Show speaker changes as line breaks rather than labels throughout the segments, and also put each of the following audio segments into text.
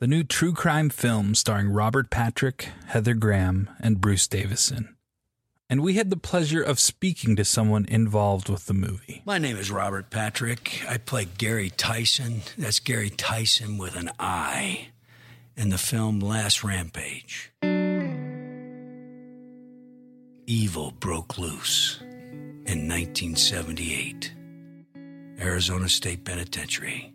the new true crime film starring Robert Patrick, Heather Graham, and Bruce Davison. And we had the pleasure of speaking to someone involved with the movie.
My name is Robert Patrick. I play Gary Tison. That's Gary Tison with an I in the film Last Rampage. Evil broke loose in 1978, Arizona State Penitentiary.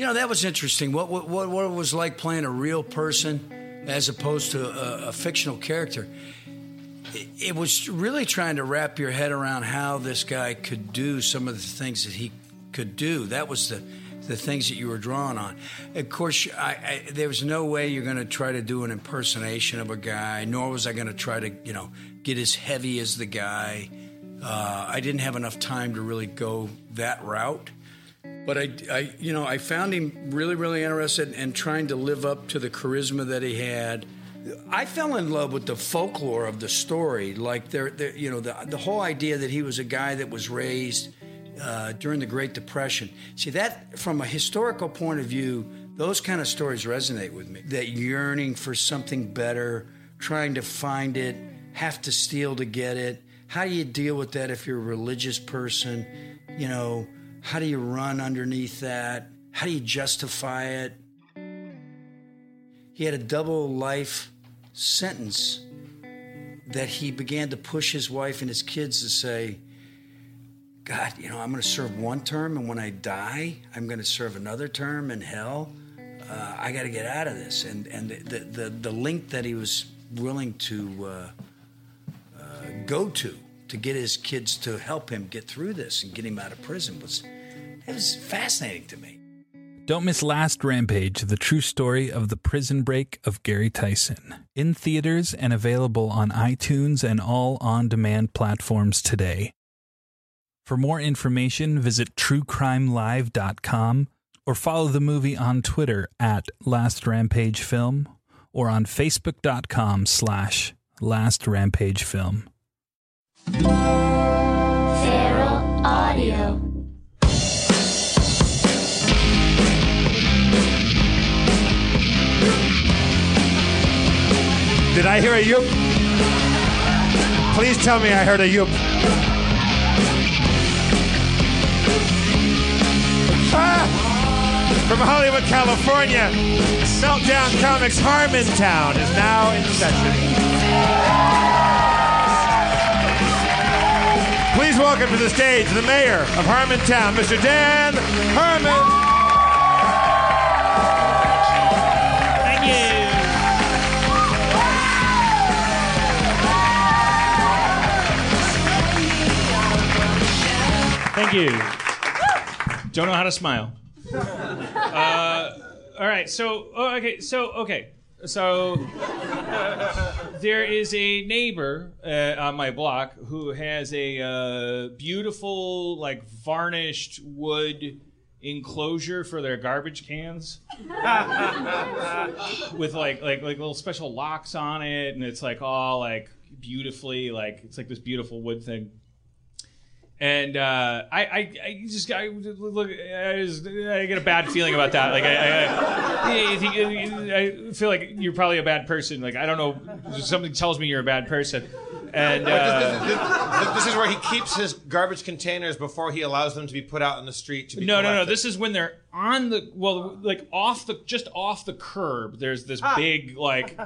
You know, that was interesting. What, what, what it was like playing a real person as opposed to a, a fictional character. It, it was really trying to wrap your head around how this guy could do some of the things that he could do. That was the the things that you were drawing on. Of course, I, I, there was no way you're going to try to do an impersonation of a guy, nor was I going to try to, you know, get as heavy as the guy. Uh, I didn't have enough time to really go that route. But I, I, you know, I found him really, really interested in trying to live up to the charisma that he had. I fell in love with the folklore of the story, like there, there you know, the the whole idea that he was a guy that was raised uh, during the Great Depression. See that from a historical point of view, those kind of stories resonate with me. That yearning for something better, trying to find it, have to steal to get it. How do you deal with that if you're a religious person? You know, how do you run underneath that? How do you justify it? He had a double life sentence that he began to push his wife and his kids to say, God, you know, I'm going to serve one term, and when I die, I'm going to serve another term in hell. Uh, I got to get out of this. And and the, the the link that he was willing to uh, uh, go to to get his kids to help him get through this and get him out of prison was it was fascinating to me.
Don't miss Last Rampage, the true story of the prison break of Gary Tison. In theaters and available on iTunes and all on demand platforms today. For more information, visit truecrimelive.com or follow the movie on Twitter at Last Rampage Film or on facebook.com slash Last Rampage Film. Feral Audio.
Did I hear a yoop? Please tell me I heard a yoop. Ah, from Hollywood, California, Meltdown Comics Harmontown is now in session. Welcome to the stage the mayor of Harmontown, Mr. Dan
you. Thank you. Don't know how to smile. Uh, all right, so oh, okay, so okay, so there is a neighbor uh, on my block who has a uh, beautiful, like varnished wood enclosure for their garbage cans with like like like little special locks on it, and it's like all like beautifully like it's like this beautiful wood thing. And uh, I, I, I just I, look, I, I get a bad feeling about that. Like I, I, I, I feel like you're probably a bad person. Like I don't know, something tells me you're a bad person. And uh,
This, this- this is where he keeps his garbage containers before he allows them to be put out in the street to be
No, no, no. This is when they're on the well, like off the just off the curb. There's this big like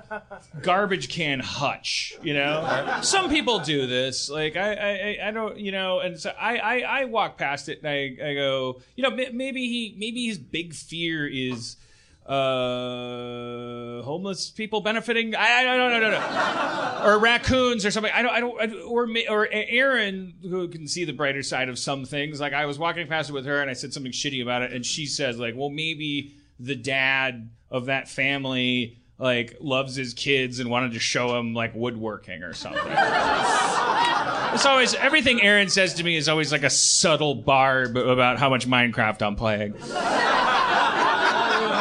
garbage can hutch. You know, some people do this. Like I, I, I- I don't. You know, and so I, I, I walk past it and I, I go. You know, maybe he, maybe his big fear is. Uh, homeless people benefiting. I, I don't know, no, no, no or raccoons or something. I don't, I don't, I or or Erin who can see the brighter side of some things. Like I was walking past it with her and I said something shitty about it, and she says like, well, maybe the dad of that family like loves his kids and wanted to show him like woodworking or something. It's always everything Erin says to me is always like a subtle barb about how much Minecraft I'm playing.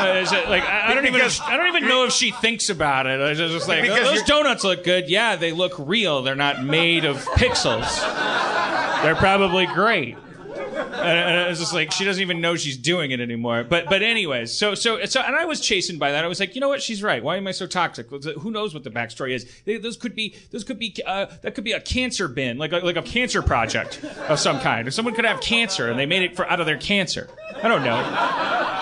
Is it, like I, I don't even I don't even know if she thinks about it. It's just like
Because
"Oh, those donuts look good. Yeah, they look real. They're not made of pixels. They're probably great. And, it's just like she doesn't even know she's doing it anymore. But but anyways, so so so and I was chastened by that. I was like, you know what? She's right. Why am I so toxic? Who knows what the backstory is? Those could be those could be uh, that could be a cancer bin, like a, like a cancer project of some kind. Or someone could have cancer and they made it for out of their cancer. I don't know.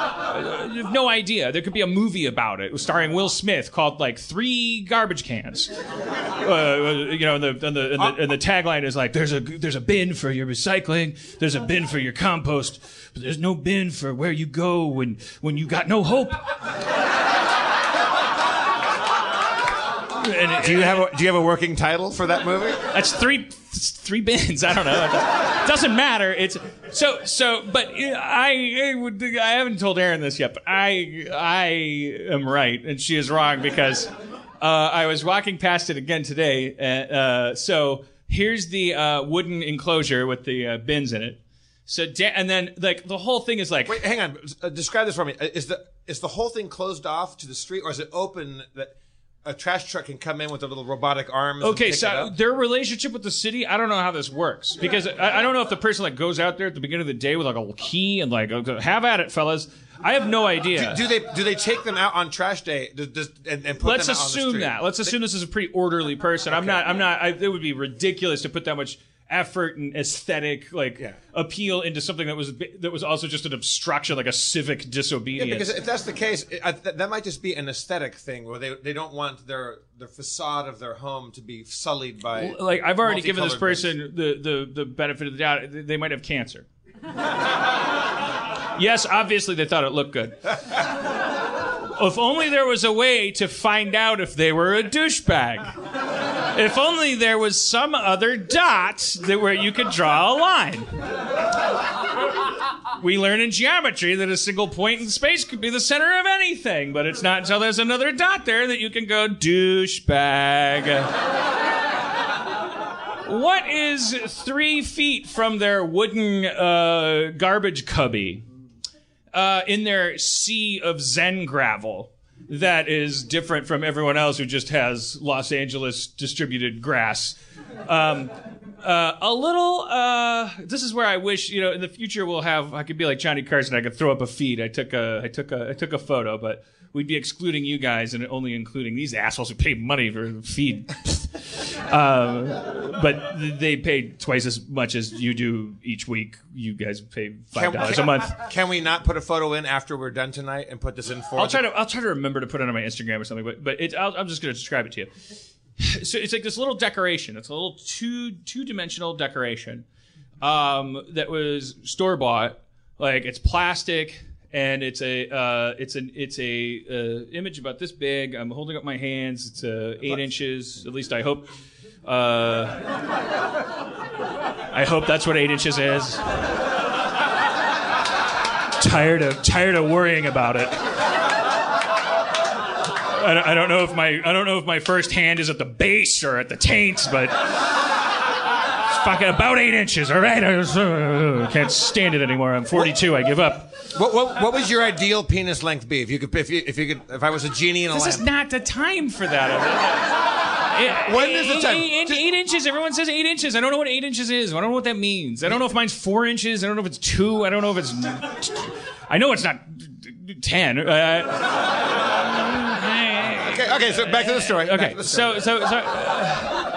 You have no idea. There could be a movie about it starring Will Smith called like Three Garbage Cans. Uh, you know, and the, and, the, and, the, and the tagline is like, "There's a there's a bin for your recycling. There's a bin for your compost, but there's no bin for where you go when when you got no hope." And
Do you have a, do you have a working title for that movie?
that's three three bins. I don't know. It doesn't matter. It's so so. But I I, would, I haven't told Erin this yet, but I I am right and she is wrong because uh, I was walking past it again today. Uh, uh, so here's the uh, wooden enclosure with the uh, bins in it. So da- and then like the whole thing is like
Wait, hang on. Uh, describe this for me. Uh, Is the is the whole thing closed off to the street, or is it open that a trash truck can come in with a little robotic and
Okay, so their relationship with the city, I don't know how this works because I, I don't know if the person like goes out there at the beginning of the day with like a key and like have at it, fellas. I have no idea.
do they do they take them out on trash day does, does, and, and put
Let's
them out on the
assume that. Let's assume this is a pretty orderly person. I'm not. I'm not. I, it would be ridiculous to put that much effort and aesthetic like
Yeah.
appeal into something that was that was also just an obstruction, like a civic
Yeah,
disobedience.
because if that's the case, it, I, that, that might just be an aesthetic thing where they, they don't want their their facade of their home to be sullied by.
like I've already given this person the, the, the benefit of the doubt. They might have cancer. yes, obviously they thought it looked good. if only there was a way to find out if they were a douchebag. If only there was some other dot that where you could draw a line. We learn in geometry that a single point in space could be the center of anything, but it's not until there's another dot there that you can go douchebag. What is three feet from their wooden uh, garbage cubby uh, in their sea of Zen gravel that is different from everyone else who just has Los Angeles distributed grass? Um, uh, a little. Uh, this is where I wish you know in the future we'll have. I could be like Johnny Carson. I could throw up a feed. I took a. I took a. I took a photo, but we'd be excluding you guys and only including these assholes who pay money for feed. um, but they pay twice as much as you do each week. You guys pay five dollars a month.
Can we not put a photo in after we're done tonight and put this in for?
I'll try to. I'll try to remember to put it on my Instagram or something. But but it, I'll, I'm just going to describe it to you. So it's like this little decoration. It's a little two two dimensional decoration um, that was store bought. Like it's plastic and it's a uh, it's an it's a uh, image about this big. I'm holding up my hands. It's uh, eight inches. At least I hope. Uh, I hope that's what eight inches is. tired of tired of worrying about it. I don't, I don't know if my I don't know if my first hand is at the base or at the taints, but fucking about eight inches. All right, I uh, can't stand it anymore. I'm 42. I give up.
What, what, what would your ideal penis length be if you could if you if you could if I was a genie in a
This is not the time for that.
When is the time?
Eight, eight- eight inches. Everyone says eight inches. I don't know what eight inches is. I don't know what that means. I don't know if mine's four inches. I don't know if it's two. I don't know if it's. I know it's not ten. Uh,
Okay, okay, so back to the story.
Okay,
the story.
so so so.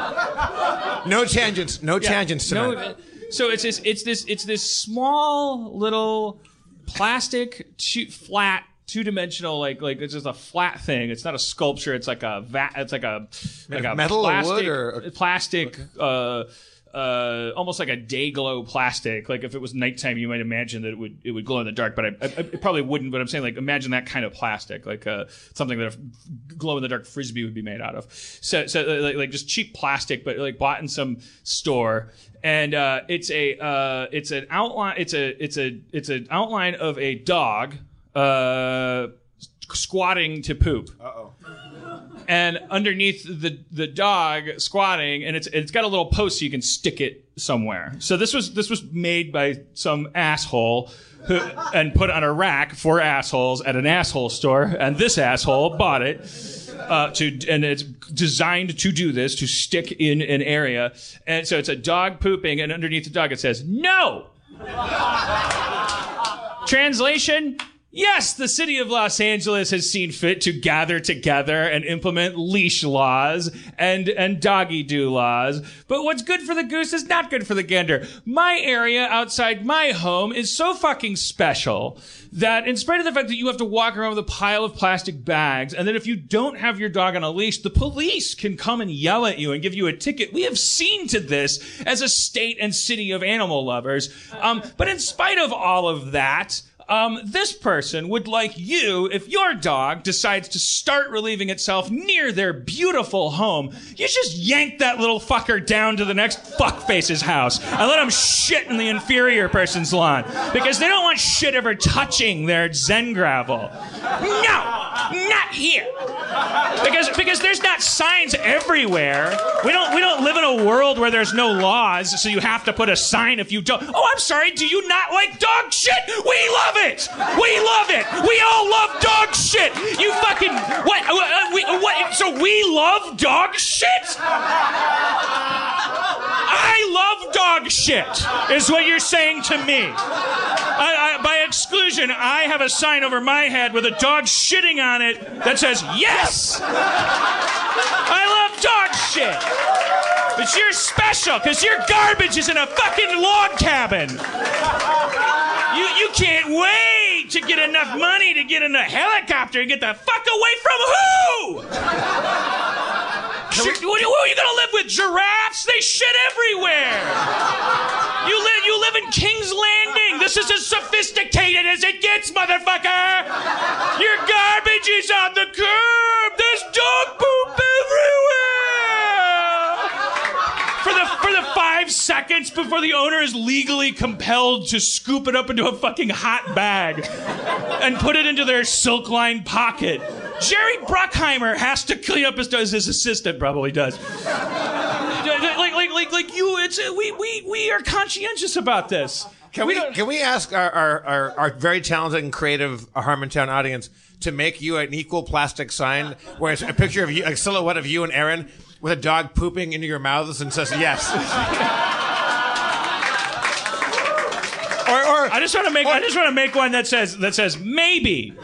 No tangents, no tangents tonight.
No, so it's this, it's this, it's this small little plastic, two, flat, two-dimensional, like like it's just a flat thing. It's not a sculpture. It's like a va- It's like a like a
metal or wood
plastic,
or-
plastic. Uh, uh, almost like a day glow plastic. Like if it was nighttime, you might imagine that it would it would glow in the dark, but I, I, it probably wouldn't. But I'm saying like imagine that kind of plastic, like uh, something that a glow in the dark frisbee would be made out of. So so uh, like, like just cheap plastic, but like bought in some store. And uh, it's a uh, it's an outline it's a it's a it's an outline of a dog uh, squatting to poop and underneath the the dog squatting, and it's it's got a little post so you can stick it somewhere. So this was this was made by some asshole. Who, and put on a rack for assholes at an asshole store, and this asshole bought it uh, to, and it's designed to do this to stick in an area, and so it's a dog pooping, and underneath the dog it says no. Translation Yes, the city of Los Angeles has seen fit to gather together and implement leash laws and, and doggy do laws. But what's good for the goose is not good for the gander. My area outside my home is so fucking special that in spite of the fact that you have to walk around with a pile of plastic bags and then if you don't have your dog on a leash, the police can come and yell at you and give you a ticket. We have seen to this as a state and city of animal lovers. Um, but in spite of all of that, um, this person would like you, if your dog decides to start relieving itself near their beautiful home, you just yank that little fucker down to the next fuckface's house and let him shit in the inferior person's lawn because they don't want shit ever touching their Zen gravel. No, not here. Because because there's not signs everywhere. We don't we don't live in a world where there's no laws, so you have to put a sign if you don't. Oh, I'm sorry. Do you not like dog shit? We love it. We love it. We all love dog shit. You fucking what? Uh, we, what? So we love dog shit. I love dog shit, is what you're saying to me. I, I, by exclusion, I have a sign over my head with a dog shitting on it that says, Yes! I love dog shit! But you're special because your garbage is in a fucking log cabin. You, you can't wait to get enough money to get in a helicopter and get the fuck away from who? Who are you gonna live with? Giraffes? They shit everywhere. You live you live in King's Landing. This is as sophisticated as it gets, motherfucker. Your garbage is on the curb. There's dog poop everywhere. For the for the five seconds before the owner is legally compelled to scoop it up into a fucking hot bag and put it into their silk lined pocket. Jerry Bruckheimer has to clean up his does his assistant probably does. like like like like you it's uh, we we we are conscientious about this.
Can we, can we ask our, our, our, our very talented and creative Harmontown audience to make you an equal plastic sign where it's a picture of you, a silhouette of you and Erin with a dog pooping into your mouth and says yes.
or, or I just want to make or, I just want to make one that says that says maybe.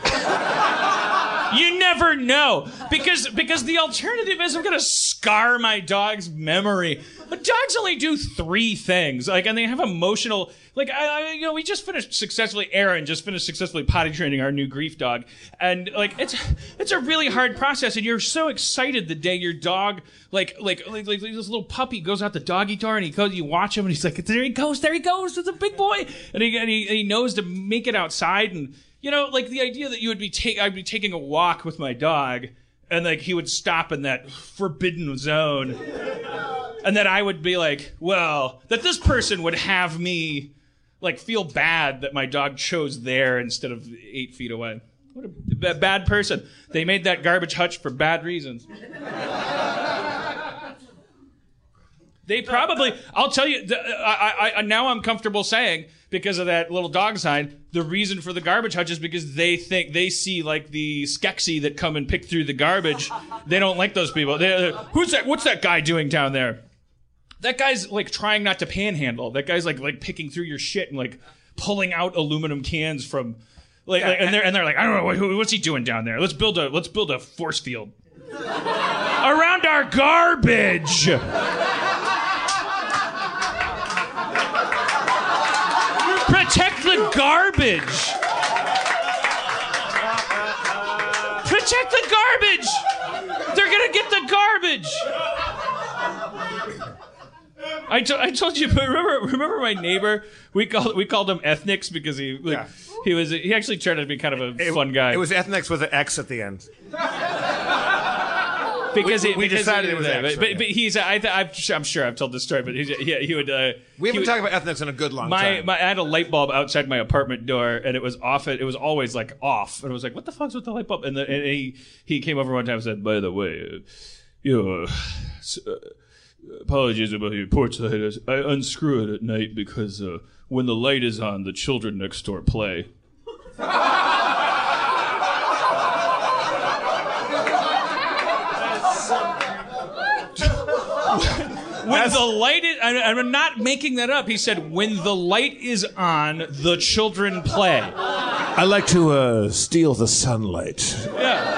Never know because because the alternative is I'm gonna scar my dog's memory. But dogs only do three things, like, and they have emotional. Like, I, I, you know, we just finished successfully. Erin just finished successfully potty training our new grief dog, and like, it's it's a really hard process, and you're so excited the day your dog, like, like, like, like this little puppy goes out the doggy door, and he goes, you watch him, and he's like, there he goes, there he goes, it's a big boy, and he and he, and he knows to make it outside, and you know, like the idea that you would be take, I'd be taking a walk with my dog, and like he would stop in that forbidden zone, and that I would be like, well, that this person would have me like feel bad that my dog chose there instead of eight feet away. What a b- bad person. They made that garbage hutch for bad reasons. They probably, I'll tell you, I, I, I, now I'm comfortable saying, because of that little dog sign, the reason for the garbage hutch is because they think, they see like the Skeksis that come and pick through the garbage. They don't like those people. They, uh, who's that, what's that guy doing down there? That guy's like trying not to panhandle. That guy's like, like picking through your shit and like pulling out aluminum cans from, like, like and they're, and they're like, I don't know, what's he doing down there? Let's build a, let's build a force field around our garbage. Protect the garbage. Protect the garbage. They're gonna get the garbage. I, to- I told you, but remember, remember my neighbor? We called we called him ethnics because he like,
Yeah.
he was he actually turned out to be kind of a fun guy.
It was ethnics with an X at the end.
Because
we-
he,
we
because
decided it was X,
but, but he's I, I'm, I'm sure I've told this story, but he's, yeah, he would. Uh,
we haven't
would-
talked about ethnics in a good long
my,
time.
my I had a light bulb outside my apartment door, and it was off. It, it was always like off, and I was like, "What the fuck's with the light bulb?" And, the, and he he came over one time and said, "By the way, you know, uh, apologies about your porch light. I unscrew it at night because uh, when the light is on, the children next door play." When the light is, I, I'm not making that up. He said, when the light is on, the children play.
I like to uh, steal the sunlight
Yeah.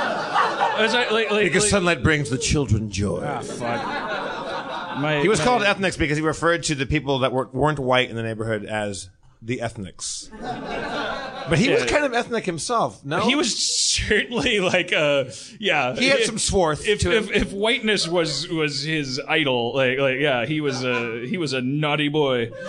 I like, like,
because
like-
sunlight brings the children joy.
My-
he was
my-
called ethnics because he referred to the people that were, weren't white in the neighborhood as the ethnics. But he was
Yeah.
kind of ethnic himself. No,
He was certainly like a yeah.
He had some swarth
If,
to
if,
him.
if whiteness was was his idol, like like yeah, he was a he was a naughty boy.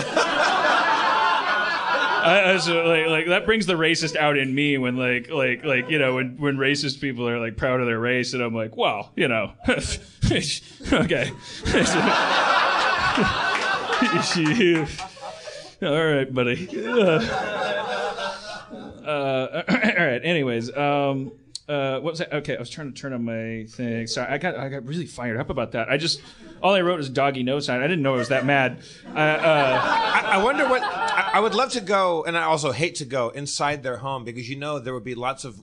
I, I was, uh, like, like that brings the racist out in me when like like like you know when when racist people are like proud of their race and I'm like well you know okay all right buddy uh, all right. Anyways, um, uh, what was that? Okay, I was trying to turn on my thing. Sorry, I got I got really fired up about that. I just all I wrote was doggy no sign. I didn't know I was that mad. Uh, uh,
I, I wonder what. I, I would love to go, and I also hate to go inside their home because you know there would be lots of,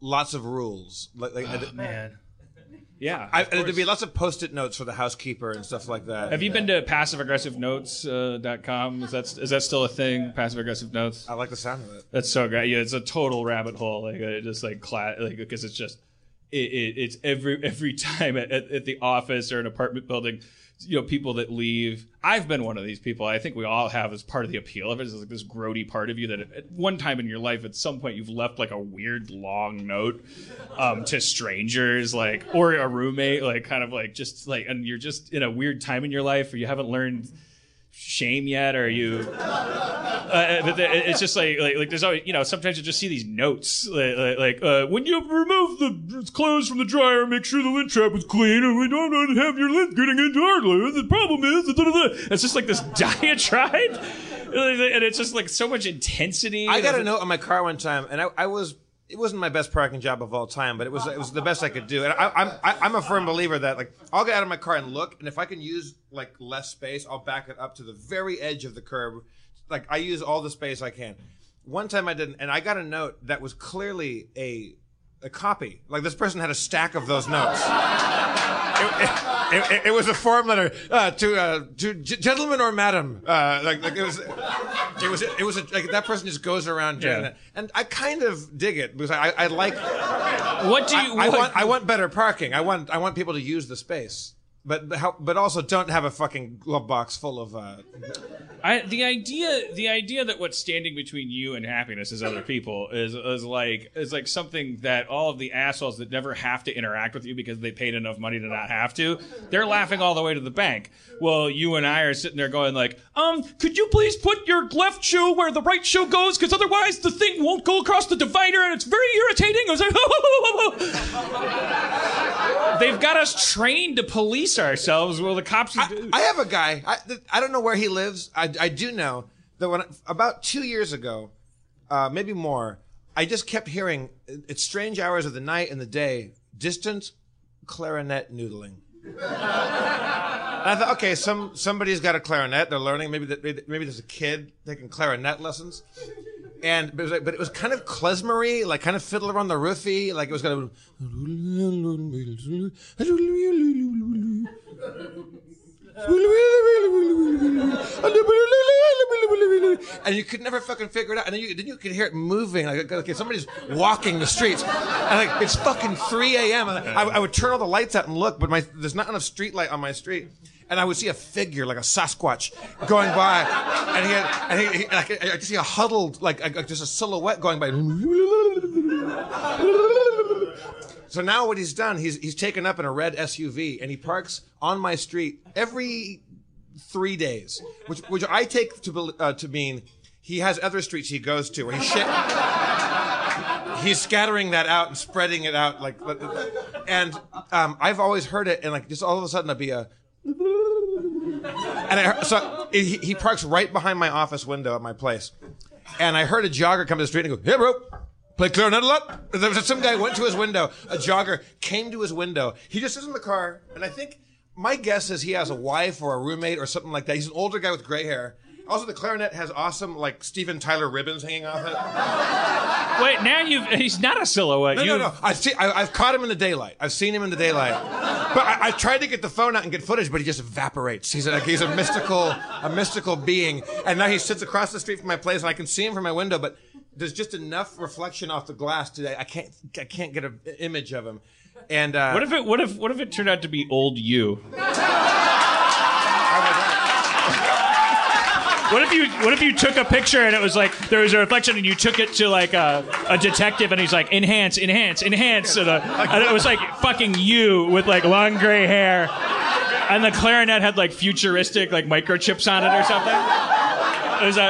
lots of rules. Like, like
man, yeah.
I, there'd be lots of post-it notes for the housekeeper and stuff like that.
Have you been to passiveaggressivenotes.com? Uh, is that is that still a thing? Passive aggressive notes.
I like the sound of it.
That's so great. Yeah, it's a total rabbit hole. Like uh, it just like cla- like because it's just it, it, it's every every time at, at, at the office or an apartment building, you know, people that leave. I've been one of these people. I think we all have as part of the appeal of it is like this grody part of you that at one time in your life, at some point, you've left like a weird long note um, to strangers, like or a roommate, like kind of like just like, and you're just in a weird time in your life, or you haven't learned shame yet, or are you uh, but the, it's just like, like like there's always you know sometimes you just see these notes like, like, uh, when you remove the clothes from the dryer, make sure the lint trap is clean, and we don't want to have your lint getting into our lint. The problem is, it's just like this diatribe, and it's just like so much intensity.
I got a note on my car one time, and I, I was. It wasn't my best parking job of all time, but it was it was the best I could do. And I, I'm I, I'm a firm believer that like I'll get out of my car and look, and if I can use like less space, I'll back it up to the very edge of the curb. Like I use all the space I can. One time I didn't, and I got a note that was clearly a a copy. Like this person had a stack of those notes. It- it- it, it, it was a form letter uh, to uh, to g- gentleman or madam. Uh, like, like it was, it was, it was a, like that person just goes around doing
Yeah.
that, and I kind of dig it because I, I like.
What do you?
I
what-
want I want better parking. I want I want people to use the space, but but, also don't have a fucking glove box full of. Uh,
I, the idea, the idea that what's standing between you and happiness is other people is is like is like something that all of the assholes that never have to interact with you because they paid enough money to not have to, they're laughing all the way to the bank. Well, you and I are sitting there going like, um, could you please put your left shoe where the right shoe goes? Because otherwise the thing won't go across the divider, and it's very irritating. I was like, they've got us trained to police ourselves. Well, the cops.
I, I have a guy. I, I don't know where he lives. I, I do know that when about two years ago, uh, maybe more, I just kept hearing it's strange hours of the night and the day, distant clarinet noodling. And I thought, okay, some somebody's got a clarinet. They're learning. Maybe that maybe there's a kid taking clarinet lessons. And but it was, like, but it was kind of klezmery, like kind of fiddler on the roofy, like it was kind of. And you could never fucking figure it out. And then you, then you could hear it moving. Like, okay, somebody's walking the streets. And like, it's fucking 3 a.m. And I, I would turn all the lights out and look, but my, there's not enough street light on my street. And I would see a figure, like a Sasquatch, going by. And he had, and he, he like, I could see a huddled, like, a, just a silhouette going by. So now what he's done, he's he's taken up in a red SUV and he parks on my street every three days, which which I take to uh, to mean he has other streets he goes to where he's shit. He's scattering that out and spreading it out like, and um, I've always heard it and like just all of a sudden there'll be a. And I so he, he parks right behind my office window at my place, and I heard a jogger come to the street and go, "Hey, bro." Play clarinet a lot. There was some guy went to his window. A jogger came to his window. He just sits in the car, and I think my guess is he has a wife or a roommate or something like that. He's an older guy with gray hair. Also, the clarinet has awesome like Steven Tyler ribbons hanging off it.
Wait, now you've. He's not a silhouette.
No,
you
no, no. I see. I, I've caught him in the daylight. I've seen him in the daylight. But I, I tried to get the phone out and get footage, but he just evaporates. He's like he's a mystical, a mystical being. And now he sits across the street from my place, and I can see him from my window, but there's just enough reflection off the glass today. I can't. I can't get an image of him. And uh,
What if it? What if? What if it turned out to be old you? What if you? What if you took a picture and it was like there was a reflection and you took it to like a, a detective and he's like enhance, enhance, enhance, and, uh, and it was like fucking you with like long gray hair, and the clarinet had like futuristic like microchips on it or something. Was uh,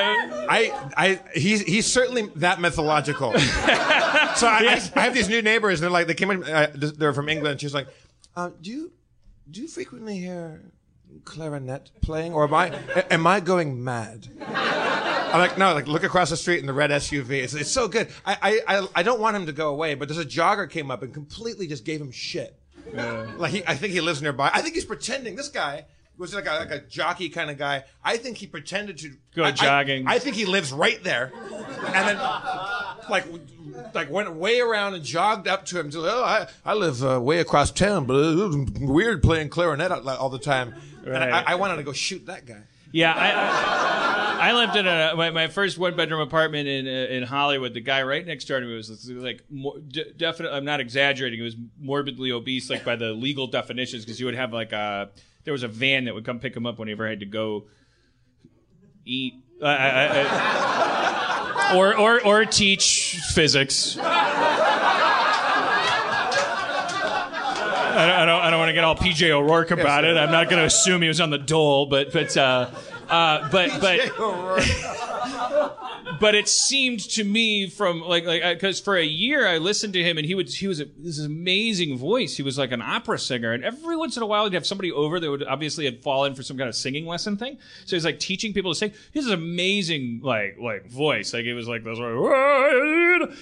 I, I, he's, he's certainly that mythological. so I, I, I have these new neighbors. And they're like, they came in, uh, they're from England. She's like, uh, do you, do you frequently hear clarinet playing, or am I, am I going mad? I'm like, no, like look across the street in the red SUV. It's, it's so good. I, I, I, I don't want him to go away, but there's a jogger came up and completely just gave him shit. Like he, I think he lives nearby. I think he's pretending. This guy was like a, like a jockey kind of guy. I think he pretended to
Go
I- I-
jogging.
I, think he lives right there, and then like like went way around and jogged up to him. To, oh, I, I live uh, way across town, but it was weird playing clarinet all, the time. And I, I wanted to go shoot that guy.
Yeah, I, I, I lived in a my, my first one bedroom apartment in uh, in Hollywood. The guy right next door to me was like more, d- definitely. I'm not exaggerating. He was morbidly obese, like by the legal definitions, because you would have like a there was a van that would come pick him up whenever I had to go eat. I, I, I, or, or, or teach physics. I don't, I don't, I don't want to get all PJ O'Rourke about it. I'm not going to assume he was on the dole, but but uh, uh, but but but it seemed to me from like like uh, because for a year I listened to him and he would he was a, this amazing voice. He was like an opera singer, and every once in a while he'd have somebody over that would obviously had fallen for some kind of singing lesson thing. So he's like teaching people to sing. He has an amazing like like voice. Like it was like this. Like,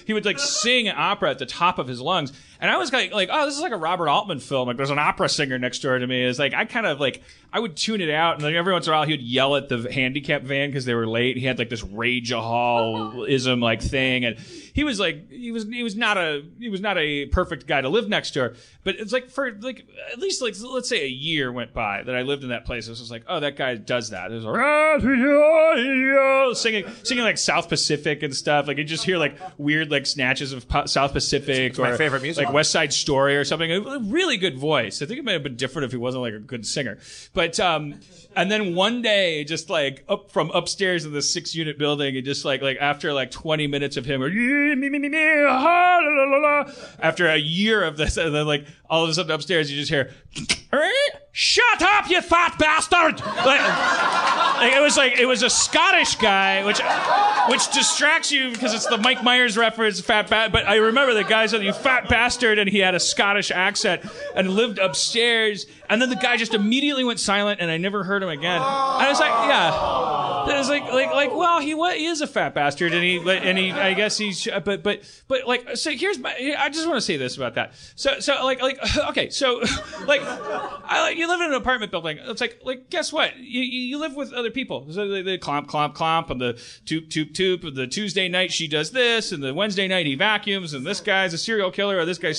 he would like sing an opera at the top of his lungs. and I was like, like, oh, this is like a Robert Altman film. Like, there's an opera singer next door to me. It's like I kind of like I would tune it out, and then every once in a while he would yell at the handicap van because they were late. He had like this rage a like thing, and he was like, he was he was not a he was not a perfect guy to live next door. But it's like for like at least like let's say a year went by that I lived in that place. It was like, oh, that guy does that. It was like singing singing like South Pacific and stuff. Like you just hear like weird like snatches of pa- South Pacific or
my favorite music.
like West Side Story or something. A really good voice. I think it might have been different if he wasn't like a good singer. But um, and then one day, just like up from upstairs in the six unit building, and just like like after like twenty minutes of him, or, me, me, me, me, ah, la, la, la, la," after a year of this, and then like all of a sudden upstairs, you just hear. Shut up, you fat bastard! Like, like, it was like it was a Scottish guy, which which distracts you because it's the Mike Myers reference, fat ba- But I remember the guy said, "You fat bastard," and he had a Scottish accent and lived upstairs. And then the guy just immediately went silent, and I never heard him again. And I was like, "Yeah." It was like, like, like, well, he, wa- he is a fat bastard, and he, and he, I guess he's, but, but, but, like, so here's my, I just want to say this about that. So, so, like, like, okay, so, like, I, you live in an apartment building. It's like, like, guess what? You, you live with other people. So they, they clomp, clomp, clomp, and the toop, toop, toop, the Tuesday night she does this, and the Wednesday night he vacuums, and this guy's a serial killer, or this guy,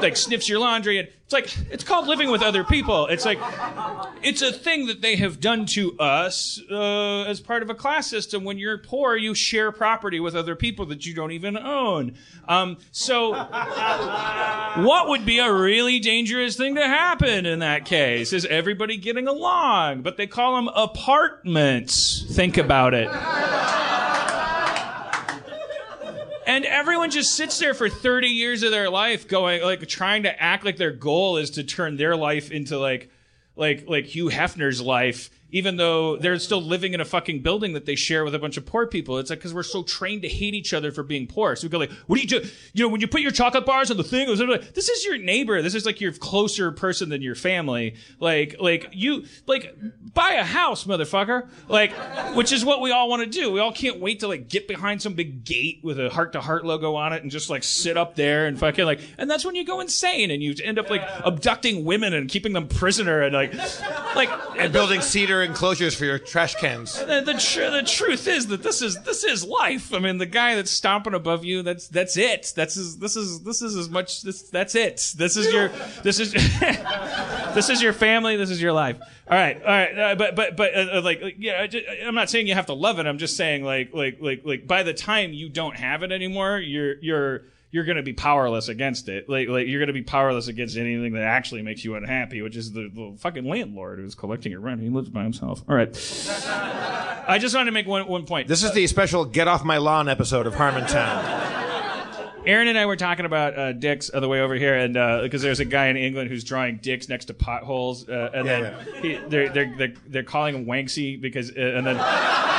like, sniffs your laundry, and it's like, it's called living with other people. It's like, it's a thing that they have done to us uh, as part of a class system. When you're poor, you share property with other people that you don't even own. Um, so, what would be a really dangerous thing to happen in that case? Is everybody getting along? But they call them apartments. Think about it. And everyone just sits there for 30 years of their life going, like, trying to act like their goal is to turn their life into, like, like, like Hugh Hefner's life, even though they're still living in a fucking building that they share with a bunch of poor people. It's like, because we're so trained to hate each other for being poor. So we go like, what do you do? You know, when you put your chocolate bars on the thing, like, this is your neighbor. This is like your closer person than your family. Like, like you, like, buy a house, motherfucker. Like, which is what we all want to do. We all can't wait to like get behind some big gate with a heart to heart logo on it and just like sit up there and fucking like, and that's when you go insane and you end up like abducting women and keeping them prisoner and like, like,
and building cedar enclosures for your trash cans.
the, the, tr- the truth is that this is this is life. I mean, the guy that's stomping above you, that's that's it. That's is this is this is as much this that's it. This is your this is this is your family. This is your life. All right, all right. Uh, but but but uh, uh, like, like yeah, I ju- I'm not saying you have to love it. I'm just saying like like like like by the time you don't have it anymore, you're you're you're going to be powerless against it. Like, like you're going to be powerless against anything that actually makes you unhappy, which is the, the fucking landlord who's collecting your rent. He lives by himself. All right. I just wanted to make one one point.
This is the special "Get Off My Lawn" episode of Harmontown.
Erin and I were talking about uh, dicks on the way over here, and because there's a guy in England who's drawing dicks next to potholes, uh, and
Yeah,
then He, they're, they're they're they're calling him Wanksy because, uh, and then.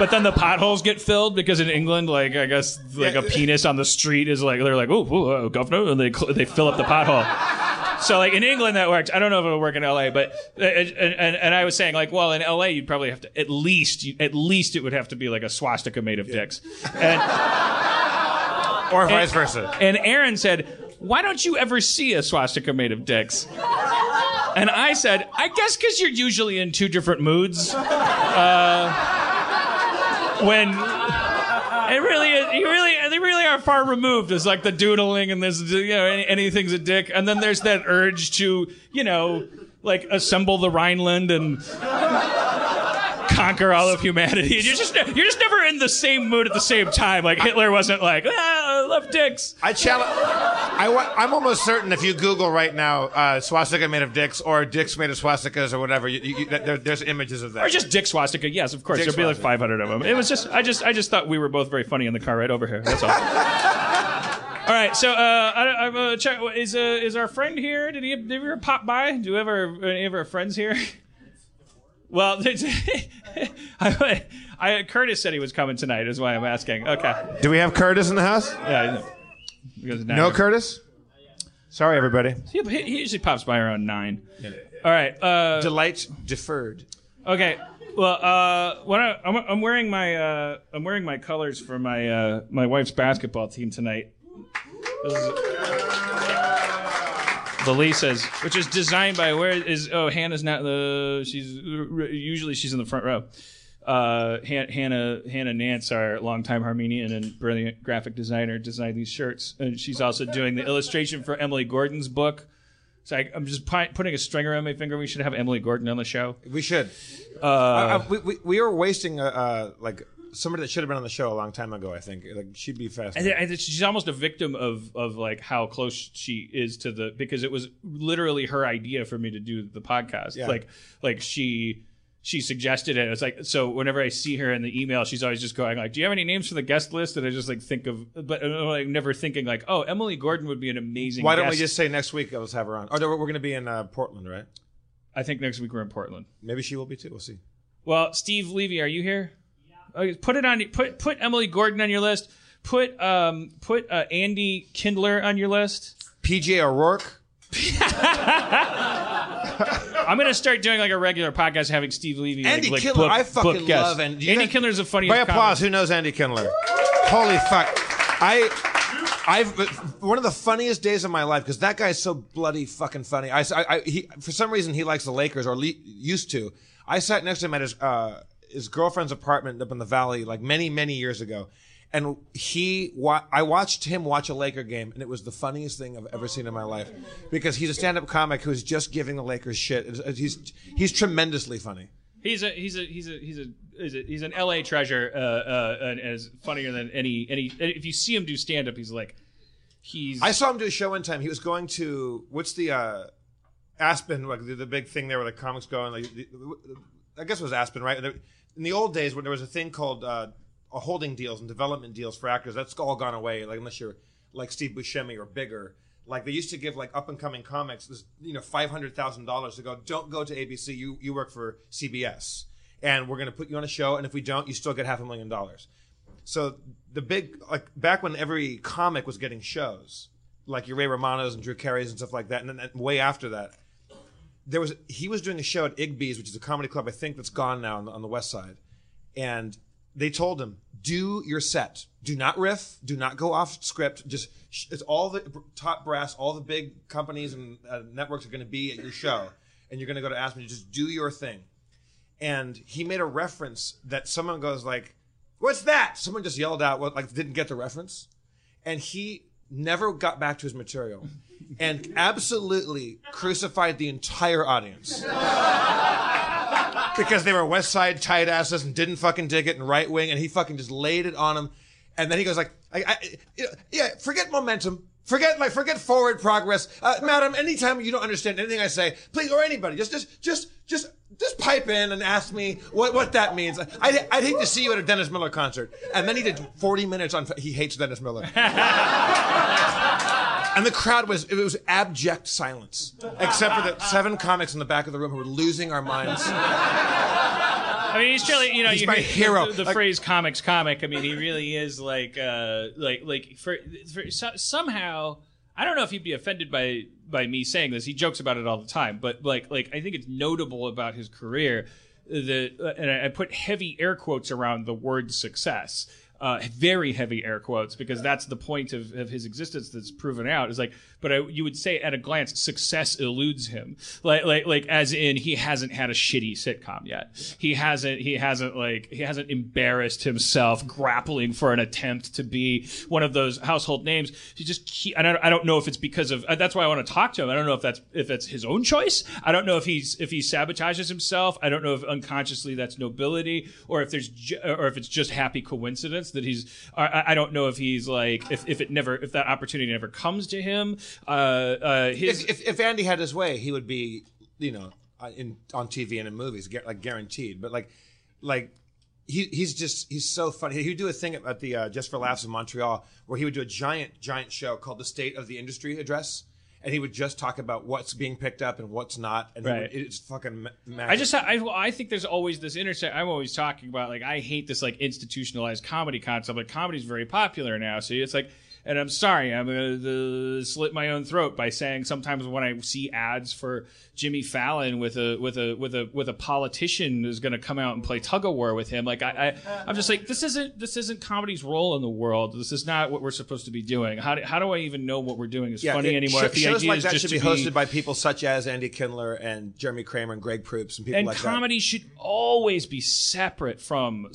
But then the potholes get filled because in England, like I guess, like a penis on the street is like they're like, oh, oh uh, governor, and they they fill up the pothole. So like in England that works. I don't know if it would work in LA, but uh, and, and, and I was saying like, well, in LA you'd probably have to at least at least it would have to be like a swastika made of dicks, and
Or vice versa.
and Erin said, Why don't you ever see a swastika made of dicks? And I said, I guess because you're usually in two different moods. Uh, when it really is, you really, they really are far removed. It's like the doodling and there's, you know, any, anything's a dick. And then there's that urge to, you know, like assemble the Rhineland and conquer all of humanity. And you're just you're just never in the same mood at the same time. Like Hitler wasn't like, ah, I love dicks.
I challenge. I I'm almost certain if you Google right now uh, swastika made of dicks or dicks made of swastikas or whatever, you, you, there, there's images of that.
Or just dick swastika. Yes, of course.
Dick
There'd be like 500 of them. It was just I just I just thought we were both very funny in the car right over here. That's all. all right. So uh, I, I've uh, check. Is uh, is our friend here? Did he did he ever pop by? Do we have our, any of our friends here? Well, I, I, Curtis said he was coming tonight. Is why I'm asking. Okay.
Do we have Curtis in the house?
Yeah. Because now
No, Curtis. Sorry, everybody.
He, he usually pops by around nine. All right. Uh,
Delight deferred.
okay. Well, uh, when I, I'm, I'm wearing my uh, I'm wearing my colors for my uh, my wife's basketball team tonight. This is- the Lisa's, which is designed by where is oh Hannah's not the she's usually she's in the front row. Uh, Hannah Hannah Nance, our longtime Harmenian and brilliant graphic designer, designed these shirts, and she's also doing the illustration for Emily Gordon's book. So I, I'm just pi- putting a string around my finger. We should have Emily Gordon on the show.
We should. Uh, uh, we, we we are wasting uh, uh, like somebody that should have been on the show a long time ago. I think like she'd be fast.
I, I, she's almost a victim of of like how close she is to the because it was literally her idea for me to do the podcast.
Yeah.
Like like she she suggested it. It's like so whenever I see her in the email, she's always just going like, "Do you have any names for the guest list?" And I just like think of, but uh, like never thinking like, "Oh, Emily Gordon would be an amazing."
Why don't we just say next week? Let's have her on. Oh, no, we're going to be in uh, Portland, right?
I think next week we're in Portland.
Maybe she will be too. We'll see.
Well, Steve Levy, are you here? Put it on. Put put Emily Gordon on your list. Put um put uh, Andy Kindler on your list.
PJ O'Rourke.
I'm gonna start doing like a regular podcast, having Steve Levy. like-
Andy
like,
Kindler,
book-
I fucking love Andy.
Andy
guys-
Kindler's the funniest.
By applause,
comic.
who knows Andy Kindler? Holy fuck! I, I've one of the funniest days of my life because that guy's so bloody fucking funny. I, I, I- he, for some reason he likes the Lakers or le- used to. I sat next to him at his uh, his girlfriend's apartment up in the valley like many many years ago, and he wa- I watched him watch a Laker game and it was the funniest thing I've ever seen in my life because he's a stand up comic who's just giving the Lakers shit. He's he's tremendously funny.
He's a he's a he's a he's a he's, a, he's an L.A. treasure, uh, uh, and as funnier than any any. If you see him do stand up, he's like, he's.
I saw him do a show one time. He was going to what's the uh, Aspen, like the, the big thing there where the comics go and like the, I guess it was Aspen, right? In the old days when there was a thing called uh, holding deals and development deals for actors, that's all gone away. Like unless you're like Steve Buscemi or bigger. Like they used to give like up and coming comics this you know five hundred thousand dollars to go. Don't go to ABC. You you work for CBS, and we're going to put you on a show. And if we don't, you still get half a million dollars. So the big like back when every comic was getting shows, like your Ray Romano's and Drew Carey's and stuff like that, and then way after that, there was he was doing a show at Igby's, which is a comedy club I think that's gone now on the, on the west side, and they told him do your set, do not riff, do not go off script, just it's all the top brass, all the big companies and uh, networks are going to be at your show, and you're going to go to Aspen, just do your thing, and he made a reference that someone goes like, "What's that?" Someone just yelled out, what like didn't get the reference, and he never got back to his material, and absolutely crucified the entire audience because they were West Side tight asses and didn't fucking dig it and right wing, and he fucking just laid it on them. And then he goes like, I, I, yeah, forget momentum. Forget like forget forward progress, uh, madam. Anytime you don't understand anything I say, please or anybody, just just just just just pipe in and ask me what what that means. I'd, I'd hate to see you at a Dennis Miller concert. And then he did 40 minutes on he hates Dennis Miller. And the crowd was it was abject silence, except for the seven comics in the back of the room who were losing our minds.
I mean, he's really, you know,
He's
you
my hero.
The, the
Like-
phrase "comics comic." I mean, he really is like, uh, like, like for, for so, somehow. I don't know if he'd be offended by by me saying this. He jokes about it all the time, but like, like I think it's notable about his career that, uh, and I put heavy air quotes around the word success. Uh, very heavy air quotes because that's the point of, of his existence that's proven out is like but I, you would say at a glance success eludes him. Like like like as in he hasn't had a shitty sitcom yet. He hasn't he hasn't like he hasn't embarrassed himself grappling for an attempt to be one of those household names. He just keep, I don't I don't know if it's because of uh, that's why I want to talk to him. I don't know if that's if that's his own choice. I don't know if he's if he sabotages himself. I don't know if unconsciously that's nobility or if there's or if it's just happy coincidence that he's I, I don't know if he's like if, if it never if that opportunity never comes to him uh uh his
If, if, if Andy had his way, he would be, you know, uh, in on TV and in movies, like guaranteed. But like, like he he's just he's so funny. He would do a thing at, the uh, Just for Laughs in Montreal where he would do a giant giant show called the State of the Industry Address. And he would just talk about what's being picked up and what's not, and
Right.
would- it's fucking. Ma-
I just I, I think there's always this intersect. I'm always talking about like I hate this like institutionalized comedy concept. Like comedy's very popular now, so it's like and I'm sorry, I'm gonna uh, slit my own throat by saying sometimes when I see ads for Jimmy Fallon with a with a with a with a politician who's going to come out and play tug of war with him, like I, I I'm just like this isn't this isn't comedy's role in the world. This is not what we're supposed to be doing. How do, how do I even know what we're doing is funny
it-
anymore?
sho-
if the
shows
idea
like
is
that
just
should be hosted by people such as Andy Kindler and Jeremy Kramer and Greg Proops and people
and
like that.
And comedy should always be separate from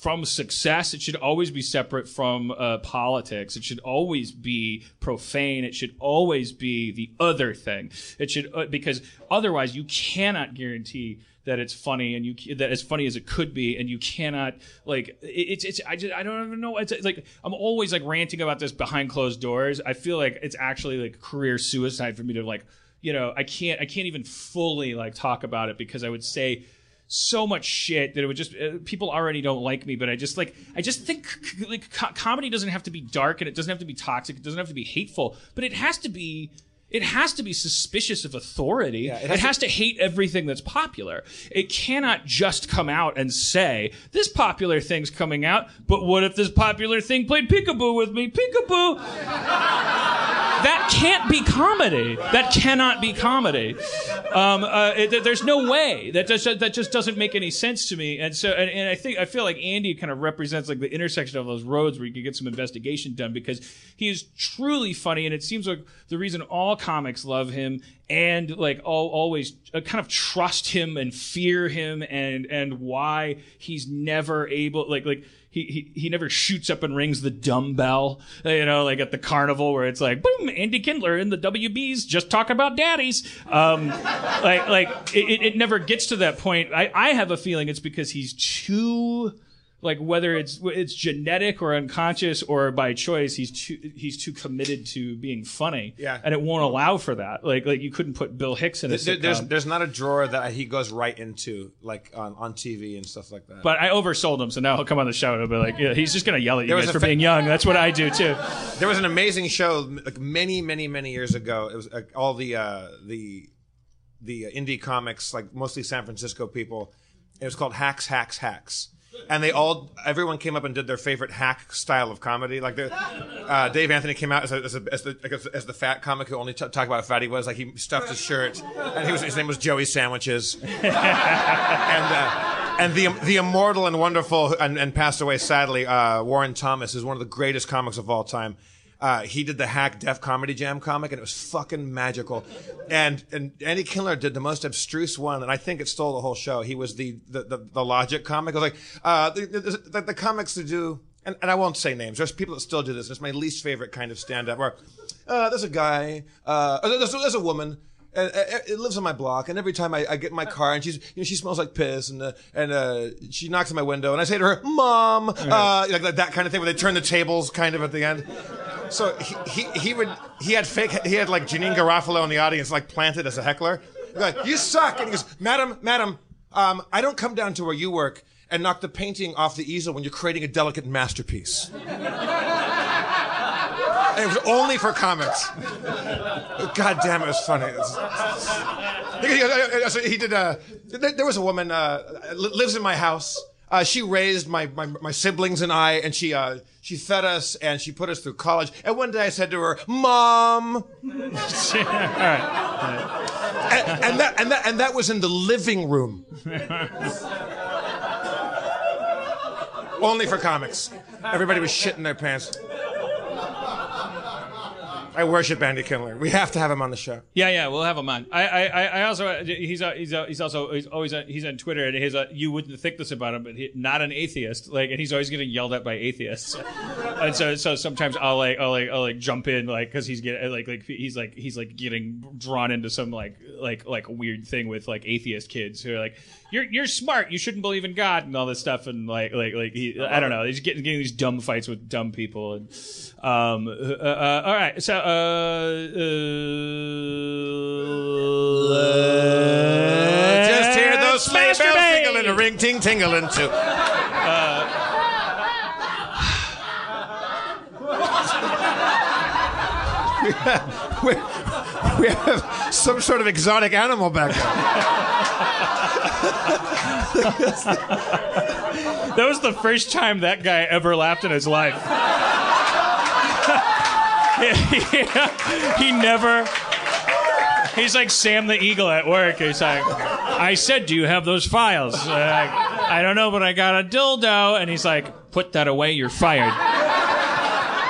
from success. It should always be separate from uh, politics. It should always be profane. It should always be the other thing. It should uh, because otherwise you cannot guarantee that it's funny and you that as funny as it could be and you cannot like it- it's it's I just I don't even know it's like I'm always like ranting about this behind closed doors. I feel like it's actually like career suicide for me to like you know, I can't I can't even fully like talk about it because I would say so much shit that it would just uh, people already don't like me but i just like i just think c- like co- comedy doesn't have to be dark and it doesn't have to be toxic it doesn't have to be hateful but it has to be it has to be suspicious of authority.
it
it,
has
has to hate everything that's popular. It cannot just come out and say, this popular thing's coming out, but what if this popular thing played peekaboo with me? Peekaboo! that can't be comedy. That cannot be comedy. Um, uh, it, there's no way that just that just doesn't make any sense to me. And so, and, and I think I feel like Andy kind of represents like the intersection of those roads where you can get some investigation done because he is truly funny, and it seems like the reason all comics love him and like all, always uh, kind of trust him and fear him and and why he's never able like like he, he, he never shoots up and rings the dumbbell, you know, like at the carnival where it's like, boom, Andy Kindler and the WBs just talk about daddies. Um, like, like it, it- it never gets to that point. I, I have a feeling it's because he's too, like whether it's it's genetic or unconscious or by choice, he's too he's too committed to being funny.
Yeah.
and it won't allow for that. Like like you couldn't put Bill Hicks in a
There- there's there's not a drawer that he goes right into like on, on TV and stuff like that.
but I oversold him, so now he'll come on the show and he'll be like, yeah, he's just gonna yell at you guys for
fa-
being young. That's what I do too.
There was an amazing show like many, many, many years ago. It was uh, all the uh, the the indie comics, like mostly San Francisco people. It was called Hacks, Hacks, Hacks, and they all everyone came up and did their favorite hack style of comedy. Like the, uh, Dave Anthony came out as, a, as, a, as the as the fat comic who only t- talked about how fat he was. Like he stuffed his shirt, and he was his name was Joey Sandwiches, and. Uh, and the the immortal and wonderful and, and passed away sadly, uh, Warren Thomas is one of the greatest comics of all time. Uh, he did the hack Def Comedy Jam comic, and it was fucking magical. And and Andy Kindler did the most abstruse one, and I think it stole the whole show. He was the the, the, the Logic comic. I was like, uh, the, the, the, comics that do, and, and I won't say names. There's people that still do this. It's my least favorite kind of stand up. Where uh, there's a guy, uh, there's, there's a woman and uh, it lives on my block. And every time I, I get in my car, and she's, you know, she smells like piss, and uh, and uh, she knocks on my window, and I say to her, "Mom," uh, like, like that kind of thing, where they turn the tables, kind of at the end. So he, he he would he had fake he had like Janeane Garofalo in the audience, like planted as a heckler. Like, you suck, and he goes, "Madam, madam, um, I don't come down to where you work." And knock the painting off the easel when you're creating a delicate masterpiece. It was only for comics. God damn, it was funny. He did. Uh, there there was a woman uh, lives in my house. Uh, she raised my, my my siblings and I, and she uh, she fed us and she put us through college. And one day I said to her, "Mom," and, and that and that and that was in the living room. Only for comics. Everybody was shitting their pants. I worship Andy Kindler. We have to have him on the show.
Yeah, yeah, we'll have him on. I, I, I also he's uh, he's uh, he's also he's always uh, he's on Twitter and he's uh, you wouldn't think this about him, but he, not an atheist. Like, and he's always getting yelled at by atheists. and so so sometimes I'll like I'll like I'll like jump in like because he's getting like like he's like he's like getting drawn into some like like like weird thing with like atheist kids who are like you're you're smart, you shouldn't believe in God and all this stuff and like like like he I don't know he's getting getting these dumb fights with dumb people and um uh, uh, all right so uh, uh
Just hear those sleigh bells
masturbate!
tingling, a ring ting tingling too. we, we have some sort of exotic animal back there.
That was the first time that guy ever laughed in his life. he never. He's like Sam the Eagle at work. He's like, I said, do you have those files? Uh, I don't know, but I got a dildo. And he's like, put that away, you're fired.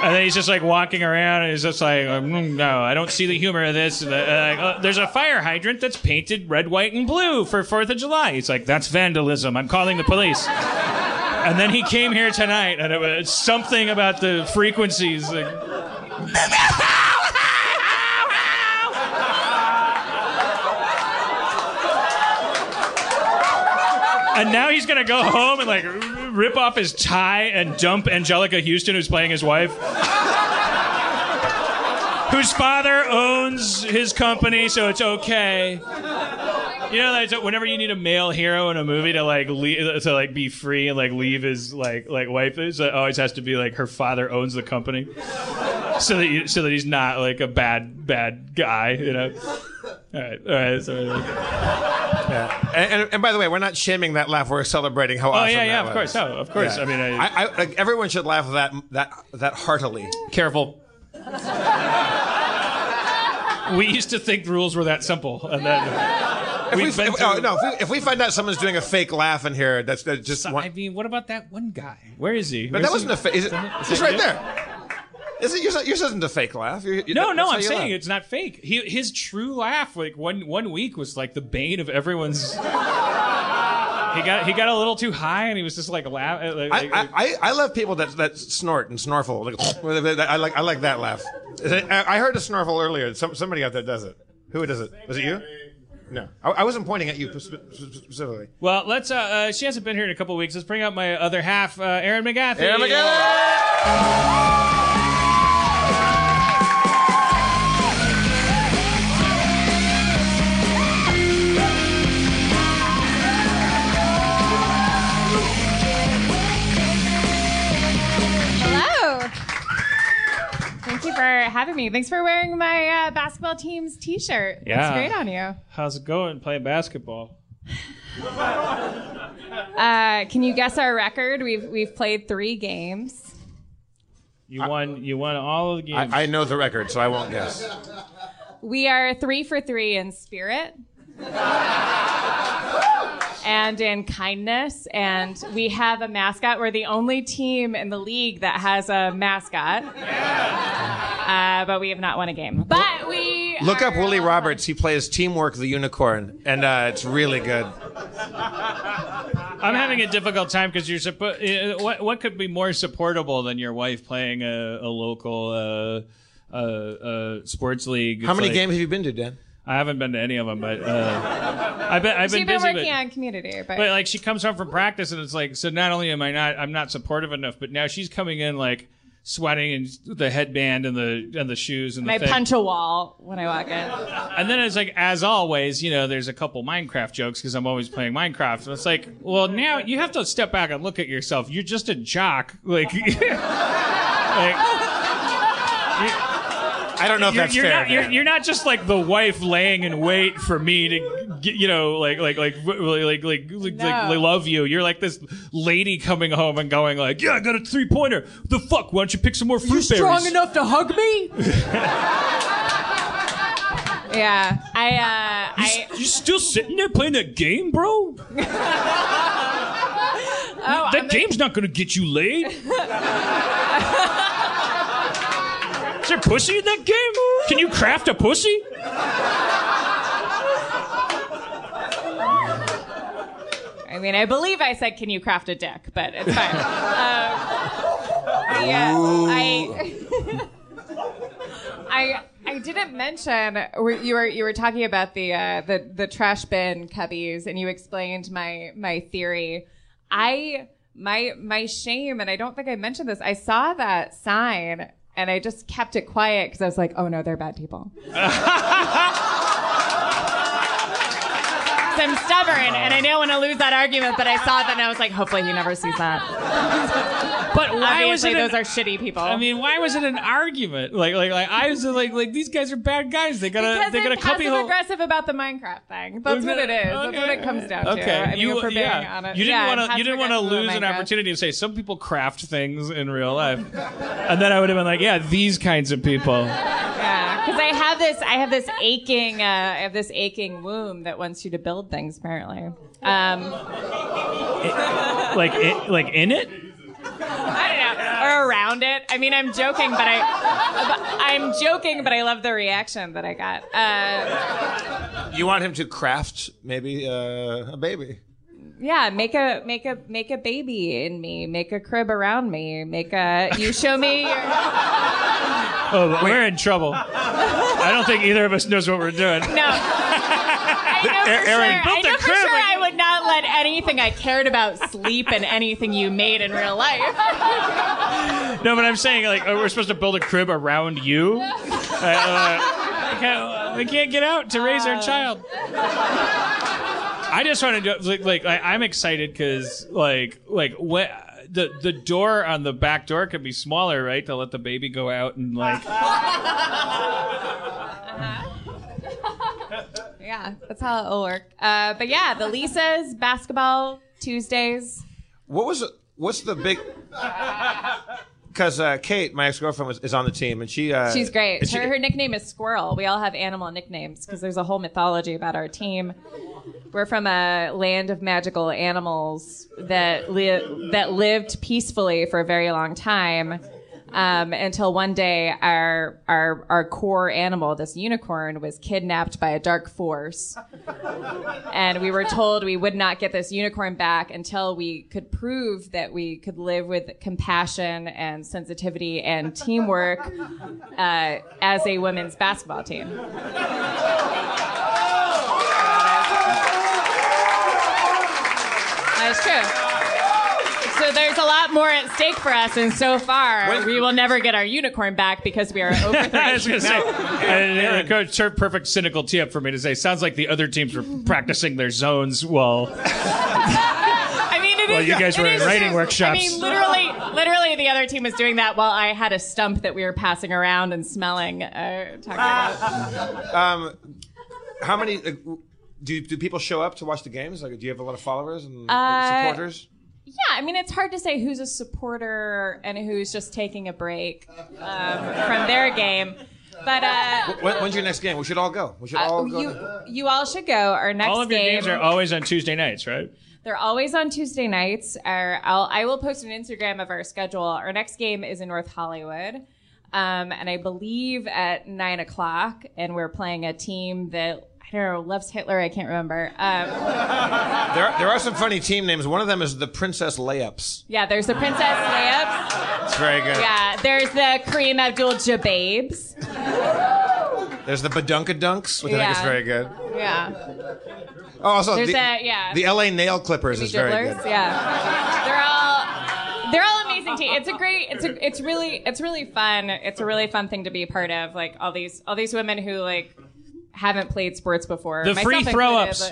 And then he's just like walking around and he's just like, "Mm, no, I don't see the humor of this. Uh, uh, there's a fire hydrant that's painted red, white, and blue for 4th of July. He's like, that's vandalism. I'm calling the police. And then he came here tonight and it was something about the frequencies. Like, And now he's gonna go home and like rip off his tie and dump Anjelica Huston, who's playing his wife, whose father owns his company, so it's okay. You know, like, so whenever you need a male hero in a movie to like leave, to like be free and like leave his like like wife, it always has to be like her father owns the company, so that you, so that he's not like a bad bad guy, you know. All right, all right. So,
And, and, and by the way, we're not shaming that laugh. We're celebrating how
oh
awesome
yeah, yeah,
that
of
was.
course, no, of course.
Yeah.
I mean, I,
I, I, like, everyone should laugh that that that heartily.
careful. we used to think the rules were that simple, and then
If we,
we've been
if,
through.
oh, no, if we, if we find out someone's doing a fake laugh in here, that's, that's just
I
one.
mean, what about that one guy? Where is he?
But that wasn't a fake. Is it,
Is
it's
it
right
you?
there. Is it yours? Yours isn't a fake laugh. You- you-
No,
that's
no, I'm
you
saying
laugh.
it's not fake. He, his true laugh, like one one week, was like the bane of everyone's. he got he got a little too high, and he was just like laugh. Like,
I,
like-
I, I, I love people that, that snort and snorfle. Like, I like I like that laugh. I I heard a snorfle earlier. Some, somebody out there does it. Who does it? Was it you? No, I, I wasn't pointing at you spe- spe- specifically.
well, let's. Uh, uh, she hasn't been here in a couple weeks. Let's bring up my other half, uh, Erin McGathy.
Erin McGill!
For having me. Thanks for wearing my uh, basketball team's T-shirt.
Yeah.
It's great on you.
How's it going playing basketball?
Uh, can you guess our record? We've we've played three games.
You won. You won all of the games.
I, I know the record, so I won't guess.
We are three for three in spirit. and in kindness, and we have a mascot. We're the only team in the league that has a mascot. Uh, but we have not won a game. But we
Look up
are-
Willie Roberts. He plays Teamwork the Unicorn, and uh, it's really good.
I'm having a difficult time because you're suppo- uh, what what could be more supportable than your wife playing a, a local uh, uh, uh, sports league?
How many
like-
games have you been to, Dan?
I haven't been to any of them, but uh, I've been I've
She's
been
been
busy.
working
but,
on community, but,
but like she comes home from practice and it's like so. Not only am I not I'm not supportive enough, but now she's coming in like sweating and the headband and the and the shoes and
I
the thing.
punch a wall when I walk in.
And then it's like, as always, you know, there's a couple Minecraft jokes because I'm always playing Minecraft. And it's like, well, now you have to step back and look at yourself. You're just a jock. Like, like
I don't know if
you're,
that's
you're
fair.
not, you're, you're not just like the wife laying in wait for me to, get, you know, like, like, like, like, like, like, like,
No.
like, love you. You're like this lady coming home and going like, yeah, I got a three pointer. The fuck? Why don't you pick some more fruit you berries?
Strong enough to hug me? yeah, I, uh, I,
You still sitting there playing that game, bro?
oh,
That
I'm the-
game's not gonna get you laid. Is there pussy in that game? Can you craft a pussy?
I mean, I believe I said, "Can you craft a dick?" But it's fine. um, yeah, I, I, I didn't mention you were you were talking about the uh, the the trash bin cubbies, and you explained my my theory. I my my shame, and I don't think I mentioned this. I saw that sign. And I just kept it quiet because I was like, "Oh no, they're bad people." because I'm stubborn and I didn't want to lose that argument. But I saw that and I was like, hopefully he never sees that.
But why was
Obviously,
it?
those are shitty people.
I mean, why was it an argument? Like, like, like I was like, like these guys are bad guys. They gotta,
because
they
I'm
gotta copy. me
passive
whole.
aggressive about the Minecraft thing. That's what it is. That's what it comes down to.
Okay,
I mean,
you,
if we're being
yeah.
honest.
you didn't
Yeah,
want to, you didn't want to lose an opportunity to say some people craft things in real life, and then I would have been like, yeah, these kinds of people.
Yeah, because I have this, I have this aching, uh, I have this aching womb that wants you to build things. Apparently, um,
like, it, like in it.
I don't know, or around it. I mean, I'm joking, but I, I'm joking, but I love the reaction that I got. Uh,
You want him to craft maybe uh, a baby.
Yeah, make a, make a, make a baby in me, make a crib around me, make a. You show me. Your,
Oh, we're in trouble. I don't think either of us knows what we're doing.
No. I know for
Erin
sure.
built
I know
a
for
crib,
sure
like-
I would not let anything I cared about sleep in anything you made in real life.
No, but I'm saying like oh, we're supposed to build a crib around you. Uh, uh, we, can't, we can't get out to raise our child. I just want to do like, like I, I'm excited because like like what the the door on the back door could be smaller, right, to let the baby go out and like.
Yeah, that's how it'll work. Uh, but yeah, the Lisa's basketball Tuesdays.
What was what's the big? Because uh, Kate, my ex girlfriend, was is on the team, and she uh,
She's great.
and she-
Her, her nickname is Squirrel. We all have animal nicknames because there's a whole mythology about our team. We're from a land of magical animals that li- that lived peacefully for a very long time. Um, until one day, our, our our core animal, this unicorn, was kidnapped by a dark force, and we were told we would not get this unicorn back until we could prove that we could live with compassion and sensitivity and teamwork uh, as a women's basketball team. That's true. So there's a lot more at stake for us, and so far
Wait.
we will never get our unicorn back because we are over
I was
three.
gonna say, and, uh, coach, served perfect cynical tee up for me to say. Sounds like the other teams were practicing their zones while
I mean, it is.
Well, you guys were in writing
true.
workshops.
I mean, literally, literally, the other team was doing that while I had a stump that we were passing around and smelling. Uh, talking about.
Um, how many? Uh, do do people show up to watch the games? Like, do you have a lot of followers and
Uh,
supporters?
Yeah, I mean, it's hard to say who's a supporter and who's just taking a break um, from their game. But uh,
When, when's your next game? We should all go. We should all go.
you, you all should go. Our next
all of your
game.
games are always on Tuesday nights, right?
They're always on Tuesday nights. Our, I'll, I will post an Instagram of our schedule. Our next game is in North Hollywood. Um, and I believe at nine o'clock, and we're playing a team that I loves Hitler. I can't remember. Um,
there, there are some funny team names. One of them is the Princess Layups.
yeah, there's the Princess Layups.
It's very good.
Yeah, there's the Kareem Abdul-Jababes.
There's the Badunkadunks, which I think is very good.
Yeah,
Oh, also
There's
the,
a- yeah.
the LA Nail Clippers is very good.
Yeah, they're all they're all amazing team. It's a great. It's a. It's really. It's really fun. It's a really fun thing to be a part of. Like all these all these women who like haven't played sports before.
The free throw-ups.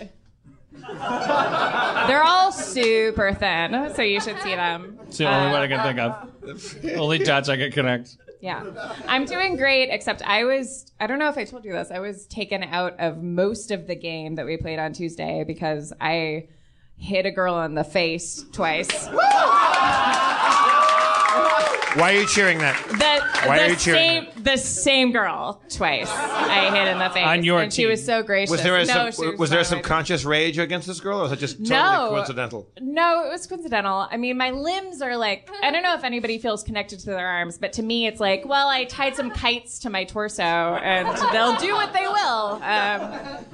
They're all super thin, so you should see them.
It's the only
Uh,
one I can think of. only dots I can connect.
Yeah. I'm doing great, except I was, I don't know if I told you this, I was taken out of most of the game that we played on Tuesday because I hit a girl in the face twice.
Why are you cheering that?
The,
Why
the
are you cheering
same, the same girl twice I hit in the face.
On your
and she was so gracious.
Was there a
no,
sub-
she
was there a
not on my team.
subconscious rage against this girl, or was it just totally
No.
coincidental?
No, it was coincidental. I mean, my limbs are like, I don't know if anybody feels connected to their arms, but to me, it's like, well, I tied some kites to my torso and they'll do what they will. Um,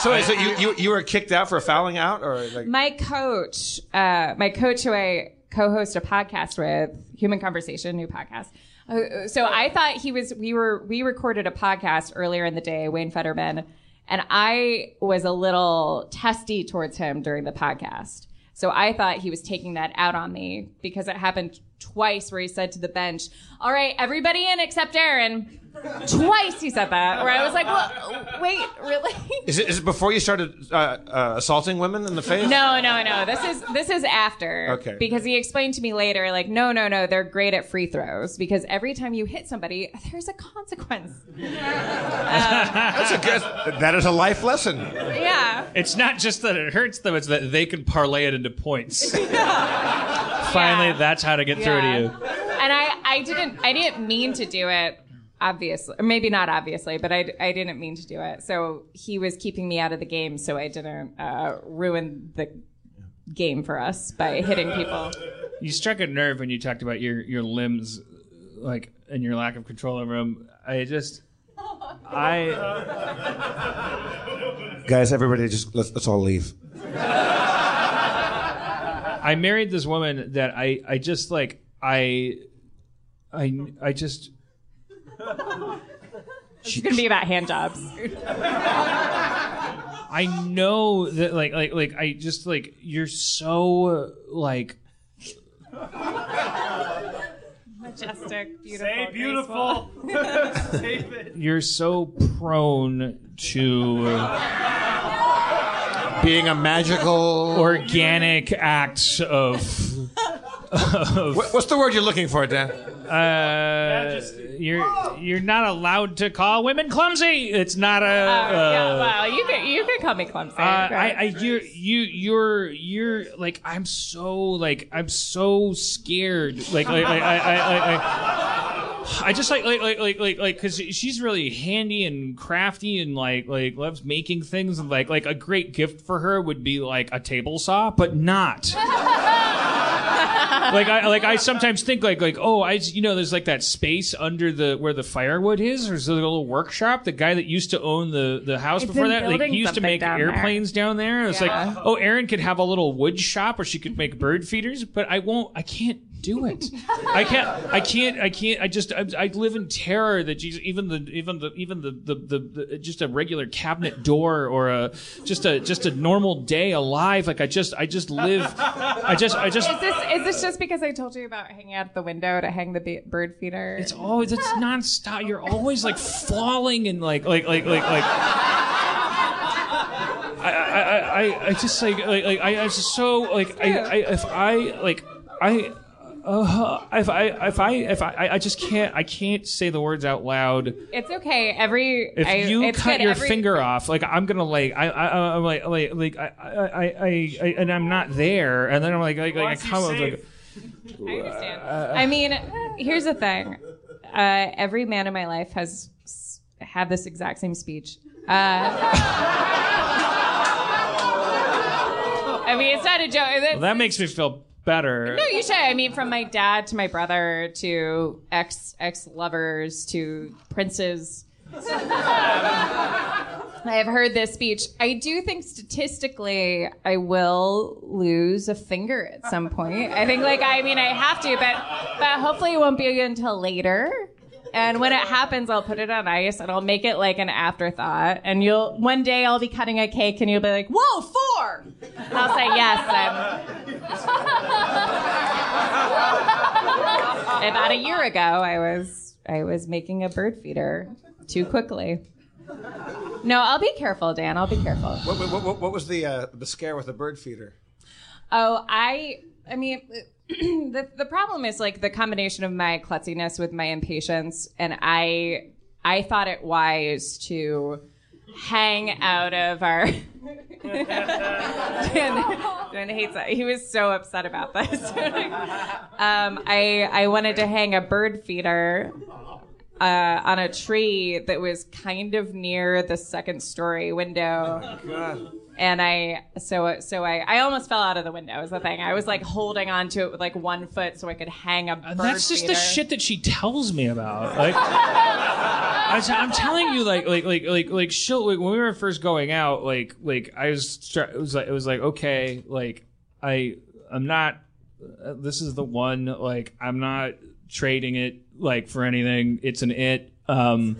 So, so you, you you were kicked out for fouling out, or like?
my coach, uh, my coach who I co-host a podcast with, Human Conversation, new podcast. Uh, so I thought he was. We were we recorded a podcast earlier in the day, Wayne Federman, and I was a little testy towards him during the podcast. So I thought he was taking that out on me because it happened twice where he said to the bench, "All right, everybody in except Erin." Twice he said that. Where I was like, well, "Wait, really?"
Is it, is it before you started uh, uh, assaulting women in the face?
No, no, no. This is this is after.
Okay.
Because he explained to me later, like, no, no, no, they're great at free throws because every time you hit somebody, there's a consequence.
That's a good. That is a life lesson.
Yeah.
It's not just that it hurts them; it's that they can parlay it into points. Finally,
Yeah.
that's how to get through to you.
And I, I didn't, I didn't mean to do it. Obviously, or maybe not obviously, but I, I didn't mean to do it. So he was keeping me out of the game, so I didn't uh, ruin the game for us by hitting people.
You struck a nerve when you talked about your your limbs, like and your lack of control over them. I just, I.
Guys, everybody, just let's, let's all leave.
I married this woman that I I just like I I I just
It's gonna be about hand jobs.
I know that like like like I just like you're so like
Majestic, beautiful, Say beautiful. Save it.
you're so prone to
Being a magical.
organic act of
What- What's the word you're looking for, Dan?
uh you're you're not allowed to call women clumsy. It's not a
yeah,
uh,
well, you can you could call me clumsy.
Uh, I, I, you, you, you're, you're like, I'm so, like, I'm so scared. Like, like, I, I, I, I, I, I just like, like, like, like, like, like, because she's really handy and crafty and like, like, loves making things. And like, like, a great gift for her would be like a table saw, but not. like I like I sometimes think like like oh I you know there's like that space under the where the firewood is or there's a little workshop the guy that used to own the the house
It's
before that like
building
he used to
something
make
down there.
airplanes down there it's
Yeah.
like oh Erin could have a little wood shop where she could make bird feeders but I won't I can't do it I can't I can't I can't I just I, I live in terror that Jesus, even the even the even the, the the the just a regular cabinet door or a just a just a normal day alive like I just I just live I just I just
Is this is this just because I told you about hanging out the window to hang the be- bird feeder?
It's always it's nonstop. You're always like falling and like like like like like. I I I, I, I just like like, like I, I was just so like I, I if I like I. Uh, if I if I if I I just can't I can't say the words out loud.
It's okay. Every
If
I,
you
it's
cut
good.
your
Every-
finger off, like I'm gonna like I I I'm like like like I I, I, I and I'm not there, and then I'm like like, like I come up like.
I understand. I mean, here's the thing. Uh, every man in my life has had this exact same speech. Uh, I mean, it's not a joke.
Well, that makes me feel better.
No, you should. I mean, from my dad to my brother to ex ex lovers to princes. I have heard this speech. I do think statistically I will lose a finger at some point. I think like I mean I have to, but but hopefully it won't be until later. And when it happens, I'll put it on ice and I'll make it like an afterthought. And you'll one day I'll be cutting a cake and you'll be like, "Whoa, four! And I'll say yes. I'm about a year ago i was i was making a bird feeder too quickly no i'll be careful dan i'll be careful
What, what, what, what was the uh, the scare with the bird feeder?
oh i i mean the, the problem is like the combination of my klutziness with my impatience and i i thought it wise to hang out of our Dan, hates that. He was so upset about this. um, I I wanted to hang a bird feeder uh, on a tree that was kind of near the second story window. And I so so I, I almost fell out of the window is the thing. I was like holding on to it with like one foot so I could hang a bird
That's just
feeder.
the shit that she tells me about. Like, I, am telling you, like, like, like, like, like, she'll, like, when we were first going out, like, like, I was, it was like, it was like, okay, like, I, I'm not, uh, this is the one, like, I'm not trading it, like, for anything. It's an it. Um,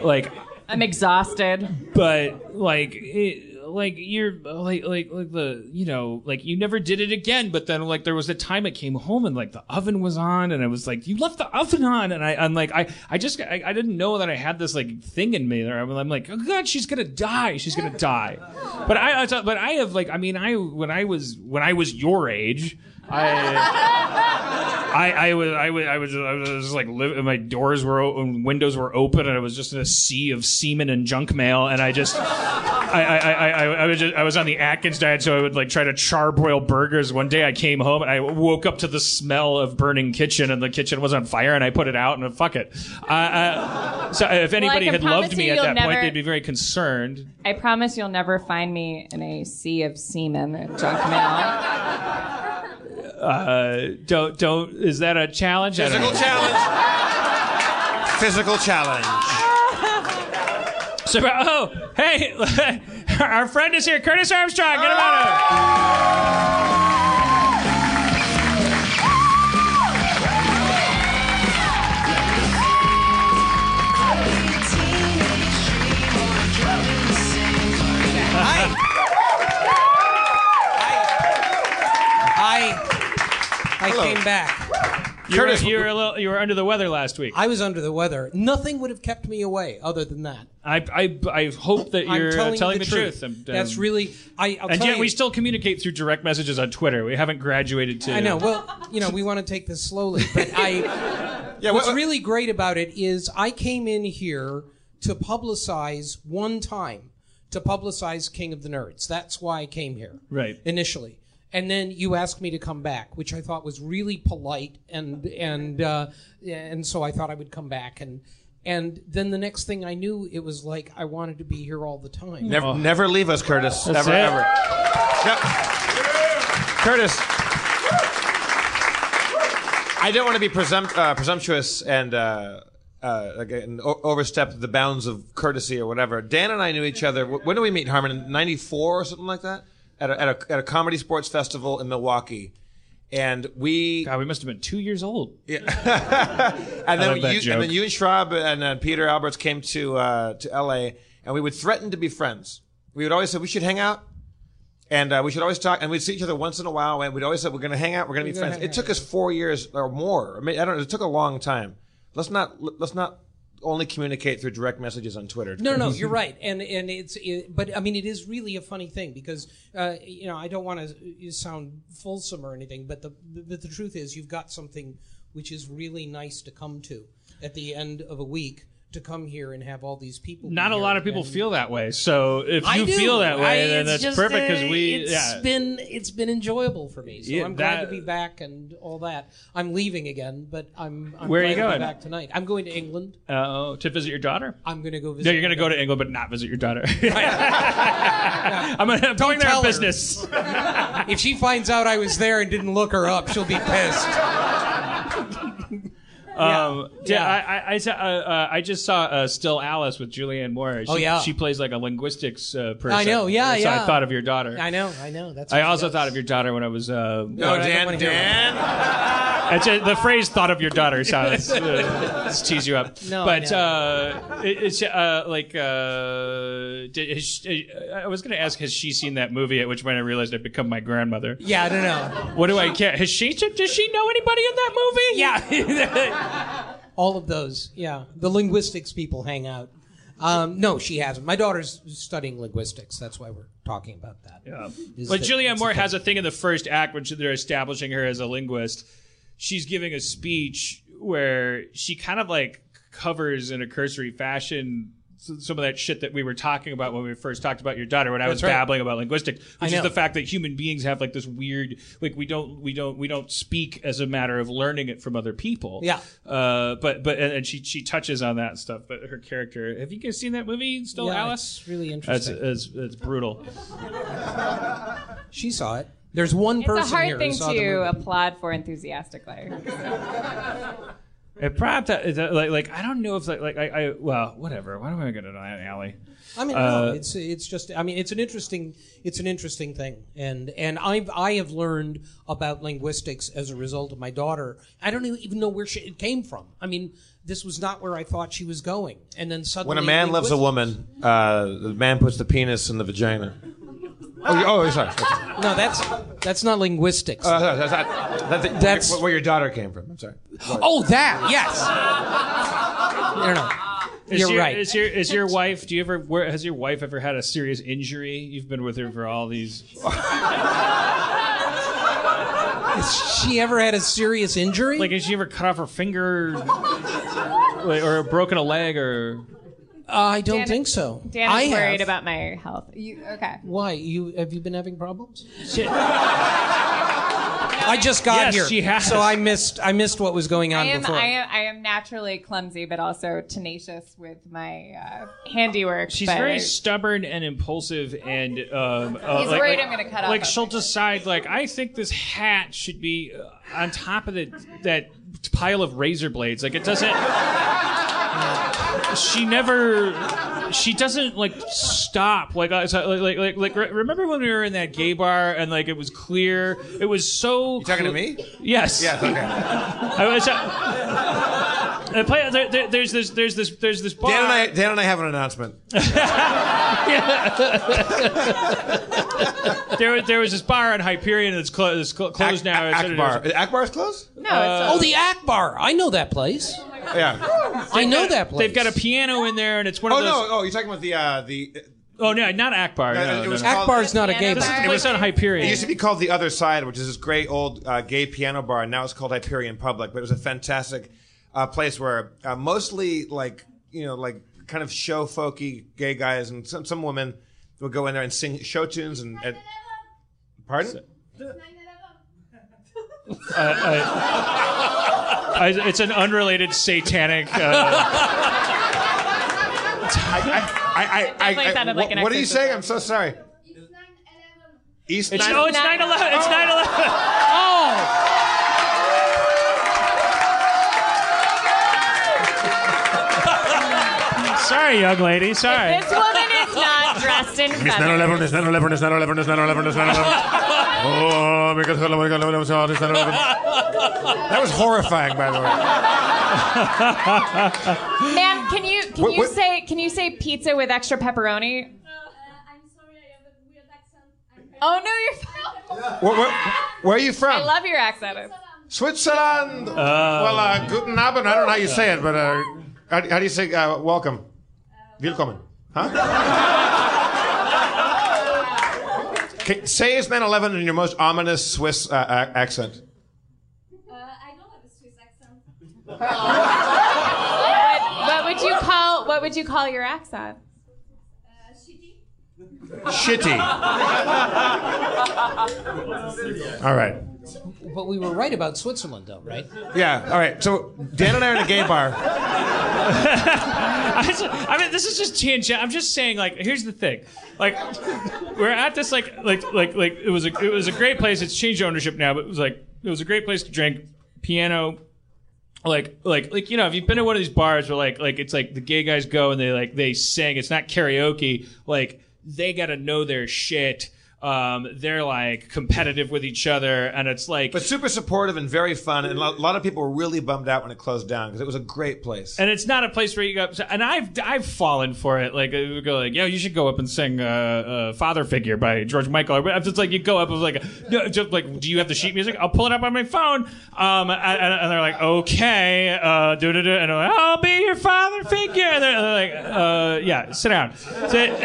like,
I'm exhausted.
but like it, like you're like like like the you know like you never did it again but then like there was a time I came home and like the oven was on and I was like you left the oven on. And I I'm like I I just I, I didn't know that I had this like thing in me there. I'm, like oh god she's gonna die. She's gonna die. But I, I but I have like I mean I when I was when I was your age I I, I was I was I was I was just like live, my doors were open, windows were open, and I was just in a sea of semen and junk mail, and I just. I, I, I, I, I was just, I was on the Atkins diet, so I would like try to charbroil burgers. One day I came home and I woke up to the smell of burning kitchen, and the kitchen was on fire, and I put it out, and fuck it. Uh, uh, so if anybody
can
had loved me at that point, they'd be very concerned.
I promise you'll never find me in a sea of semen and junk mail.
Uh, don't don't is that a challenge? I don't
Physical challenge. Physical challenge.
So, oh, hey, our friend is here, Curtis Armstrong. Get him out of
I I came back.
You were,
Curtis,
you were a little, you were under the weather last week.
I was under the weather. Nothing would have kept me away other than that.
I, I, I hope that you're
I'm telling,
uh, telling
you the, truth.
Um,
That's
um,
really. I, I'll
And yet
you,
we still communicate through direct messages on Twitter. We haven't graduated to.
I know. Well, you know, we want to take this slowly, but I.
Yeah,
What's
what-
really great about it is I came in here to publicize one time, to publicize King of the Nerds. That's why I came here.
Right.
Initially. And then you asked me to come back, which I thought was really polite, and and uh, and so I thought I would come back, and and then the next thing I knew, it was like I wanted to be here all the time.
Never, never leave us, Curtis.
That's
never,
it.
ever. Yep. Curtis. I don't want to be presumpt- uh, presumptuous and uh, uh, like, and o- overstep the bounds of courtesy or whatever. Dan and I knew each other. When did we meet, Harmon? In '94 or something like that? At a, at a at a comedy sports festival in Milwaukee, and we
God, we must have been two years old.
Yeah, and then
like
you
joke.
and then you and Schrab and uh, Peter Alberts came to uh, to L.A. and we would threaten to be friends. We would always say we should hang out, and uh, we should always talk, and we'd see each other once in a while, and we'd always say we're going to hang out, we're going to be friends. It took us four years or more. I mean, I don't know. It took a long time. Let's not let's not only communicate through direct messages on Twitter.
No, no, you're right, and and it's it, but I mean it is really a funny thing because uh, you know I don't want to sound fulsome or anything, but the but the truth is you've got something which is really nice to come to at the end of a week to come here and have all these people.
Not a lot of people
and-
feel that way. So if
I
you
do.
feel that way,
I-
then that's
just,
perfect because
uh,
we.
It's
yeah.
been it's been enjoyable for me, so
Yeah,
I'm glad
that-
to be back and all that. I'm leaving again, but I'm, I'm
Where are you
to be
going?
back tonight. I'm going to England.
Uh, to visit your daughter.
I'm going to go visit.
No, you're going to go to England, but not visit your daughter. I'm, gonna, I'm going there on
her.
business.
If she finds out I was there and didn't look her up, she'll be pissed.
Um, yeah,
Yeah.
I, I, I, saw- uh, uh, I just saw uh, Still Alice with Julianne Moore. She,
Oh, yeah.
she plays like a linguistics uh, person.
I know, yeah,
so
yeah.
I thought of your daughter.
I know, I know. That's.
I
what she
also
does.
thought of your daughter when I was. Uh,
No,
I
Dan,
wanna hear about
Dan.
It's a, the phrase "thought of your daughter" sounds uh, let's tease you up.
No,
but
no.
uh, it, it's uh, like uh, did, has she, I was going to ask, has she seen that movie? At which point I realized I'd become my grandmother.
Yeah, I don't know.
What do I care? Has she? Does she know anybody in that movie?
Yeah. All of those. Yeah, the linguistics people hang out. Um, no, she hasn't. My daughter's studying linguistics. That's why we're talking about that.
Yeah.
Is
But
that-
Julianne
it's
Moore
a-
has a thing in the first act when they're establishing her as a linguist. She's giving a speech where she kind of like covers in a cursory fashion s- some of that shit that we were talking about when we first talked about your daughter when I was
That's right.
babbling about linguistics, which is the fact that human beings have like this weird like we don't we don't we don't speak as a matter of learning it from other people.
Yeah.
Uh, but but and, and she she touches on that stuff. But her character, have you guys seen that movie? Still
Yeah,
Alice?
it's really interesting.
it's, it's brutal.
She saw it. There's one
It's a
person
hard
here
thing
who saw the
to applaud for enthusiastically.
It perhaps is that, like like I don't know if like like I, I well whatever. Why am I going to that alley?
I mean,
Uh,
no, it's it's just. I mean, it's an interesting it's an interesting thing, and and I've I have learned about linguistics as a result of my daughter. I don't even know where she, it came from. I mean, this was not where I thought she was going, and then suddenly
When a man loves a
linguistics-
woman, uh, the man puts the penis in the vagina. Oh, oh, sorry. sorry.
No, that's that's not linguistics.
Uh, that's, that's, that's,
That's-
that's where your daughter came from. I'm sorry.
oh, that yes. No, no.
Is
You're
your,
right.
Is your is your wife? Do you ever? Where, has your wife ever had a serious injury? You've been with her for all these.
Has she ever had a serious injury?
Like, has she ever cut off her finger, Like, or broken a leg, or?
I don't
Dan-
think so.
Dan
I
is worried
have.
about my health. You, okay.
Why? You have you been having problems? I just got
Yes,
here,
she has.
so I missed I missed what was going on
I am,
before.
I am I am naturally clumsy, but also tenacious with my uh, handiwork.
She's
but
very stubborn and impulsive, and um, uh,
He's
like,
worried
like-
I'm gonna cut off
Like
a
she'll
finger.
decide, like I think this hat should be uh, on top of the, that pile of razor blades. Like it doesn't. she never. She doesn't like stop. Like, uh, so, like, like, like, remember when we were in that gay bar and like it was clear. It was so.
You talking to me?
Yes.
Yes. Okay.
I was. Uh, play, there, there, there's this. There's this. There's this bar.
Dan and I, Dan and I have an announcement.
there, there was this bar in Hyperion that's clo- that's clo- closed now. It's-
Akbar. Akbar's closed?
no,
uh,
oh, the Akbar. I know that place.
Yeah.
I know that place.
They've got a piano in there, and it's one
Oh
of those.
Oh no! Oh, you're talking about the uh, the.
Oh no, not Akbar.
No,
No,
it was
no.
called-
Akbar's not a gay
Piano
bar.
bar.
It was on Hyperion.
It used to be called the Other Side, which is this great old uh, gay piano bar, and now it's called Hyperion Public. But it was a fantastic uh, place where uh, mostly like you know like kind of show folky gay guys and some some women would go in there and sing show tunes and. and pardon?
I, it's an unrelated satanic. Uh,
I, I, I, I,
Definitely
I,
sounded like
what, what are you saying? I'm so sorry. East
it's,
nine-
oh, it's 9 11. It's 9 11.
Oh,
Sorry, young lady. Sorry.
This woman is not dressed in feathers.
it's 9/11, it's 9/11, it's 9/11, it's 9/11, it's 9/11. Oh, because oh my God, it's 9/11. That was horrifying, by the way.
Ma'am, can you can
What-
you
what-
say can you say pizza with extra pepperoni?
I'm sorry, I have a weird accent. I'm
Oh no, you're.
Where, where, where are you from?
I love your accent.
Switzerland. well, uh, guten Abend. I don't know how you say it, but uh, how, how do you say uh, welcome? Willkommen. Huh? Okay, say it's 9/11 in your most ominous Swiss uh, a- accent.
Uh, I don't have a Swiss accent.
What, what would you call what would you call your accent?
Uh, shitty.
Shitty. All right.
But we were right about Switzerland, though, right?
Yeah. All right. So Dan and I are in a gay bar.
I just- I mean, this is just tangent. I'm just saying, like, here's the thing, like, we're at this, like, like, like, like, it was a, it was a great place. It's changed ownership now, but it was like, it was a great place to drink piano. Like, like, like, you know, if you've been to one of these bars where, like, like, it's like the gay guys go and they, like, they sing. It's not karaoke. Like, they got to know their shit. Um, they're like competitive with each other, and it's like,
But super supportive and very fun. And a lot of people were really bummed out when it closed down because it was a great place.
and it's not a place where you go. And I've I've fallen for it. Like it would go like, yo, you should go up and sing uh, uh, "Father Figure" by George Michael. But just like, you go up and like, no, just like, do you have the sheet music? I'll pull it up on my phone. Um, and, and they're like, okay, uh, do do do, and I'm like, I'll be your father figure. And they're, they're like, uh, yeah, sit down. So it-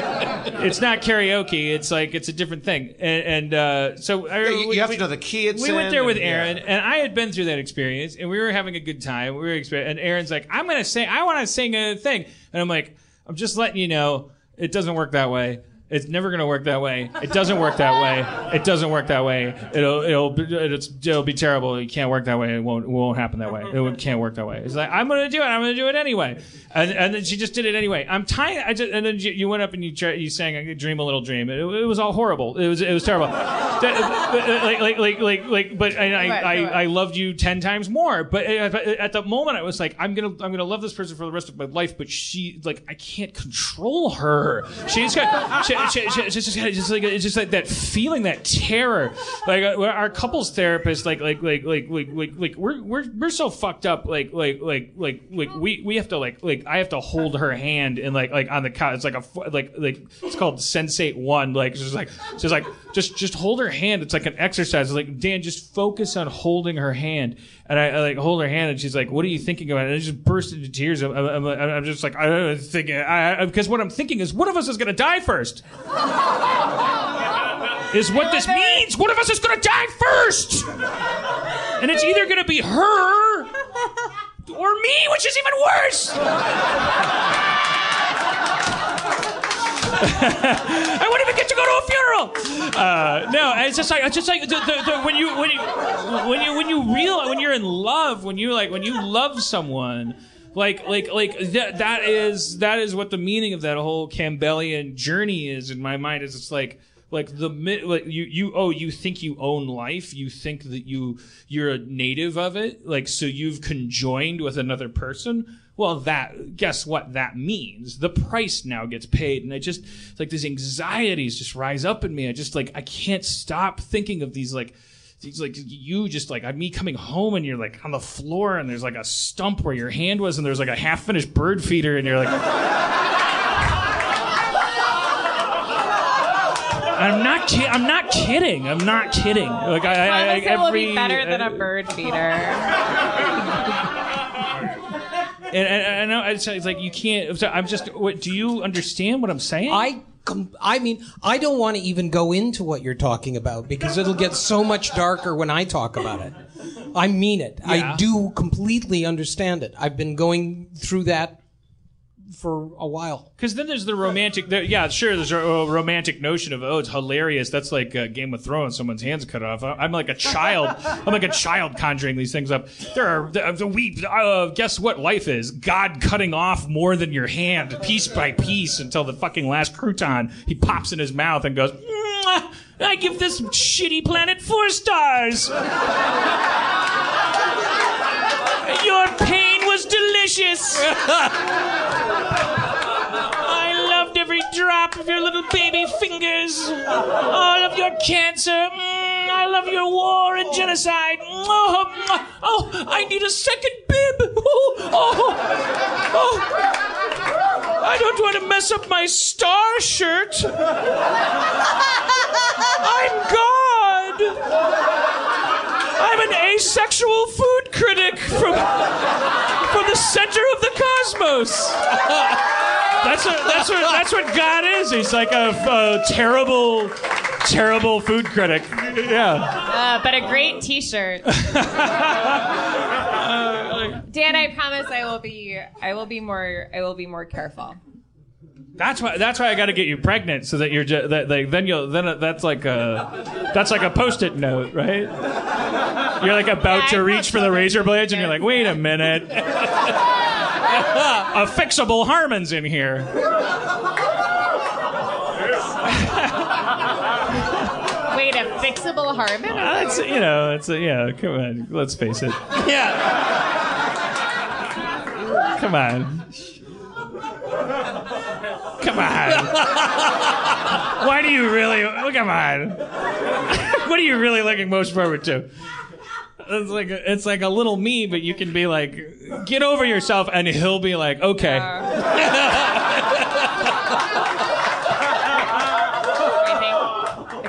it's not karaoke. It's like it's a different thing. And, and uh, so I,
you, you have to know the kids.
we went there with
and-
Erin,
yeah.
and I had been through that experience, and we were having a good time. We were and Erin's like, "I'm gonna sing. I want to sing a thing," and I'm like, "I'm just letting you know, it doesn't work that way. It's never gonna work that way. It doesn't work that way. It doesn't work that way. It'll it'll it'll be terrible. It can't work that way. It won't it won't happen that way. It can't work that way." It's like I'm gonna do it. I'm gonna do it anyway. And and then she just did it anyway. I'm tired. I just, and then you, you went up and you tried, you sang "I Dream a Little Dream." It, it was all horrible. It was it was terrible. That- uh, like like like like like. But I I,
Right,
I,
right.
I loved you ten times more. But uh, at uh, at the moment, I was like, I'm gonna I'm gonna love this person for the rest of my life. But she like I can't control her. She's got she, it's just, just like it's just like that feeling, that terror. Like uh, our couples therapist, like like like like like like, like we're we're we're so fucked up. Like like like like like we we have to like like I have to hold her hand and like like on the couch. It's like a like like it's called Sensate One. Like she's like she's like just just hold her hand. It's like an exercise. It's like Dan, just focus on holding her hand. And I, I like hold her hand, and she's like, "What are you thinking about?" And I just burst into tears. I'm, I'm, I'm, I'm just like, I don't know, thinking, I, I, because what I'm thinking is, one of us is gonna die first. is what this means. One of us is gonna die first, and it's either gonna be her or me, which is even worse. I wouldn't even get to go to a funeral. Uh, no, it's just like it's just like the, the, the, when you when you when you when you real when you're in love when you like when you love someone. Like, like, like that, that is, that is what the meaning of that whole Campbellian journey is in my mind is it's like, like the like you you oh you think you own life you think that you you're a native of it like so you've conjoined with another person well that guess what that means the price now gets paid and i just like these anxieties just rise up in me i just like i can't stop thinking of these like these like you just like me coming home and you're like on the floor and there's like a stump where your hand was and there's like a half finished bird feeder and you're like I'm not. Ki- I'm not kidding. I'm not kidding. Like I, I, I
Promise it will
every,
be better than a uh, bird feeder.
And, and, and I know it's, it's like you can't. so I'm just. What, do you understand what I'm saying?
I com- I mean, I don't want to even go into what you're talking about because it'll get so much darker when I talk about it. I mean it.
Yeah.
I do completely understand it. I've been going through that for a while.
Because then there's the romantic. There, yeah, sure. There's a, a romantic notion of oh, it's hilarious. That's like uh, Game of Thrones. Someone's hands cut off. I- I'm like a child. I'm like a child conjuring these things up. There are the, the we. Uh, guess what? Life is God cutting off more than your hand, piece by piece, until the fucking last crouton he pops in his mouth and goes. "Mwah! I give this shitty planet four stars. Your pain was delicious. I loved every drop of your little baby fingers. All of your cancer. Mm, I love your war and genocide. Oh, oh, I need a second bib. Oh, oh, oh. I don't want to mess up my star shirt. I'm God. I'm an asexual food critic from from the center of the cosmos. That's what that's what that's what God is. He's like a, a terrible, terrible food critic. Yeah.
Uh, but a great T-shirt. Dan, I promise I will be. I will be more. I will be more careful.
That's why. That's why I got to get you pregnant, so that you're just that, like then you'll then uh, that's like a that's like a post-it note, right? You're like about
Yeah,
to
I
reach for the razor blades, and you're like, wait a minute. a fixable Harmon's in here.
Wait, a fixable Harmon?
That's uh, you know, it's a, yeah. Come on, let's face it.
Yeah.
Come on. Come on. Why do you really? oh, Come on. what are you really looking most forward to? It's like a, it's like a little me, but you can be like, get over yourself, and he'll be like, okay.
I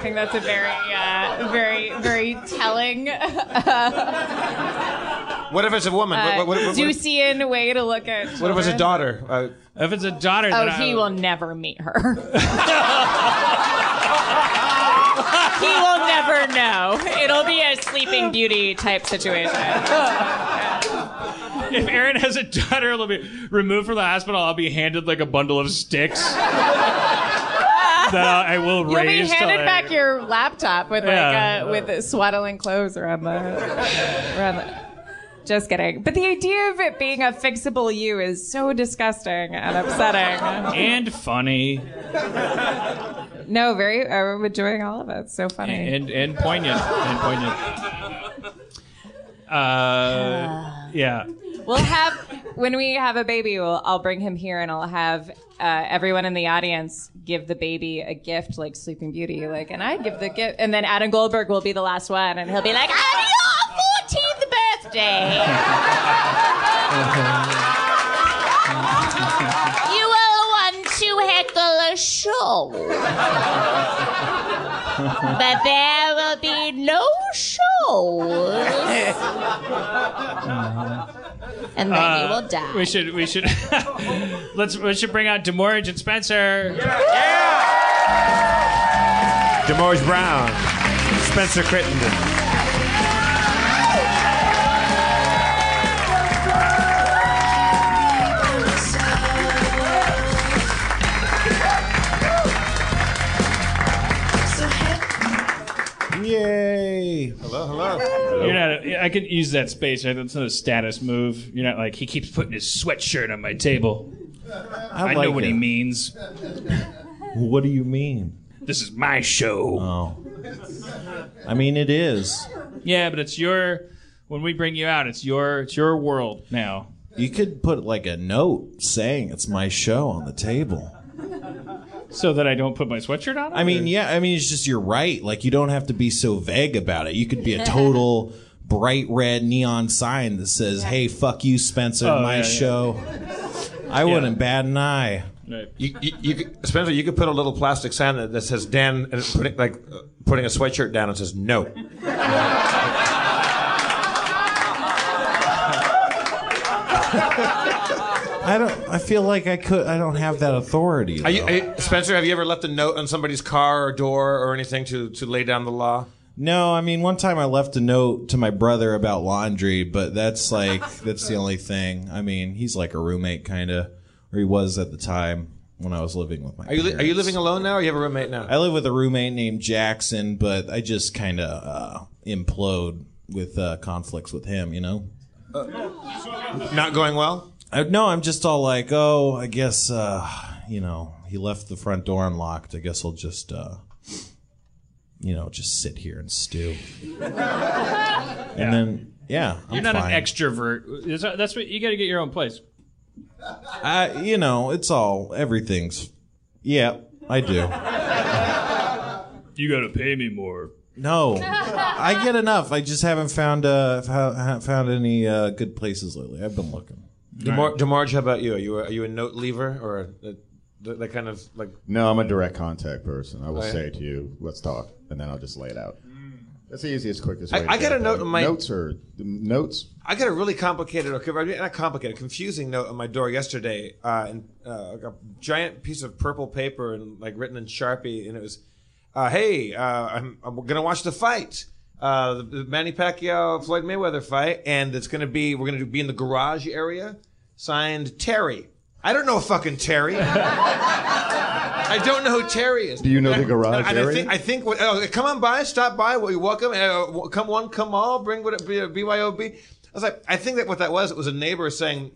think. That's a very, uh, very, very telling, uh,
What if it's a woman? what, what, what, what,
Deucean way to look at.
what if it's a daughter? Uh,
If it's a daughter,
Oh,
then I-
he will never meet her. he will never know. It'll be a Sleeping Beauty type situation.
If Erin has a daughter, it'll be removed from the hospital. I'll be handed like a bundle of sticks that I will
You'll be
raise. till
handed
I-
back your laptop with like
Yeah.
uh, with swaddling clothes around the around the. Just kidding. But the idea of it being a fixable you is so disgusting and upsetting.
and funny
No, very. I'm enjoying all of it. It's so funny.
and and poignant and poignant. Uh, yeah.
We'll have when we have a baby, we'll, I'll bring him here and I'll have uh, everyone in the audience give the baby a gift like Sleeping Beauty, like, and I give the gift, and then Adam Goldberg will be the last one, and he'll be like, "On your 14th birthday, you will want to heckle a show, but there will be no shows." and then you will uh, die.
We should we should let's we should bring out DeMorge and Spencer. Yeah!
DeMorge Brown, Spencer Crittenden.
Yay!
Hello, hello.
You're not. A, I could use that space. Right? That's not a status move. You're not like he keeps putting his sweatshirt on my table. I, know
like
what
it.
he means.
What do you mean?
This is my show.
Oh. I mean, it is.
Yeah, but it's your. When we bring you out, it's your it's your world now.
You could put like a note saying it's my show on the table.
So that I don't put my sweatshirt on.
I mean, yeah, I mean, it's just you're right. Like, you don't have to be so vague about it. You could be a total bright red neon sign that says, hey, fuck you, Spencer,
Oh,
my
yeah, yeah.
show. I wouldn't bat an eye.
Right.
You, you, you could, Spencer, you could put a little plastic sign that, that says Dan, and it's putting like uh, putting a sweatshirt down and says no.
I don't. I feel like I could. I don't have that authority.
Are you,
though.
are you- Spencer, have you ever left a note on somebody's car or door or anything to, to lay down the law?
No, I mean one time I left a note to my brother about laundry, but that's like that's the only thing. I mean, he's like a roommate kind of, or he was at the time when I was living with my.
Are you li- are you living alone now, or you have a roommate now?
I live with a roommate named Jackson, but I just kind of uh, implode with uh, conflicts with him. You know.
Not going well.
I, no, I'm just all like, oh, I guess uh, you know he left the front door unlocked. I guess I'll just. Uh, you know, just sit here and stew. And then, yeah, I'm
You're not
fine.
an extrovert. Is that- That's what you got to get your own place.
I, you know, it's all everything's. Yeah, I do.
You got to pay me more.
No, I get enough. I just haven't found uh fo- haven't found any uh, good places lately. I've been looking.
Demar- Demarge, how about you? Are you a, are you a note leaver or a, a, that kind of like?
No, I'm a direct contact person. I will say to you, let's talk, and then I'll just lay it out. That's the easiest, quickest
I-
way. to
I
get
got a note on my-
notes or notes.
I got a really complicated, I not complicated, confusing note on my door yesterday, uh, and uh, a giant piece of purple paper and like written in Sharpie, and it was, uh, "Hey, uh, I'm, I'm gonna watch the fight, uh, the, the Manny Pacquiao Floyd Mayweather fight, and it's gonna be we're gonna be in the garage area." Signed Terry. I don't know fucking Terry. I don't know who Terry is.
Do you know the garage
and I
area?
think, I think what, oh, come on by, stop by. Well, you're welcome. Uh, come one, come all. Bring what B- BYOB. I was like, I think that what that was, it was a neighbor saying,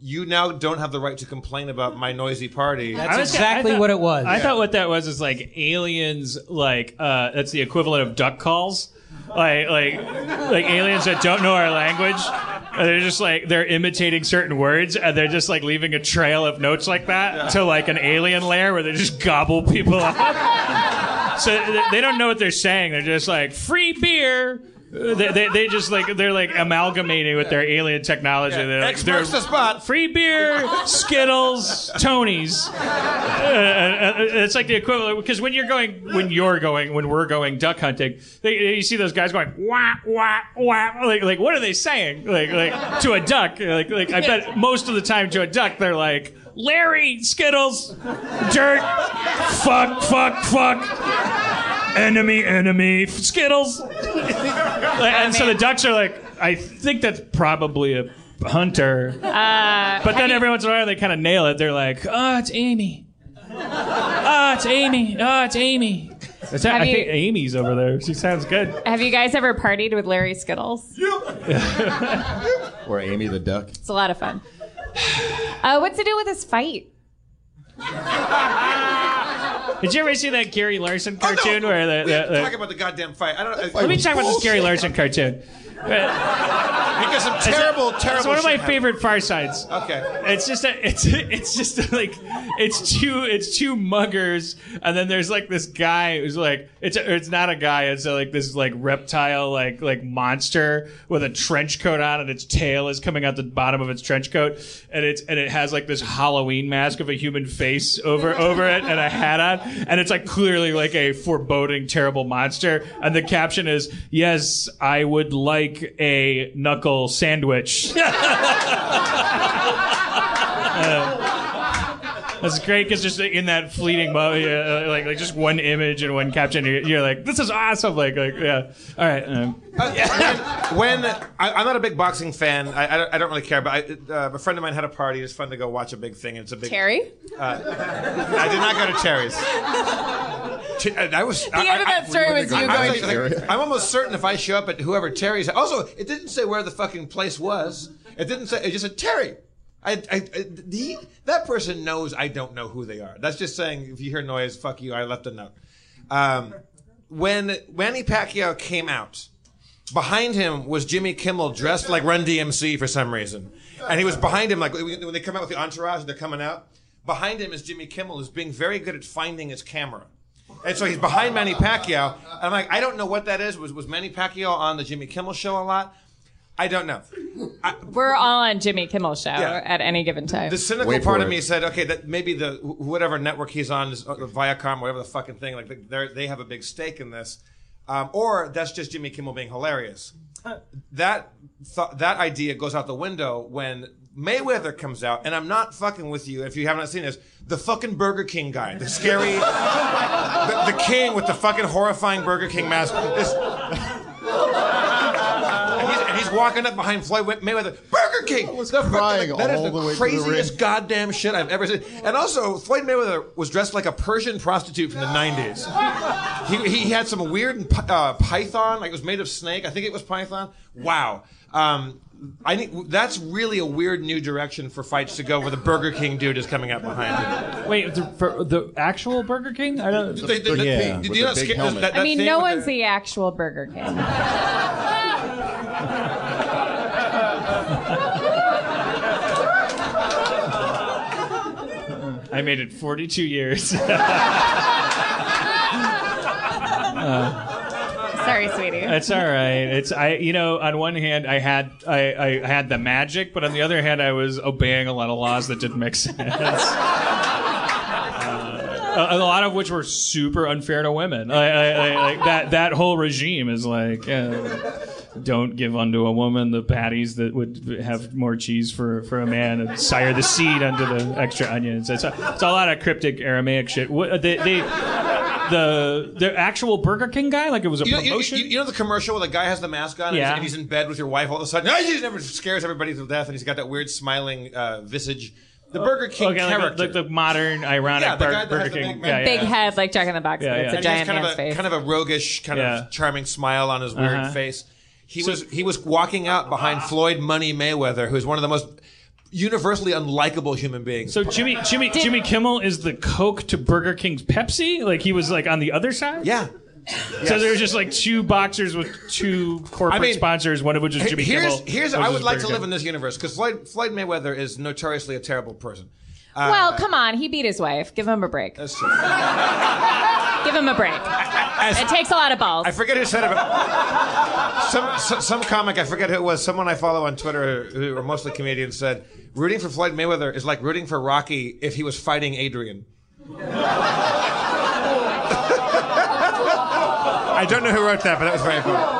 "You now don't have the right to complain about my noisy party."
That's
was-
exactly
thought-
what it was.
I thought what that was is like aliens, like uh, that's the equivalent of duck calls, like like like aliens that don't know our language. They're just like they're imitating certain words, and they're just like leaving a trail of notes like that to like an alien lair where they just gobble people up. so they don't know what they're saying. They're just like free beer. They, they, they just like they're like amalgamating with their alien technology. They're like,
X
they're-
the spot.
free beer, Skittles, Tonys. Uh, uh, it's like the equivalent because when you're going, when you're going, when we're going duck hunting, they, you see those guys going wah wah wah. Like, like what are they saying? Like, like to a duck. Like, like I bet most of the time to a duck they're like Larry, Skittles, dirt, fuck, fuck, fuck, enemy, enemy, Skittles. and so the ducks are like, I think that's probably a hunter.
Uh,
But then every once in a while they kind of nail it. They're like, "Oh, it's Amy. Oh, it's Amy. Oh, it's Amy." Is that, I
you-
think Amy's over there. She sounds good.
have you guys ever partied with Larry Skittles?
Or Amy the duck.
It's a lot of fun. Uh, what's to do with this fight?
Did you ever see that Gary Larson
Oh, no.
cartoon where the,
We have
the,
to
the-
talk about the goddamn fight. I don't.
Uh, let me talk about this Gary Larson cartoon. Uh,
Because some terrible, terrible.
It's one of my
shit
favorite Far Sides.
Okay.
It's just a, it's it's just like it's two it's two muggers and then there's like this guy who's like it's it's not a guy it's like this like reptile like like monster with a trench coat on and its tail is coming out the bottom of its trench coat and it's and it has like this Halloween mask of a human face over over it and a hat on and it's like clearly like a foreboding terrible monster and the caption is yes I would like a knuckle sandwich. That's great because just in that fleeting moment, uh, like like just one image and one caption, you're, you're like, "This is awesome!" Like like yeah. All right. Um,
when I, I'm not a big boxing fan, I, I, don't, I don't really care. But I, uh, a friend of mine had a party. It's fun to go watch a big thing. And it's a big.
Terry?
I did not go to Terry's. T- uh, I was.
The end of that story was you
I
going.
was like- I'm almost certain if I show up at whoever Terry's. Also, it didn't say where the fucking place was. It didn't say. It just said Terry. I, I, I he, that person knows I don't know who they are. That's just saying if you hear noise, fuck you. I left a note. Um, when Manny Pacquiao came out, behind him was Jimmy Kimmel dressed like Run DMC for some reason, and he was behind him like when they come out with the entourage, they're coming out. Behind him is Jimmy Kimmel, who's being very good at finding his camera. And so he's behind Manny Pacquiao. And I'm like, I don't know what that is. Was was Manny Pacquiao on the Jimmy Kimmel show a lot? I don't know.
We're all on Jimmy Kimmel show
Yeah.
at any given time.
The cynical
Wait for
part of
it.
me said, okay, that maybe the wh- whatever network he's on, is, uh, Viacom, whatever the fucking thing, like they they have a big stake in this, um, or that's just Jimmy Kimmel being hilarious. That th- that idea goes out the window when Mayweather comes out, and I'm not fucking with you if you haven't seen this. The fucking Burger King guy, the scary, the, the king with the fucking horrifying Burger King mask. This, and he's, and he's walking up behind Floyd Mayweather. Burger King. I was
crying
that is
all
the,
the way to the
craziest
ring.
goddamn shit I've ever seen. And also, Floyd Mayweather was dressed like a Persian prostitute from the '90s. He, he had some weird uh, python, like it was made of snake. I think it was python. Wow. Um, I think that's really a weird new direction for fights to go, where the Burger King dude is coming out behind him.
wait, the, for the actual Burger King? I don't.
The- the- the-
Yeah,
do
with
you
the
not
big
sca-
helmet.
that-
I mean, no one's
the-
the actual Burger King.
I made it 42 years.
Sorry, sweetie.
It's all right. It's I. You know, on one hand, I had I, I had the magic, but on the other hand, I was obeying a lot of laws that didn't make sense. Uh, a, a lot of which were super unfair to women. I, I, I, like that that whole regime is like. Uh, don't give unto a woman the patties that would have more cheese for, for a man and sire the seed unto the extra onions. It's a, it's a lot of cryptic Aramaic shit. What, they, they, the the actual Burger King guy, like it was a
You know, you,
promotion.
you- you know the commercial where the guy has the mask on and, he's,
Yeah.
and he's in bed with your wife all of a sudden. "Ah, He never scares everybody to death and he's got that weird smiling uh, visage. The Burger King
okay, like,
character.
the- like the modern ironic
Yeah, the
Bur-
guy that
Burger
has
King.
big-
yeah,
Big head like Jack in the Box,
Yeah,
but
yeah.
it's a
and
giant
kind of a
face.
kind of a roguish, kind
Yeah.
of charming smile on his weird
Uh-huh.
face. He was he was walking out behind Floyd Money Mayweather, who's one of the most universally unlikable human beings.
So Jimmy Jimmy Jimmy Kimmel is the Coke to Burger King's Pepsi. Like he was like on the other side.
yeah.
So there was just like two boxers with two corporate
I mean,
sponsors, one of which is Jimmy
here's
Kimmel.
here's
one
I
of
would
is
like to live
King.
in this universe because Floyd Floyd Mayweather is notoriously a terrible person. Uh,
well, come on, he beat his wife. Give him a break.
That's true.
Give him a break. It takes a lot of balls.
I forget who said it. Some, some some comic, I forget who it was. Someone I follow on Twitter, who are mostly comedians, said rooting for Floyd Mayweather is like rooting for Rocky if he was fighting Adrian. I don't know who wrote that, but that was very funny.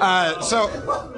Uh, so,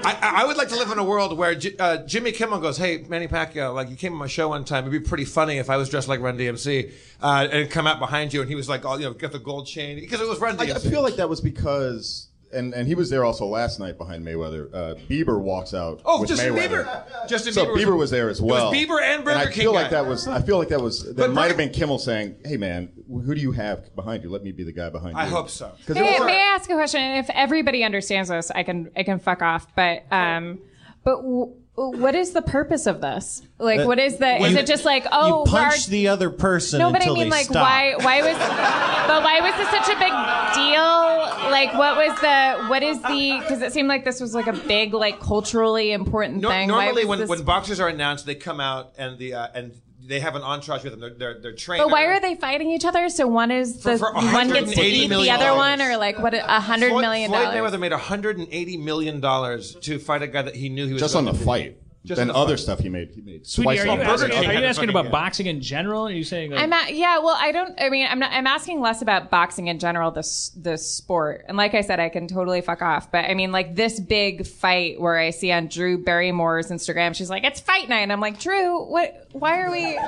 I, I would like to live in a world where J- uh, Jimmy Kimmel goes, "Hey, Manny Pacquiao, like you came on my show one time. It'd be pretty funny if I was dressed like Run DMC uh, and come out behind you, and he was like, all, you know, get the gold chain because it was Run
I,
DMC."
I feel like that was because, and, and he was there also last night behind Mayweather. Uh, Bieber walks out.
Oh,
with
Justin
Mayweather.
Bieber. Justin
So
Bieber was-
Bieber was there as well.
was
well.
Bieber and Burger
I
King
feel
guy.
like that was. I feel like that was. That
But
might have been Kimmel saying, "Hey man, who do you have behind you? Let me be the guy behind you."
I hope so.
'Cause
May,
it was-
may I ask a question? If everybody understands this, I can I can fuck off. But um, but w- what is the purpose of this? Like,
Uh,
what is the? Is
you-
it just like, oh,
you
we're-
punch the other person
no, but I
until
mean,
they
like,
stop.
why? Why was? But why was this such a big deal? Like, what was the? What is the? Because it seemed like this was like a big, like, culturally important
Nor-
thing. Why
normally,
was
when,
this-
when boxers are announced, they come out and the uh, and they have an entourage with them. They're they're, they're trained.
But why are they fighting each other? So one is the
For- for
one gets to
$180
eat the other one, or like what? A hundred
Floyd,
million
Floyd
dollars.
Mayweather made 180 million dollars to fight a guy that he knew he was
Just on the
to
fight.
Just
then
on the
other
fight.
stuff he made. He made
Sweetie, are you, asking, are you asking about
game.
boxing in general? Are you saying like,
I'm at, yeah, well, I don't. I mean, I'm not. I'm asking less about boxing in general, this the sport. And like I said, I can totally fuck off. But I mean, like this big fight where I see on Drew Barrymore's Instagram, she's like, "It's fight night." And I'm like, Drew, what? Why are we?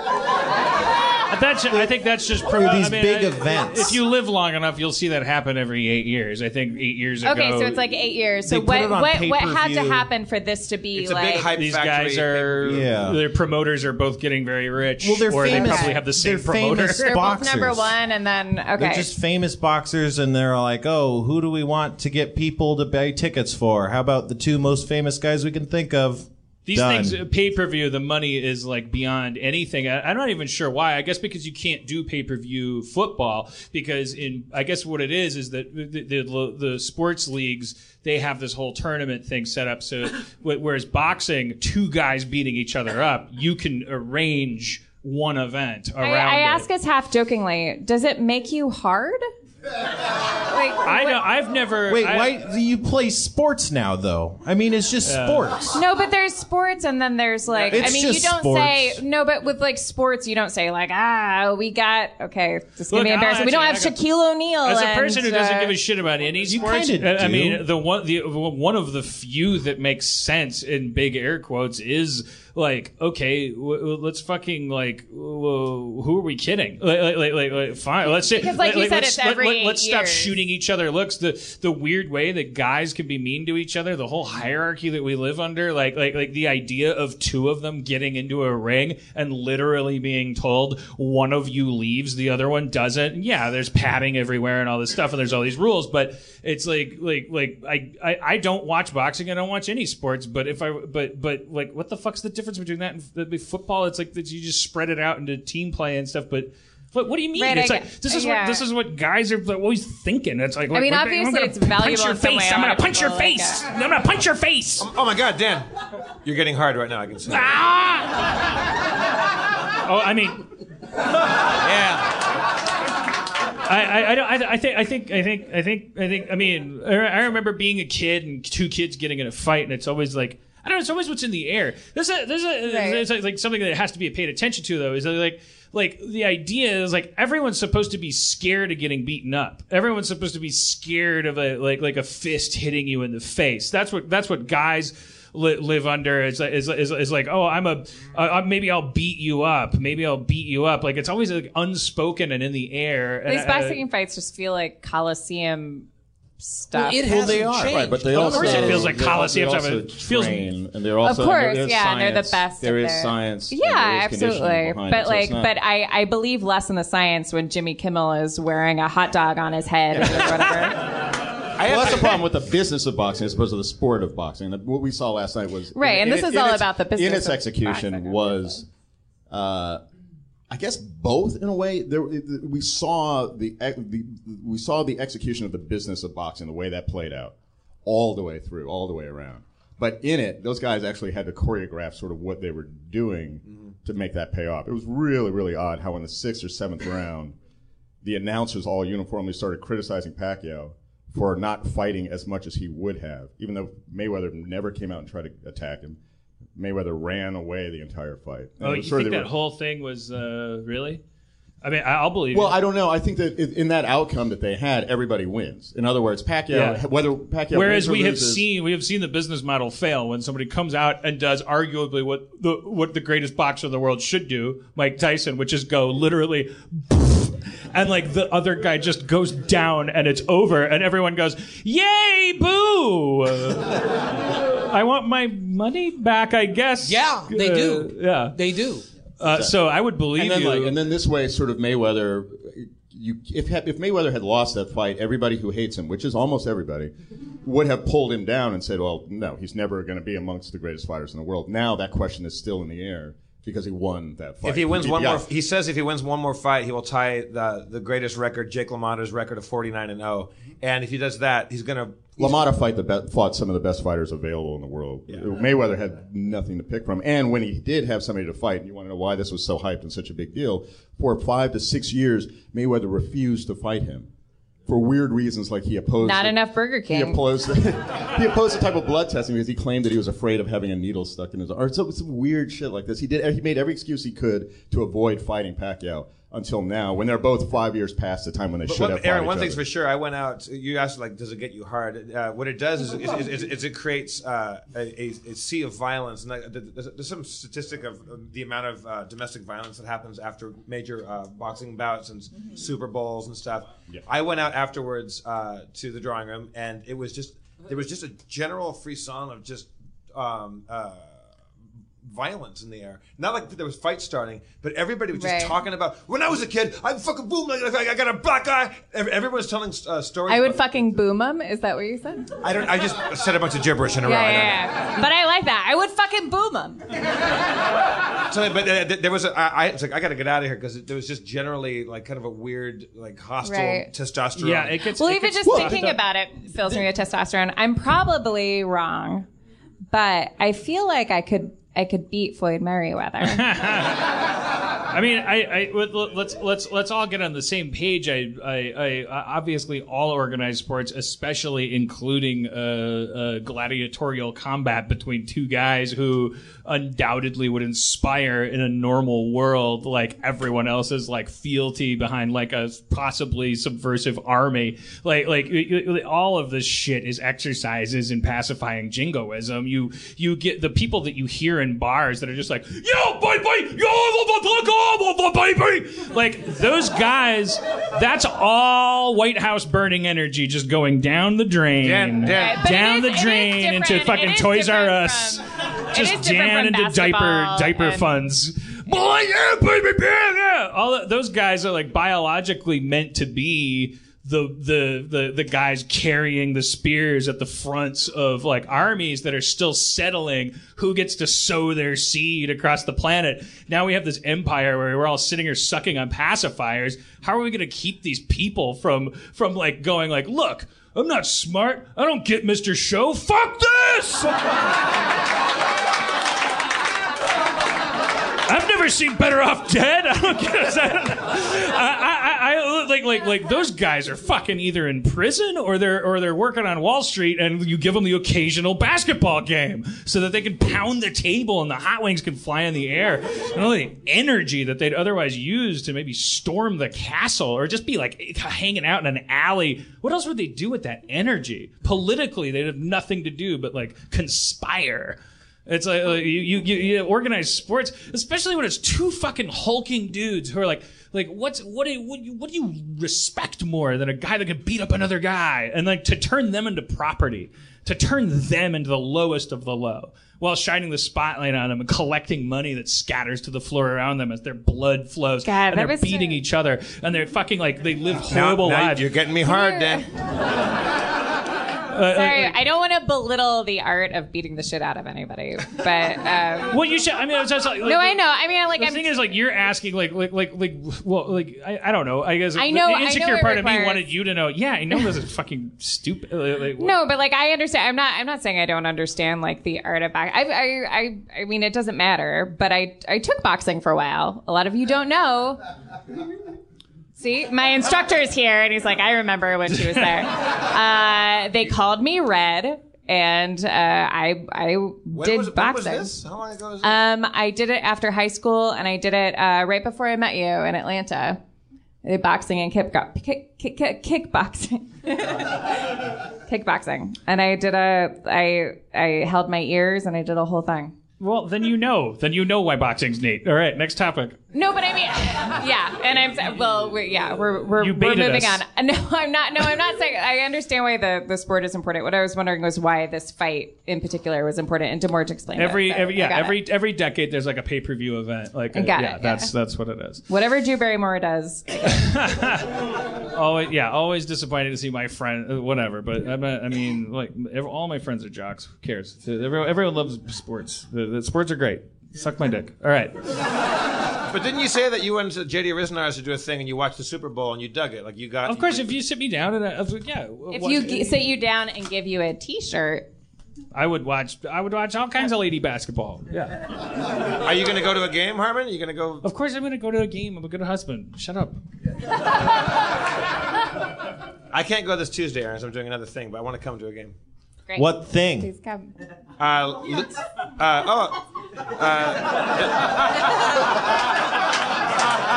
That's, I think that's just pro-
These
I mean,
big
I-
events.
If you live long enough, you'll see that happen every eight years. I think eight years ago.
Okay, so it's like eight years. So what? What? What had to happen for this to be
It's a
like?
Big hype
these guys are
Yeah.
their promoters are both getting very rich,
Well, they're
or
famous-
they probably have the same
they're
promoter.
famous
They're both number one, and then okay.
They're just famous boxers, and they're like, "Oh, who do we want to get people to buy tickets for? How about the two most famous guys we can think of?"
These
Done.
things, uh, pay per view, the money is like beyond anything. I, I'm not even sure why. I guess because you can't do pay per view football because in I guess what it is is that the, the the sports leagues they have this whole tournament thing set up. So whereas boxing, two guys beating each other up, you can arrange one event around.
I, I
it.
ask us half jokingly, does it make you hard? Like,
I know. I've never.
Wait,
I-
why do you play sports now? Though I mean, it's just sports.
No, but there's sports, and then there's like, I
It's
mean, you
just
don't
sports.
say no, but with like sports, you don't say like, ah, we got okay, this is gonna
Look,
be
I'll
embarrassing. We don't have
actually- I
Shaquille O'Neal.
As a
and,
person who doesn't
uh,
give a shit about any sports,
kinda
I I
do.
mean, the one the one of the few that makes sense in big air quotes is like, okay, w- w- let's fucking like, w- who are we kidding? Like, like, like, like, like, fine, let's say,
Because, like you said,
let's,
it's every
let, us stop shooting each other looks. The the weird way that guys can be mean to each other, the whole hierarchy that we live under, like like like the idea of two of them getting into a ring and literally being told one of you leaves, the other one doesn't. Yeah, there's padding everywhere and all this stuff, and there's all these rules, but it's like like like I I, I don't watch boxing, I don't watch any sports, but if I but but like what the fuck's the difference between that and f- football? It's like that you just spread it out into team play and stuff, but. What, what do you mean?
Right,
it's
I
like
get-
this is
yeah.
what this is what guys are always thinking. It's like,
I mean,
like,
obviously
I'm gonna
it's valuable
Punch your
in some way.
face.
A
I'm gonna punch your
people like
face.
Uh,
I'm gonna punch your face.
Oh, oh my God, Dan, you're getting hard right now. I can see. Ah!
Oh, I mean,
Yeah.
I, I, I, don't- I, I think, I think, I think, I think, I think. I mean, I I remember being a kid and two kids getting in a fight, and it's always like. I don't know. It's always what's in the air. There's a, there's a,
Right.
it's like, like something that has to be paid attention to though. Is that like, like the idea is like everyone's supposed to be scared of getting beaten up. Everyone's supposed to be scared of a like like a fist hitting you in the face. That's what that's what guys li- live under. Is is, is, is like oh I'm a uh, maybe I'll beat you up. Maybe I'll beat you up. Like it's always like unspoken and in the air.
These
uh,
boxing fights just feel like Coliseum stuff.
it
Well,
hasn't
they are.
changed.
Right, but they
Of
also
course it feels like
they-
Coliseum
they also
It feels-
train, and they're also
of course,
there's
yeah, and they're the best.
There
at
is
their-
science.
Yeah,
there is conditioning
absolutely. But
it,
like,
it's not-
but I, I believe less in the science when Jimmy Kimmel is wearing a hot dog on his head or whatever.
well, that's the problem with the business of boxing as opposed to the sport of boxing. The- What we saw last night was
Right, and this is
in
all
its-
about the business
In its
of
execution
boxing.
was, uh, I guess, both in a way. There, we saw the, the we saw the execution of the business of boxing, the way that played out, all the way through, all the way around. But in it, those guys actually had to choreograph sort of what they were doing mm-hmm. to make that pay off. It was really, really odd how in the sixth or seventh round, the announcers all uniformly started criticizing Pacquiao for not fighting as much as he would have, even though Mayweather never came out and tried to attack him. Mayweather ran away the entire fight. And
Oh, you
was sort of
think that
were-
whole thing was uh, really? I mean, I- I'll believe.
Well,
it.
I don't know. I think that in that outcome that they had, everybody wins. In other words, Pacquiao,
Yeah.
whether Pacquiao
Whereas
wins or
we have
loses-
seen we have seen the business model fail when somebody comes out and does arguably what the what the greatest boxer in the world should do, Mike Tyson, which is go literally and like the other guy just goes down and it's over and everyone goes, "Yay, boo!" I want my money back, I guess.
Yeah, they
Uh,
do.
Yeah.
They do.
Uh, so I would believe
and then
you.
like, and then this way, sort of Mayweather you if if Mayweather had lost that fight, everybody who hates him, which is almost everybody, would have pulled him down and said, "Well, no, he's never going to be amongst the greatest fighters in the world." Now that question is still in the air because he won that fight.
If he wins one
Yeah.
more, he says if he wins one more fight, he will tie the the greatest record, Jake LaMotta's record of 49 and 0. And if he does that, he's gonna.
LaMotta fight the be- fought some of the best fighters available in the world. Uh, Mayweather had nothing to pick from, and when he did have somebody to fight, and you want to know why this was so hyped and such a big deal, for five to six years, Mayweather refused to fight him for weird reasons, like he opposed
Not
the-
enough Burger King.
He
King.
opposed he opposed the type of blood testing because he claimed that he was afraid of having a needle stuck in his arm. So some weird shit like this. He did. He made every excuse he could to avoid fighting Pacquiao until now, when they're both five years past the time when they
But
should
one,
have. Erin,
one
each
thing's
other.
for sure. I went out. You asked like, does it get you hard? Uh, what it does is, is, is, is it creates uh, a, a, a sea of violence. And like, there's, there's some statistic of uh, the amount of uh, domestic violence that happens after major uh, boxing bouts and Super Bowls and stuff. I went out afterwards uh, to the drawing room, and it was just there was just a general free frisson of just. Um, uh, violence in the air. Not like there was fights starting, but everybody was just
Right.
talking about when I was a kid, I fucking boom, like, like, I got a black eye. Ev- Everyone was telling uh, stories.
I would
about-
fucking boom them. Is that what you said?
I don't. I just said a bunch of gibberish in a row.
Yeah,
I don't know.
yeah, yeah. But I like that. I would fucking boom them.
So, but uh, th- there was a. I, I, it's like I got to get out of here because there was just generally like kind of a weird, like hostile
Right.
testosterone.
Yeah, it gets.
Well,
it
even
gets
just
fucked
thinking
up.
about it fills me with testosterone. I'm probably wrong, but I feel like I could I could beat Floyd Merriweather.
I mean, I, I let- let's let's let's all get on the same page. I, I, I obviously all organized sports, especially including uh, uh, gladiatorial combat between two guys who undoubtedly would inspire in a normal world like everyone else's like fealty behind like a possibly subversive army. Like like all of this shit is exercises in pacifying jingoism. You you get the people that you hear in bars that are just like yo baby yo baby like those guys. That's all White House burning energy just going down the drain,
Dan- Dan-
But
down
is-
the drain into fucking Toys R Us,
from-
just down into diaper diaper
and-
funds. Boy, yeah, baby, yeah, yeah. All that, those guys are like biologically meant to be the the the the guys carrying the spears at the fronts of like armies that are still settling who gets to sow their seed across the planet. Now we have this empire where we're all sitting here sucking on pacifiers. How are we going to keep these people from from like going like, look, I'm not smart. I don't get Mr. Show. Fuck this. I've never seen Better Off Dead. I don't get. I, I, I, I like like like those guys are fucking either in prison or they're or they're working on Wall Street, and you give them the occasional basketball game so that they can pound the table and the hot wings can fly in the air. And all the energy that they'd otherwise use to maybe storm the castle or just be like hanging out in an alley. What else would they do with that energy? Politically, they'd have nothing to do but like conspire. It's like, like you, you, you you organize sports, especially when it's two fucking hulking dudes who are like, like what's what do you, what do you, what do you respect more than a guy that can beat up another guy and like to turn them into property, to turn them into the lowest of the low, while shining the spotlight on them and collecting money that scatters to the floor around them as their blood flows
God,
and they're beating
so-
each other and they're fucking like they live
Now-
horrible
now
lives.
You're getting me hard, Dan.
Uh,
Sorry, I don't want to belittle the art of beating the shit out of anybody, but um,
Well, you should. I mean, it's just like,
no, I know. I mean, like
the
I'm
thing is, like, you're asking, like, like, like, like, well, like, I, I don't know. I guess
I know-
the
I know
insecure part of me wanted you to know. Yeah, I know this is fucking stupid. Like, like,
No, but like I understand. I'm not. I'm not saying I don't understand like the art of boxing. I, I, I, I mean, it doesn't matter. But I, I took boxing for a while. A lot of you don't know. See, my instructor is here, and he's like, I remember when she was there. Uh, they called me Red, and uh, I, I
When
did
was, when was
boxing.
this? How long ago was this?
Um, I did it after high school, and I did it uh, right before I met you in Atlanta. I did boxing and kick, kick, kick, kick, kickboxing. kickboxing, and I did a. I I held my ears and I did a whole thing.
Well, then you know. Then you know why boxing's neat. All right, next topic.
No, but I mean, yeah, and I'm well, we yeah, we're we're,
You
we're moving
us.
on. No, I'm not. No, I'm not saying. I understand why the the sport is important. What I was wondering was why this fight in particular was important, and DeMorge explained
Every
it, so
every yeah
got it.
every every decade there's like a pay per view event like
I
uh, yeah
it,
that's
yeah.
that's what it is.
whatever Drew Barrymore does.
Always yeah always disappointed to see my friend uh, whatever but I mean like ev all my friends are jocks. Who cares? Everyone, everyone loves sports. The, the sports are great. Suck my dick. All right.
But didn't you say that you went to JD Ryznar's to do a thing and you watched the Super Bowl and you dug it? Like you got.
Of course, if you sit me down and I, I was like, yeah,
If
what-
you g- sit you down and give you a T-shirt,
I would watch. I would watch all kinds of lady basketball. Yeah.
Are you going to go to a game, Harmon? Are you going to go?
Of course, I'm going to go to a game. I'm a good husband. Shut up.
I can't go this Tuesday, Erin. so I'm doing another thing, but I want to come to a game.
Great.
What thing?
Please come.
Uh, li- uh, oh,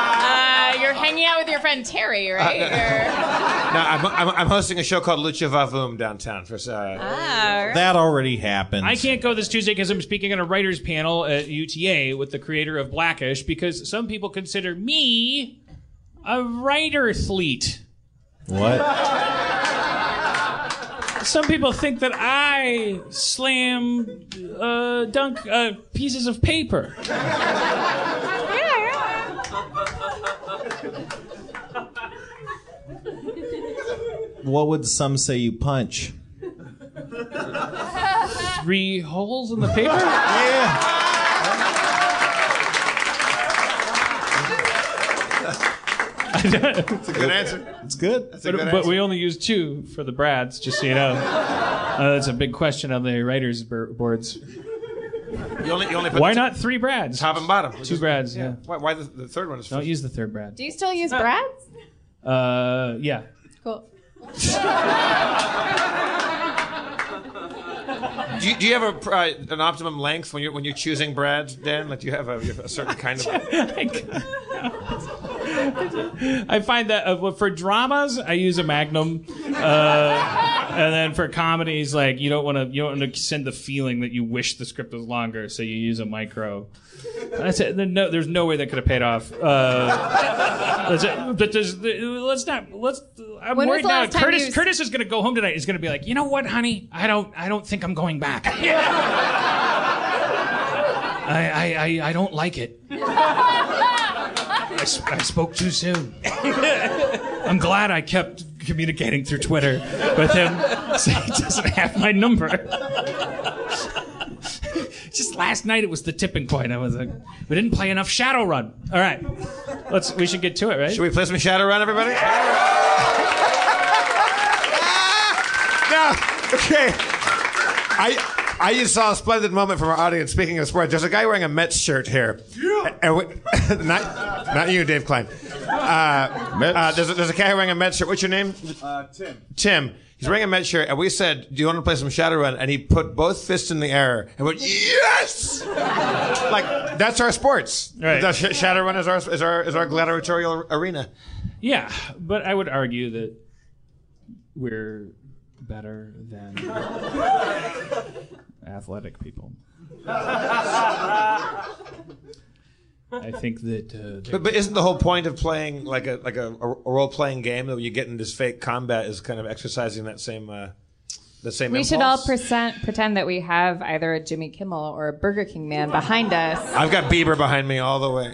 Uh, you're hanging out with your friend Terry, right? Or-
no, I'm, I'm, I'm hosting a show called Lucha Vavoom downtown for. Uh,
Ah,
That already happened.
I can't go this Tuesday because I'm speaking at a writers panel at UTA with the creator of Blackish because some people consider me a writer fleet.
What?
Some people think that I slam uh, dunk uh, pieces of paper. Yeah.
What would some say you punch?
Three holes in the paper?
Yeah.
That's a good answer.
It's good.
That's a
But,
good
but
answer.
we only use two for the Brads, just so you know. Uh, that's a big question on the writers' bur- boards.
You only, you only put
Why
the
not three Brads?
top and bottom.
Two Brads, yeah.
Why, why the, the third one is?
Don't use the third Brad.
do you still use Brad's?
Uh, yeah.
Cool.
Do you, do you have a, pr- uh, an optimum length when you're when you're choosing Brad, Dan? Like, do you have a, you have a certain kind of?
I find that uh, for dramas, I use a Magnum, uh, and then for comedies, like you don't want to you don't want to send the feeling that you wish the script was longer, so you use a micro. That's it. Then No, there's no way that could have paid off. Uh, that's it. But there's, let's not. Let's. I'm
When
worried now. Curtis Curtis is going to go home tonight. He's going to be like, you know what, honey? I don't. I don't think I'm going back. I, I, I, I don't like it. I, sp- I spoke too soon. I'm glad I kept communicating through Twitter with him, so he doesn't have my number. Just last night, it was the tipping point. I was like, we didn't play enough Shadowrun. All right, let's. We should get to it, right?
Should we play some Shadowrun, everybody? no. Okay. I I just saw a splendid moment from our audience. Speaking of sports, there's a guy wearing a Mets shirt here. And we, not not you, Dave Klein. Uh, uh, there's, a, there's a guy wearing a Mets shirt. What's your name?
Uh, Tim.
Tim. He's wearing a Mets shirt, and we said, "Do you want to play some Shadowrun?" And he put both fists in the air and went, "Yes!" like that's our sports.
Right.
That's- Shadowrun is our is our is our gladiatorial arena.
Yeah, but I would argue that we're better than athletic people. I think that. Uh,
But, but isn't the whole point of playing like a like a, a role playing game that when you get in this fake combat is kind of exercising that same uh, the same.
We should all present, pretend that we have either a Jimmy Kimmel or a Burger King man behind us.
I've got Bieber behind me all the way.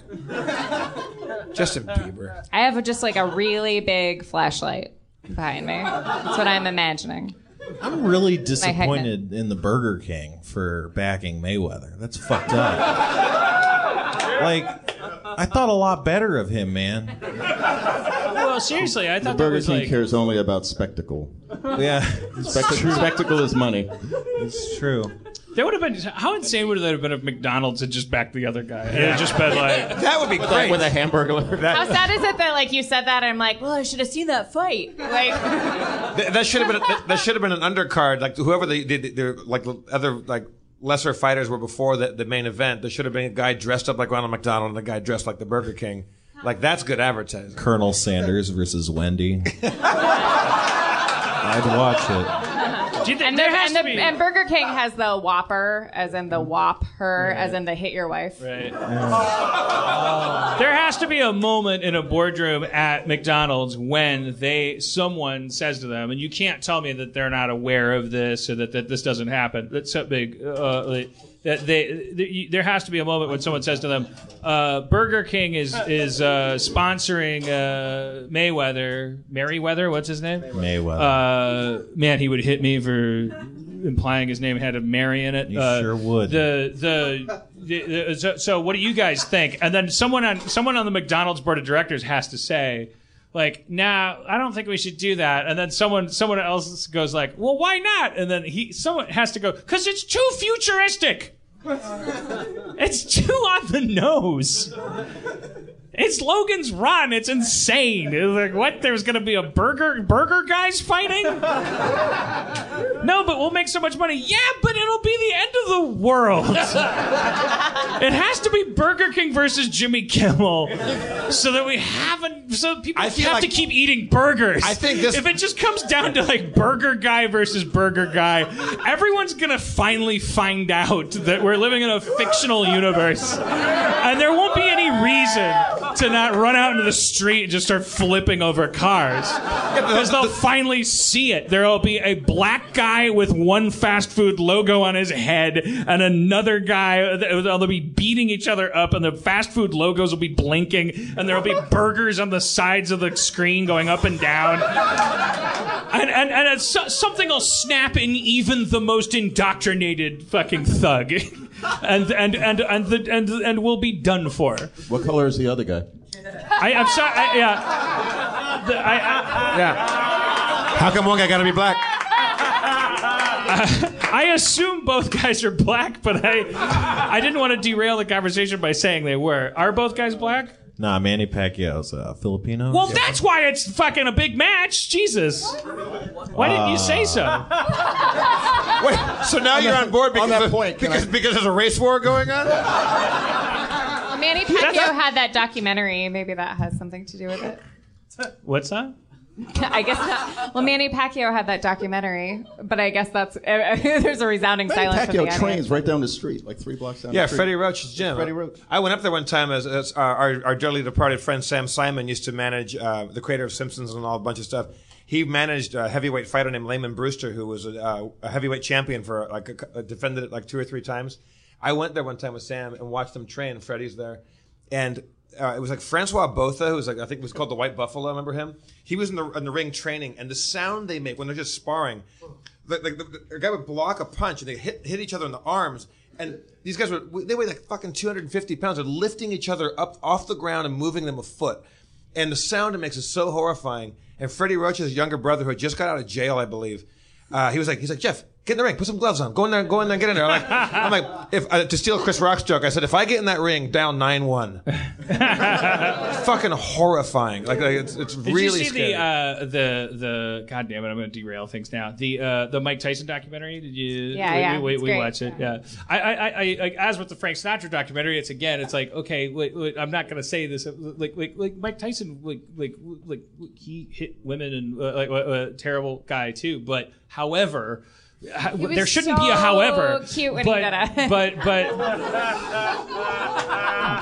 Justin Bieber.
I have just like a really big flashlight behind me. That's what I'm imagining.
I'm really disappointed in the Burger King for backing Mayweather. That's fucked up. like, I thought a lot better of him, man.
well, seriously, I thought the
Burger
was
King
like.
cares only about spectacle.
Yeah,
Spectacle, spectacle is money.
it's true.
That would have been how insane would that have been if McDonald's had just backed the other guy? It had just been like
That would be great.
With a hamburger.
How sad is it that like you said that? I'm like, well, I should have seen that fight. Like,
Th- that should have been that, that should have been an undercard. Like whoever the, the, the like other like lesser fighters were before the, the main event. There should have been a guy dressed up like Ronald McDonald and a guy dressed like the Burger King. Like that's good advertising.
Colonel Sanders versus Wendy. I'd watch it.
Do you think
And,
there
the,
has
and,
to
the,
be?
and Burger King has the Whopper, as in the Whop her, as in the hit your wife.
Right. There has to be a moment in a boardroom at McDonald's when they someone says to them, and you can't tell me that they're not aware of this or that, that this doesn't happen. That's so big. Uh, like, that they, th- there has to be a moment when someone says to them, uh, "Burger King is is uh, sponsoring uh, Mayweather, Merriweather, what's his name?
Mayweather.
Uh, man, he would hit me for implying his name had a Mary in it.
You
Uh,
sure would.
The the, the, the so, so what do you guys think? And then someone on someone on the McDonald's board of directors has to say. Like, nah, I don't think we should do that. And then someone, someone else goes like, well, why not? And then he, someone has to go, cause it's too futuristic. it's too on the nose. It's Logan's Run. It's insane. It's like what? There's gonna be a burger burger guys fighting? no, but we'll make so much money. Yeah, but it'll be the end of the world. it has to be Burger King versus Jimmy Kimmel, so that we haven't. So people
I
have
feel
to keep eating burgers.
I think this-
If it just comes down to like Burger Guy versus Burger Guy, everyone's gonna finally find out that we're living in a fictional universe, and there won't be any reason to not run out into the street and just start flipping over cars because they'll finally see it. There will be a black guy with one fast food logo on his head and another guy. They'll be beating each other up, and the fast food logos will be blinking, and there will be burgers on the sides of the screen going up and down. And, and, and something will snap in even the most indoctrinated fucking thug. And and and and the, and and we'll be done for.
What color is the other guy?
I, I'm sorry. I, yeah. The, I, I,
Yeah. How come one guy got to be black?
I assume both guys are black, but I I didn't want to derail the conversation by saying they were. Are both guys black?
Nah, Manny Pacquiao's uh, Filipino.
Well, that's why it's fucking a big match. Jesus. Why didn't you say so?
Wait, so now you're on board because,
that
of-
point, can
because,
I-
because there's a race war going on?
Manny Pacquiao had that documentary. Maybe that has something to do with it.
What's that?
I guess not. Well, Manny Pacquiao had that documentary, but I guess that's there's a resounding silence from the
Pacquiao trains right down the street, like three blocks down
Yeah,
the street.
Freddie Roach's gym.
Freddie Roach.
I went up there one time as, as our, our, our dearly departed friend Sam Simon used to manage uh, the creator of Simpsons and all a bunch of stuff. He managed a heavyweight fighter named Lamon Brewster, who was a, uh, a heavyweight champion for like a, a- defended it like two or three times. I went there one time with Sam and watched him train. Freddie's there, and uh, it was like Francois Botha, who was like I think it was called the White Buffalo. Remember him? He was in the in the ring training, and the sound they make when they're just sparring, like the, the, the guy would block a punch and they hit hit each other in the arms, and these guys were they weighed like fucking 250 pounds. They're lifting each other up off the ground and moving them a foot, and the sound it makes is so horrifying. And Freddie Roach's younger brother, who had just got out of jail, I believe, uh, he was like, he's like Jeff. Get in the ring. Put some gloves on. Go in there. Go in there. and Get in there. I'm like, I'm like if uh, to steal Chris Rock's joke, I said, if I get in that ring down nine one, fucking horrifying. Like, like, it's it's
Did
really
you see
scary.
the uh, the the God damn it! I'm going to derail things now. The uh, the Mike Tyson documentary. Did you?
Yeah,
we,
yeah,
We, we,
it's
we
great.
watched it. Yeah. I, I, I, I like as with the Frank Sinatra documentary. It's again. It's like okay. Wait, wait, I'm not going to say this. Like like like Mike Tyson. Like like like he hit women and uh, like a uh, terrible guy too. But however. There shouldn't be a however.
cute when he
but,
did it.
but but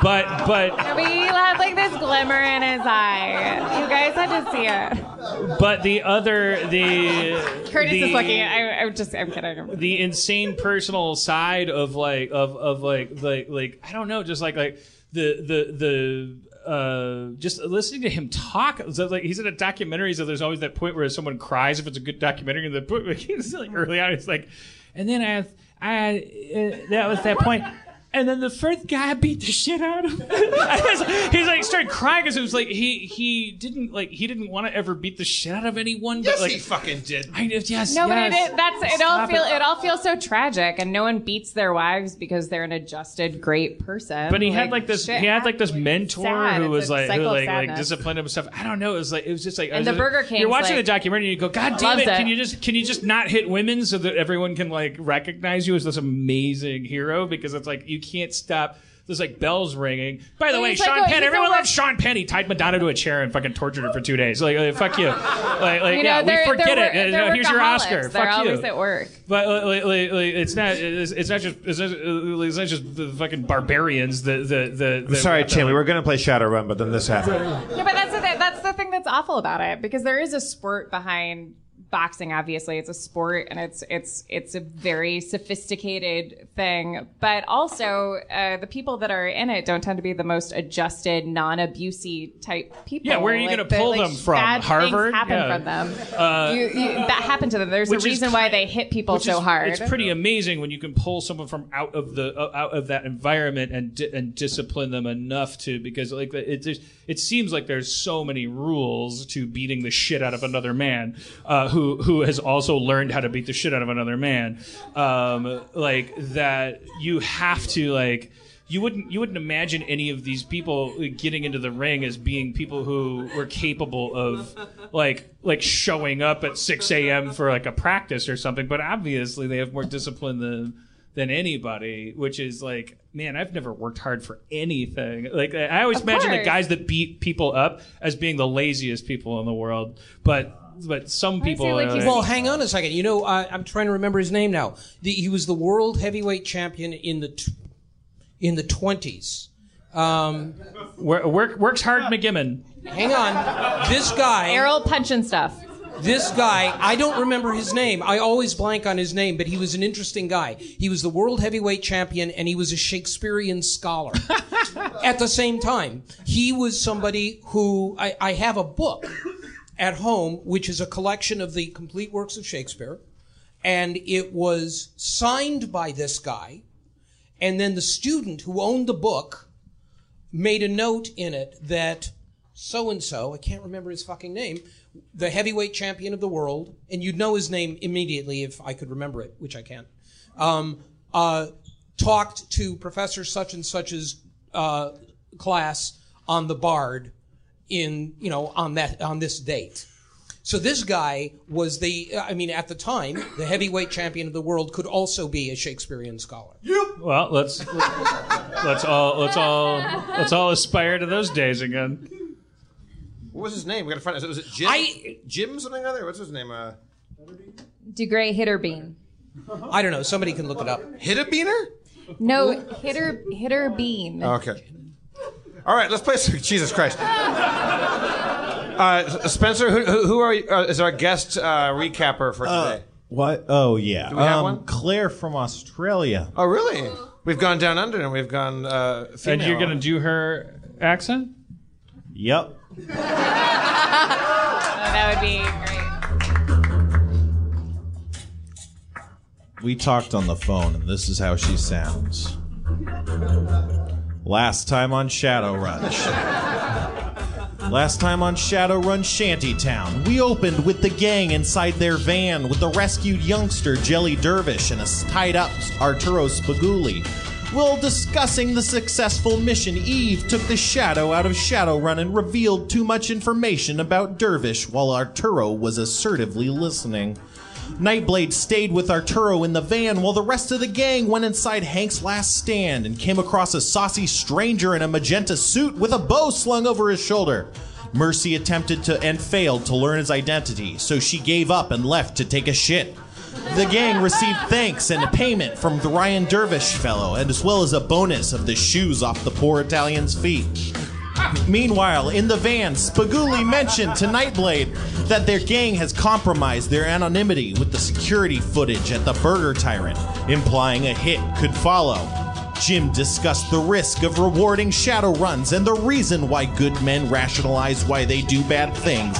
but but
I he had like this glimmer in his eye. You guys had to see it.
but the other the
Curtis
the,
is looking. I, I'm just. I'm kidding.
the insane personal side of like of of like like like I don't know, just like like the the the uh just listening to him talk. Like he's in a documentary so there's always that point where someone cries if it's a good documentary and the like early on it's like and then I I uh, that was that point and then the first guy beat the shit out of him. he's like started crying because it was like he he didn't like he didn't want to ever beat the shit out of anyone.
yes,
but like
he fucking did.
I yes
No, but
yes.
it, that's it. All
Stop
feel
it.
it. all feels so tragic, and no one beats their wives because they're an adjusted, great person.
But he had like this. He had like this mentor
Sad.
who was
a
like, who
cycle of
like, like disciplined him and stuff. I don't know. It was like, it was just like,
And the
just-
Burger King's
You're watching
like-
the documentary and you go, God damn it!
it.
Can you just can you just not hit women so that everyone can like recognize you as this amazing hero? Because it's like you can't stop There's like bells ringing. By the way,
he's like,
Sean
oh,
Penn. Everyone
over-
loves Sean Penn. He tied Madonna to a chair and fucking tortured her for two days. Like, like, fuck you. Like, like
You know,
yeah, we forget
they're,
it. Uh,
They're
Here's your. Oscar.
They're
fuck
always
you.
at work.
But like, like, like, it's not. It's, it's not just. It's not, it's not just the fucking barbarians. The the the.
I'm sorry, Tim. We were going to play Shadowrun, but then this happened.
Yeah, but that's the thing, that's the thing that's awful about it because there is a sport behind boxing. Obviously, it's a sport and it's it's it's a very sophisticated thing. But also, uh, the people that are in it don't tend to be the most adjusted, non-abusey type people.
Yeah, where are you
Like,
gonna pull
like,
them from?
Bad
Harvard?
Things happen
Yeah.
from them.
Uh,
you, you, that happened to them. There's a
is
reason why they hit people so
is-
hard.
It's pretty amazing when you can pull someone from out of the uh, out of that environment and di- and discipline them enough to because like it's just, it seems like there's so many rules to beating the shit out of another man uh, who who has also learned how to beat the shit out of another man um, like that you have to like you wouldn't you wouldn't imagine any of these people getting into the ring as being people who were capable of like like showing up at 6 a.m. for like a practice or something. But obviously they have more discipline than than anybody, which is like, man, I've never worked hard for anything. Like I always
Of
imagine the guys that beat people up as being the laziest people in the world, but but some people are like,
well, hang on a second. You know, uh, I'm trying to remember his name now. The, he was the world heavyweight champion in the t- in the 20s. Um,
work, work, works hard, McGimmon.
hang on, this guy.
Errol punching stuff.
This guy, I don't remember his name. I always blank on his name, but he was an interesting guy. He was the world heavyweight champion and he was a Shakespearean scholar. At the same time, he was somebody who I, I have a book at home, which is a collection of the complete works of Shakespeare. And it was signed by this guy. And then the student who owned the book made a note in it that so and so, I can't remember his fucking name, the heavyweight champion of the world, and you'd know his name immediately if I could remember it, which I can't, um, uh, talked to Professor such and such's uh, class on the Bard in, you know, on that on this date. So this guy was the, I mean, at the time, the heavyweight champion of the world could also be a Shakespearean scholar. Yep.
Well, let's let's all let's all let's all aspire to those days again.
What was his name? We got to find out. Was it Jim?
I-
Jim something other? What's his name? Uh,
DeGray hitter bean.
I don't know. Somebody can look it up.
Hit a beaner?
No, hitter hitter bean.
Okay. All right, let's play some. Jesus Christ. Uh, Spencer, who, who, who are you, uh, is our guest uh, recapper for today?
What? Oh yeah.
Do we have
um,
one?
Claire from Australia.
oh, really? We've gone down under and we've gone uh, female.
And you're gonna do her accent?
Yep.
That would be great.
We talked on the phone, and this is how she sounds. Last time on Shadowrun. Last time on Shadowrun Shantytown, we opened with the gang inside their van with the rescued youngster Jelly Dervish and a tied up Arturo Spaguli. While discussing the successful mission, Eve took the shadow out of Shadowrun and revealed too much information about Dervish while Arturo was assertively listening. Nightblade stayed with Arturo in the van while the rest of the gang went inside Hank's last stand and came across a saucy stranger in a magenta suit with a bow slung over his shoulder. Mercy attempted to and failed to learn his identity, so she gave up and left to take a shit. The gang received thanks and a payment from the Ryan Dervish fellow, and as well as a bonus of the shoes off the poor Italian's feet. Meanwhile, in the van, Spaguli mentioned to Nightblade that their gang has compromised their anonymity with the security footage at the Burger Tyrant, implying a hit could follow. Jim discussed the risk of rewarding shadow runs and the reason why good men rationalize why they do bad things.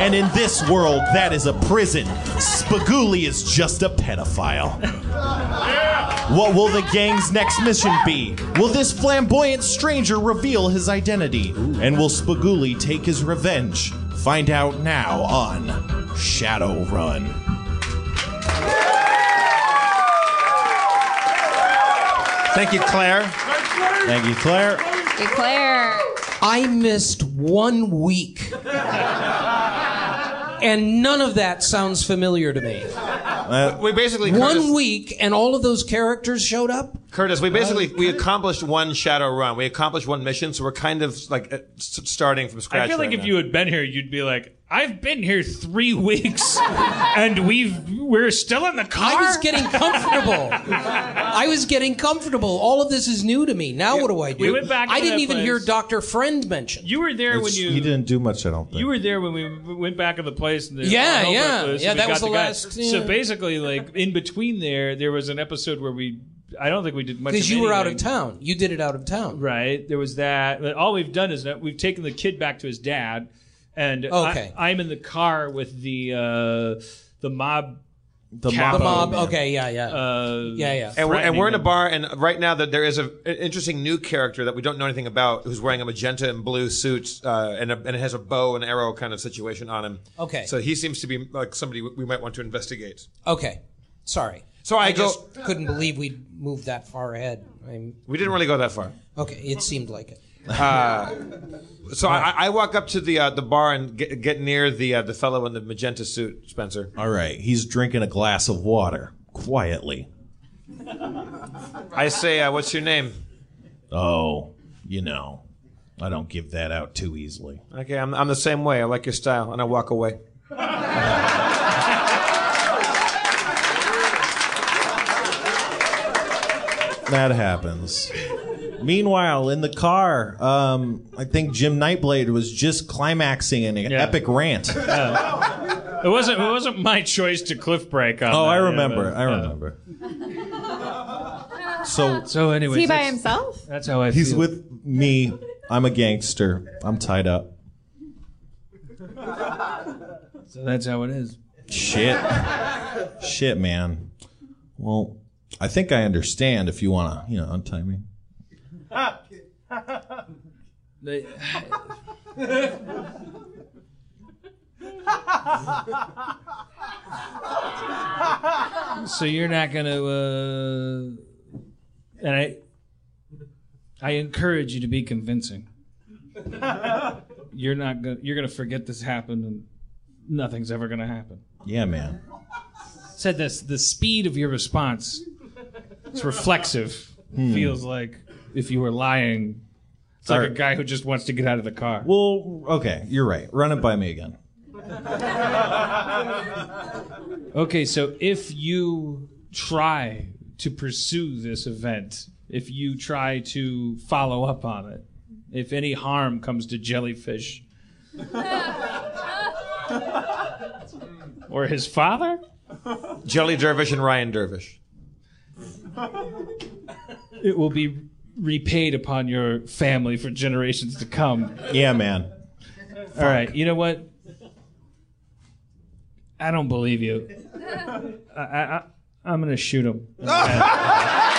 And in this world, that is a prison. Spaguli is just a pedophile. What will the gang's next mission be? Will this flamboyant stranger reveal his identity? And will Spaguli take his revenge? Find out now on Shadowrun.
Thank you, Claire.
Thank you, Claire.
Declare.
I missed one week. and none of that sounds familiar to me.
Uh,
we basically
One week, and all of those characters showed up.
Curtis, we basically we accomplished one shadow run. We accomplished one mission, so we're kind of like uh, starting from scratch.
I feel like
right
if
now.
you had been here, you'd be like, "I've been here three weeks, and we've we're still in the car."
I was getting comfortable. I was getting comfortable. All of this is new to me. Now what do I do?
we went back
I didn't
that
even
place.
hear Doctor Friend mentioned.
You were there when
it's-
you
he didn't do much, I don't think.
You were there when we went back to the place. And the
Yeah,
Alhambra
yeah.
place,
Yeah,
and we
that
got
was the
guy.
last-
So
yeah.
basically, like in between there, there was an episode where we. I don't think we did much.
Because
of
you were out of
anything.
town. You did it out of town.
Right. There was that. But all we've done is that we've taken the kid back to his dad, and
Okay.
I, am in the car with the uh, the mob.
The
capo,
The mob. Okay, yeah, yeah.
Uh,
yeah, yeah.
and we're, and we're in a bar, and right now that there is a, an interesting new character that we don't know anything about, who's wearing a magenta and blue suit, uh, and, a, and it has a bow and arrow kind of situation on him.
Okay.
So he seems to be like somebody we might want to investigate.
Okay. Sorry.
So I, go.
just couldn't believe we'd moved that far ahead. I'm,
We didn't really go that far.
okay, it seemed like it.
So I, I walk up to the uh, the bar and get, get near the uh, the fellow in the magenta suit, Spencer.
All right, he's drinking a glass of water quietly.
I say, uh, "What's your name?"
Oh, you know, I don't give that out too easily.
Okay, I'm I'm the same way. I like your style, and I walk away.
That happens. Meanwhile, in the car, um, I think Jim Nightblade was just climaxing in an
Yeah.
epic rant.
It wasn't. It wasn't my choice to cliff break on.
Oh, I
that, yeah,
remember.
but,
I
uh,
remember. So
So,
Is
anyways,
he by
that's-
himself?
That's how I
he's
feel.
with me. I'm a gangster. I'm tied up.
So that's how it is.
Shit. Shit, man. Well, I think I understand if you want to, you know, untie me.
They- so you're not gonna, uh, and I, I encourage you to be convincing. You're not gonna, you're gonna forget this happened, and nothing's ever gonna happen.
Yeah, man.
Said this, the speed of your response, it's reflexive. Feels like if you were lying. It's like a guy who just wants to get out of the car.
Well, okay, you're right. Run it by me again.
Okay, so if you try to pursue this event, if you try to follow up on it, if any harm comes to Jellyfish or his father,
Jelly Dervish and Ryan Dervish.
it will be repaid upon your family for generations to come.
Yeah, man.
All right, you know what? I don't believe you. I, I, I, I'm going to shoot him.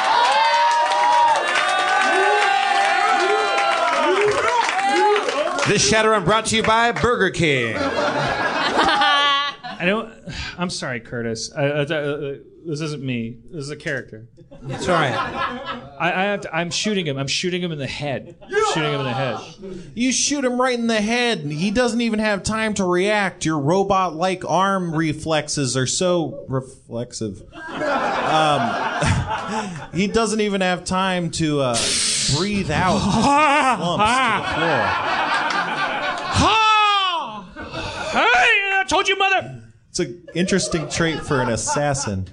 This Shadowrun brought to you by Burger King.
I don't. I'm sorry, Curtis. I, I, I- this isn't me. This is a character.
It's all right.
I, I have to, I'm shooting him. I'm shooting him in the head. shooting him in the head.
You shoot him right in the head. and He doesn't even have time to react. Your robot like arm reflexes are so reflexive. Um, he doesn't even have time to uh, breathe out. Lumps to the floor.
Hey, I told you, mother.
It's an interesting trait for an assassin.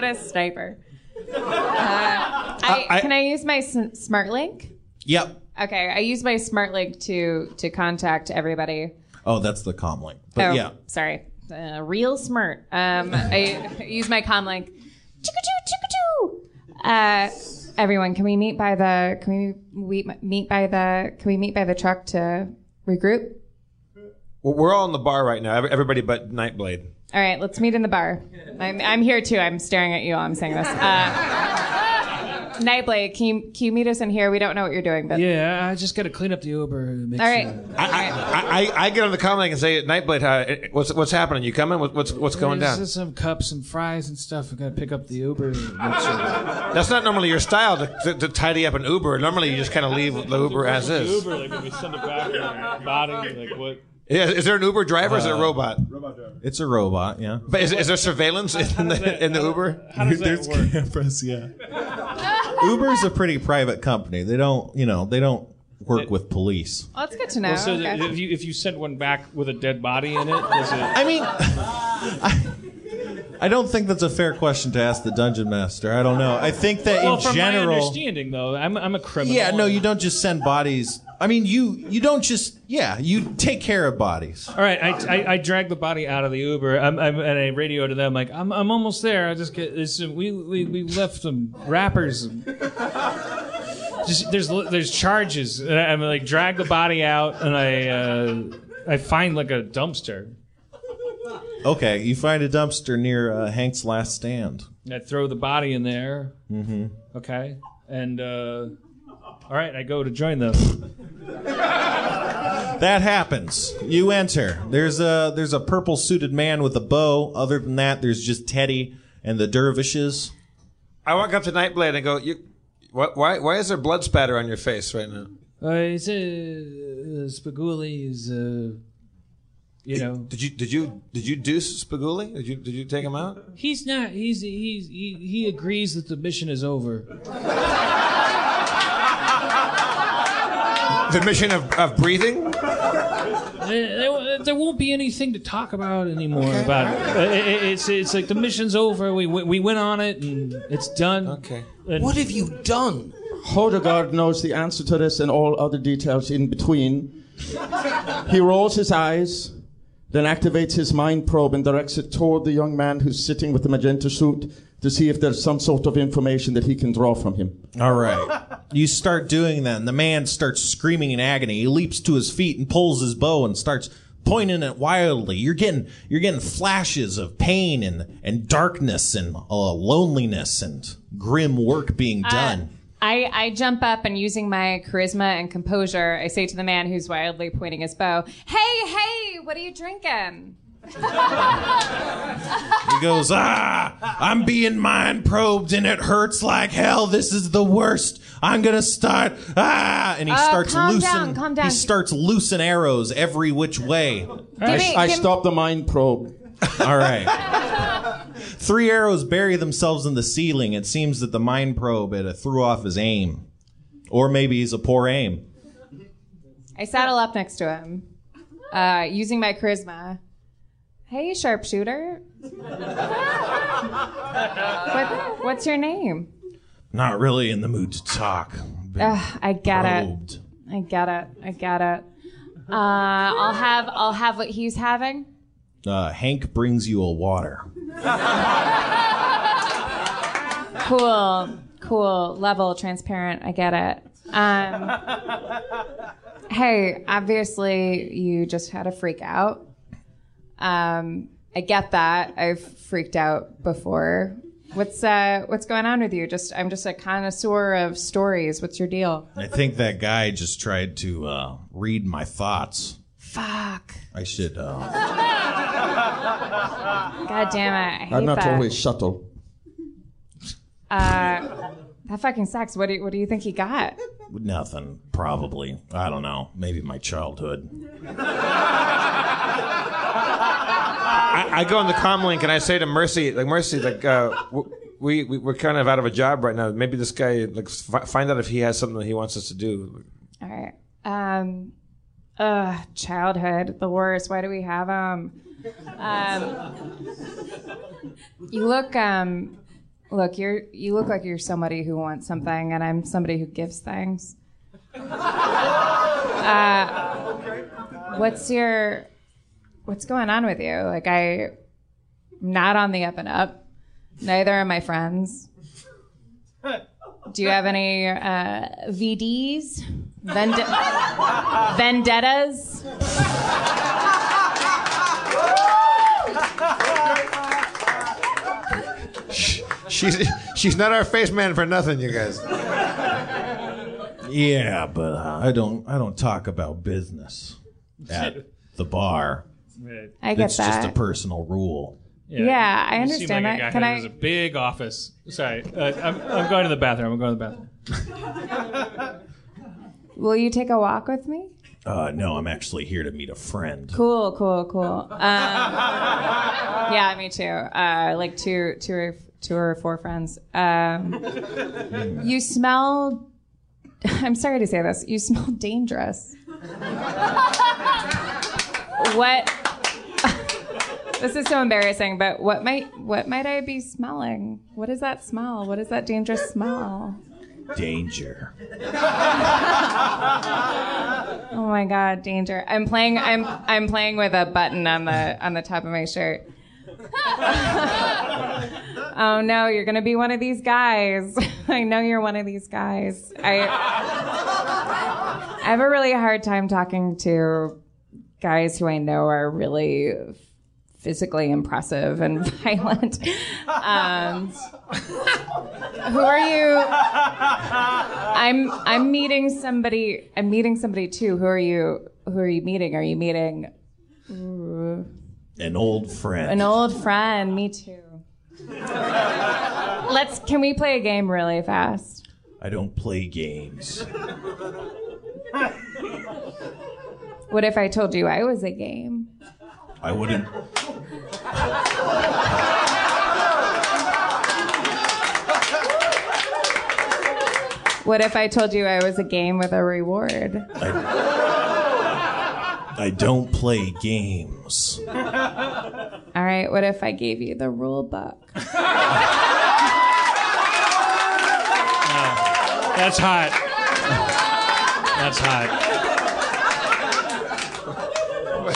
The loudest sniper. Uh, I,
I-
can I use my s- smart link?
Yep.
Okay, I use my smart link to to contact everybody.
Oh, that's the com link. But
oh,
yeah.
sorry, uh, real smart. Um, I use my com link. Chicka-choo, chicka-choo. Uh, everyone, can we meet by the? Can we, we meet by the? Can we meet by the truck to regroup?
Well, We're all in the bar right now. Everybody but Nightblade.
All right, let's meet in the bar. I'm, I'm here too. I'm staring at you while I'm saying this. Uh, Nightblade, can you, can you meet us in here? We don't know what you're doing, but
Yeah, I just got to clean up the Uber. Make
all right.
sure.
I, I, I get on the comment and say, Nightblade, uh, what's what's happening? You coming? What- What's what's going
There's
down?
just some cups and fries and stuff. I got to pick up the Uber. and make sure.
That's not normally your style to, to, to tidy up an Uber. Normally, you just kind of leave the Uber as is.
Uber, like when we send it back in body, like what?
Is, is there an Uber driver? or Is it a
Uh,
robot? driver.
It's a robot, yeah.
But is, is there surveillance in the in the Uber?
How does that
There's
work?
cameras, yeah. Uber's a pretty private company. They don't, you know, they don't work with police.
Well, that's good to know.
Well, so
okay.
if you if you sent one back with a dead body in it, does it?
I mean, I, I don't think that's a fair question to ask the dungeon master. I don't know. I think that
well,
in
from my
general,
understanding, though, I'm I'm a criminal.
yeah, no, you don't just send bodies. I mean, you you don't just yeah, you take care of bodies.
All right, I, I, I drag the body out of the Uber, I'm, I'm, and I radio to them like, I'm, I'm almost there. I just get this. We, we, we left some wrappers. and- Just there's there's charges. And I- I'm like drag the body out, and I uh, I find like a dumpster.
Okay, you find a dumpster near uh, Hank's last stand.
And I throw the body in there.
Mm-hmm.
Okay, and uh, all right, I go to join them.
That happens. You enter. There's a there's a purple suited man with a bow. Other than that, there's just Teddy and the dervishes.
I walk up to Nightblade and go, "You, what, why, why is there blood spatter on your face right now?"
Uh, it's uh, Spaguli is, uh, you know.
Did you did you did you do Spaguli? Did you did you take him out?
He's not. He's he's he, he agrees that the mission is over.
The mission of, of breathing.
There, there, there won't be anything to talk about anymore about it. Uh, it- it- It's it's like the mission's over. We we we went on it and it's done.
Okay.
What have you done?
Hodegard knows the answer to this and all other details in between. He rolls his eyes, then activates his mind probe and directs it toward the young man who's sitting with the magenta suit to see if there's some sort of information that he can draw from him.
All right. You start doing that, and the man starts screaming in agony. He leaps to his feet and pulls his bow and starts pointing it wildly. You're getting you're getting flashes of pain and and darkness and uh, loneliness and grim work being done.
I, I jump up and using my charisma and composure, I say to the man who's wildly pointing his bow, Hey, hey, what are you drinking?
He goes, ah, I'm being mind probed and it hurts like hell. This is the worst. I'm gonna start, ah, and he
Uh,
starts
calm
loosing.
down, calm down.
He starts loosing arrows every which way.
I,
me-
I
give-
stop the mind probe.
All right. Three arrows bury themselves in the ceiling. It seems that the mind probe had threw off his aim, or maybe he's a poor aim.
I saddle up next to him, uh, using my charisma. Hey, sharpshooter. what, what's your name?
Not really in the mood to talk.
Ugh, I get
probed.
it. I get it. I get it. Uh, I'll have I'll have what he's having.
Uh, Hank brings you a water.
Cool, cool, level, transparent. I get it. Um, hey, obviously you just had a freak out. Um, I get that. I've freaked out before. What's uh, what's going on with you? Just I'm just a connoisseur of stories. What's your deal?
I think that guy just tried to uh, read my thoughts.
Fuck.
I should. Uh,
God damn it. I hate
I'm not
that.
always subtle.
Uh, that fucking sucks. What do you, what do you think he got?
nothing. Probably. I don't know. Maybe my childhood.
I, I go on the comm link and I say to Mercy, like Mercy, like uh, we, we we're kind of out of a job right now. Maybe this guy like f- find out if he has something that he wants us to do.
All right. Um, uh, childhood, the worst. Why do we have them? Um, you look, um, look, you're, you look like you're somebody who wants something, and I'm somebody who gives things. Uh, what's your, what's going on with you? Like, I, I'm not on the up and up. Neither are my friends. Do you have any uh, VDs? Vend- vendettas?
She's she's not our face man for nothing, you guys.
Yeah, but uh, I don't. I don't talk about business at the bar.
I get
it's just a personal rule.
Yeah, I
You
understand
seem like
that.
A guy
Can
who
I-
has a big office. Sorry, uh, I'm, I'm going to the bathroom. I'm going to the bathroom.
Will you take a walk with me?
Uh, no, I'm actually here to meet a friend.
Cool, cool, cool. Um, yeah, me too. Uh, like two, two, or, two or four friends. Um, you smell. I'm sorry to say this. You smell dangerous. what? This is so embarrassing. But what might what might I be smelling? What is that smell? What is that dangerous smell?
Danger.
Oh my god, danger! I'm playing. I'm I'm playing with a button on the on the top of my shirt. oh no, you're gonna be one of these guys. I know you're one of these guys. I I have a really hard time talking to guys who I know are really physically impressive and violent. Um, who are you? I'm I'm meeting somebody. I'm meeting somebody too. Who are you? Who are you meeting? Are you meeting? Ooh,
An old friend.
an old friend. Me too. Let's. Can we play a game really fast?
I don't play games.
What if I told you I was a game?
I wouldn't.
What if I told you I was a game with a reward?
I don't play games.
All right. What if I gave you the rule book?
That's hot. That's hot.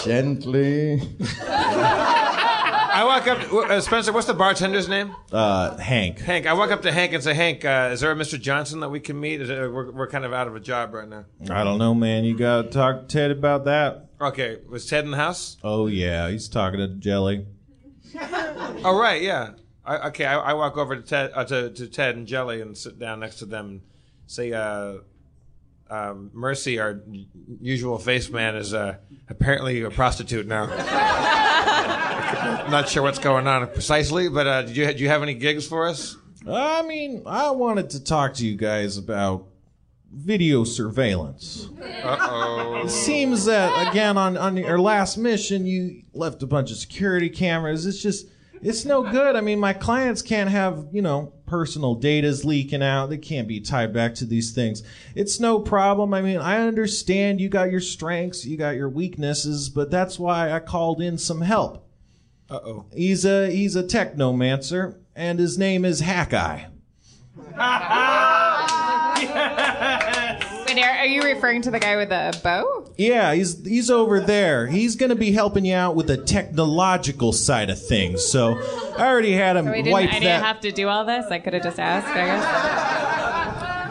Gently.
I walk up, to, uh, Spencer. What's the bartender's name?
Uh, Hank.
Hank. I walk up to Hank and say, Hank, uh, is there a Mr. Johnson that we can meet? Is it, we're, we're kind of out of a job right now.
I don't know, man. You gotta talk to Ted about that.
Okay, was Ted in the house?
Oh yeah, he's talking to Jelly.
Oh right, yeah. I, okay, I, I walk over to Ted uh, to, to Ted and Jelly and sit down next to them and say, uh, um, Mercy, our usual face man, is uh, apparently a prostitute now. Not sure what's going on precisely, but uh, did you do you have any gigs for us?
I mean, I wanted to talk to you guys about video surveillance.
Uh oh.
It seems that again on on your last mission you left a bunch of security cameras. It's just it's no good. I mean, my clients can't have, you know, personal data's leaking out. They can't be tied back to these things. It's no problem. I mean, I understand you got your strengths, you got your weaknesses, but that's why I called in some help.
Uh oh.
He's a he's a technomancer and his name is Hackeye.
Wait, are are you referring to the guy with the bow?
Yeah, he's he's over there. He's going to be helping you out with the technological side of things. So I already had him
So I didn't,
wipe
I didn't
that.
have to do all this. I could have just asked. I guess.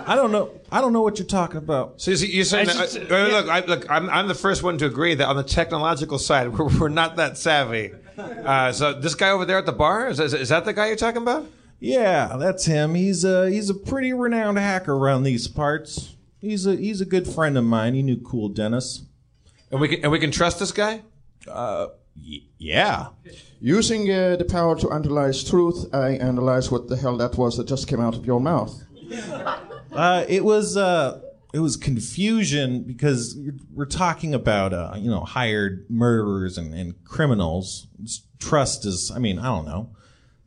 I don't know. I don't know what you're talking about.
So you- you're saying,
I
that,
just-
uh, look, I, look, I'm, I'm the first one to agree that on the technological side, we're, we're not that savvy. Uh, so this guy over there at the bar is, is, is that the guy you're talking about?
Yeah, that's him. He's a he's a pretty renowned hacker around these parts. He's a he's a good friend of mine. He knew Cool Dennis.
And we can and we can trust this guy.
Uh, y- yeah.
Using uh, the power to analyze truth, I analyze what the hell that was that just came out of your mouth.
Uh, it was uh, it was confusion because we're talking about uh, you know hired murderers and, and criminals. It's, trust is, I mean, I don't know.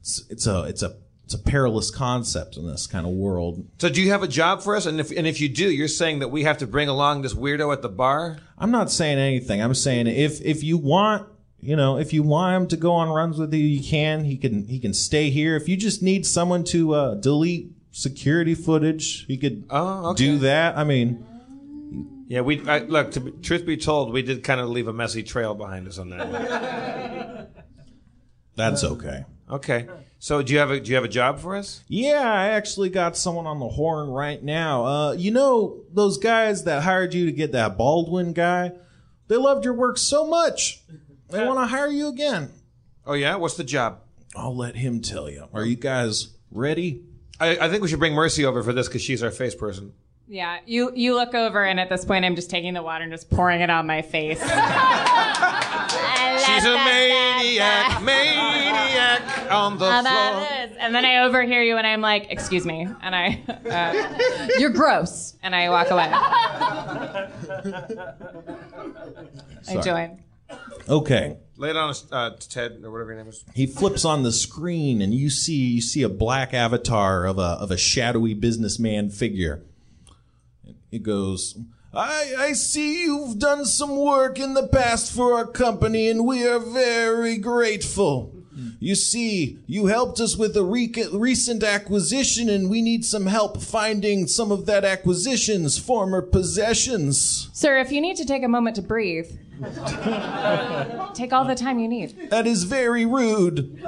It's it's a it's a it's a perilous concept in this kind of world.
So do you have a job for us? And if and if you do, you're saying that we have to bring along this weirdo at the bar?
I'm not saying anything. I'm saying if if you want, you know, if you want him to go on runs with you, you can. He can he can stay here. If you just need someone to uh, delete security footage, he could
Oh, okay.
do that. I mean,
Yeah, we I, look. To be, truth be told, we did kind of leave a messy trail behind us on that.
that's okay.
Okay. So do you have a do you have a job for us?
Yeah, I actually got someone on the horn right now. Uh, you know those guys that hired you to get that Baldwin guy? They loved your work so much. They want to hire you again.
Oh yeah, what's the job?
I'll let him tell you. Are you guys ready?
I, I think we should bring Mercy over for this because she's our face person.
Yeah, you you look over, and at this point, I'm just taking the water and just pouring it on my face.
She's a maniac, maniac. On the
And,
floor.
that is- and then I overhear you and I'm like, excuse me. And I, uh, you're gross. And I walk away. I
Sorry.
join.
Okay.
Lay it on uh, to Ted or whatever your name is.
He flips on the screen and you see you see a black avatar of a of a shadowy businessman figure. It goes, I I see you've done some work in the past for our company and we are very grateful. You see, you helped us with a re- recent acquisition and we need some help finding some of that acquisition's former possessions.
Sir, if you need to take a moment to breathe, take all the time you need.
That is very rude.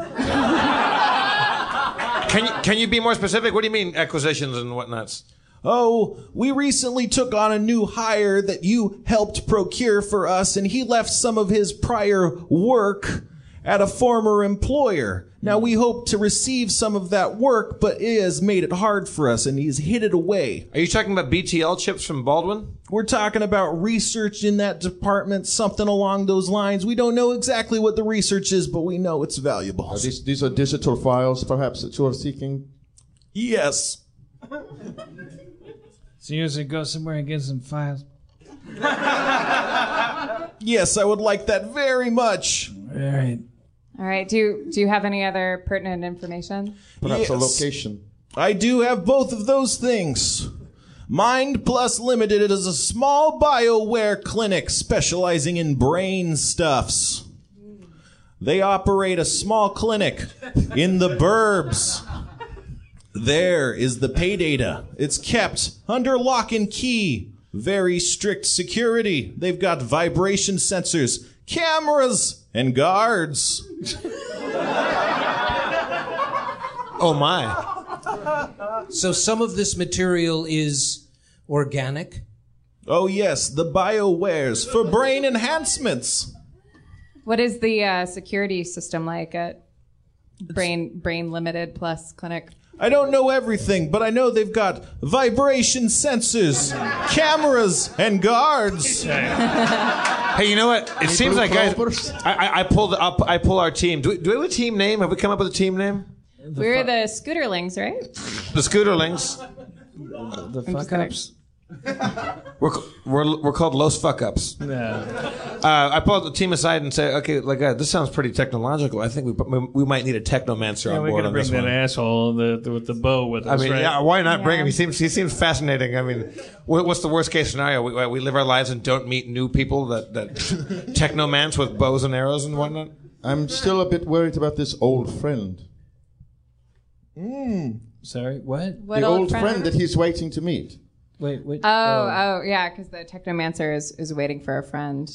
Can you can you be more specific? What do you mean acquisitions and whatnots?
Oh, we recently took on a new hire that you helped procure for us, and he left some of his prior work at a former employer. Now we hope to receive some of that work, but it has made it hard for us, and he's hid it away.
Are you talking about BTL chips from Baldwin?
We're talking about research in that department, something along those lines. We don't know exactly what the research is, but we know it's valuable.
Are these, these are digital files, perhaps, that you are seeking?
Yes.
So you usually go somewhere and get some files.
Yes, I would like that very much.
All right.
All right. Do you, do you have any other pertinent information?
Perhaps a location.
I do have both of those things. Mind Plus Limited is a small BioWare clinic specializing in brain stuffs. They operate a small clinic in the burbs. There is the pay data. It's kept under lock and key. Very strict security. They've got vibration sensors, cameras, and guards.
Oh my.
So some of this material is organic.
Oh, yes, the BioWares for brain enhancements.
What is the uh, security system like at Brain Brain Limited Plus Clinic?
I don't know everything, but I know they've got vibration sensors, cameras, and guards.
Hey, you know what? It seems like guys. I, I, I pulled up. I pull our team. Do we, do we have a team name? Have we come up with a team name?
We're the Scooterlings, right?
The Scooterlings.
The
I'm
fuck ups.
We're, we're, we're called Los Fuck Ups.
Yeah.
Uh, I pull the team aside and say, okay, like uh, this sounds pretty technological. I think we we, we might need a technomancer
Yeah,
on this.
we're
board
gonna
on
bring
this
that
one.
asshole the, the, with the bow with
I
us,
mean,
right?
yeah, why not bring him? He seems he seems fascinating. I mean, what, what's the worst case scenario? We, we live our lives and don't meet new people that that technomance with bows and arrows and whatnot.
I'm still a bit worried about this old friend.
Sorry, what?
What
the
old,
old friend? that he's waiting to meet.
Wait, wait.
Oh, oh, yeah, because the Technomancer is, is waiting for a friend.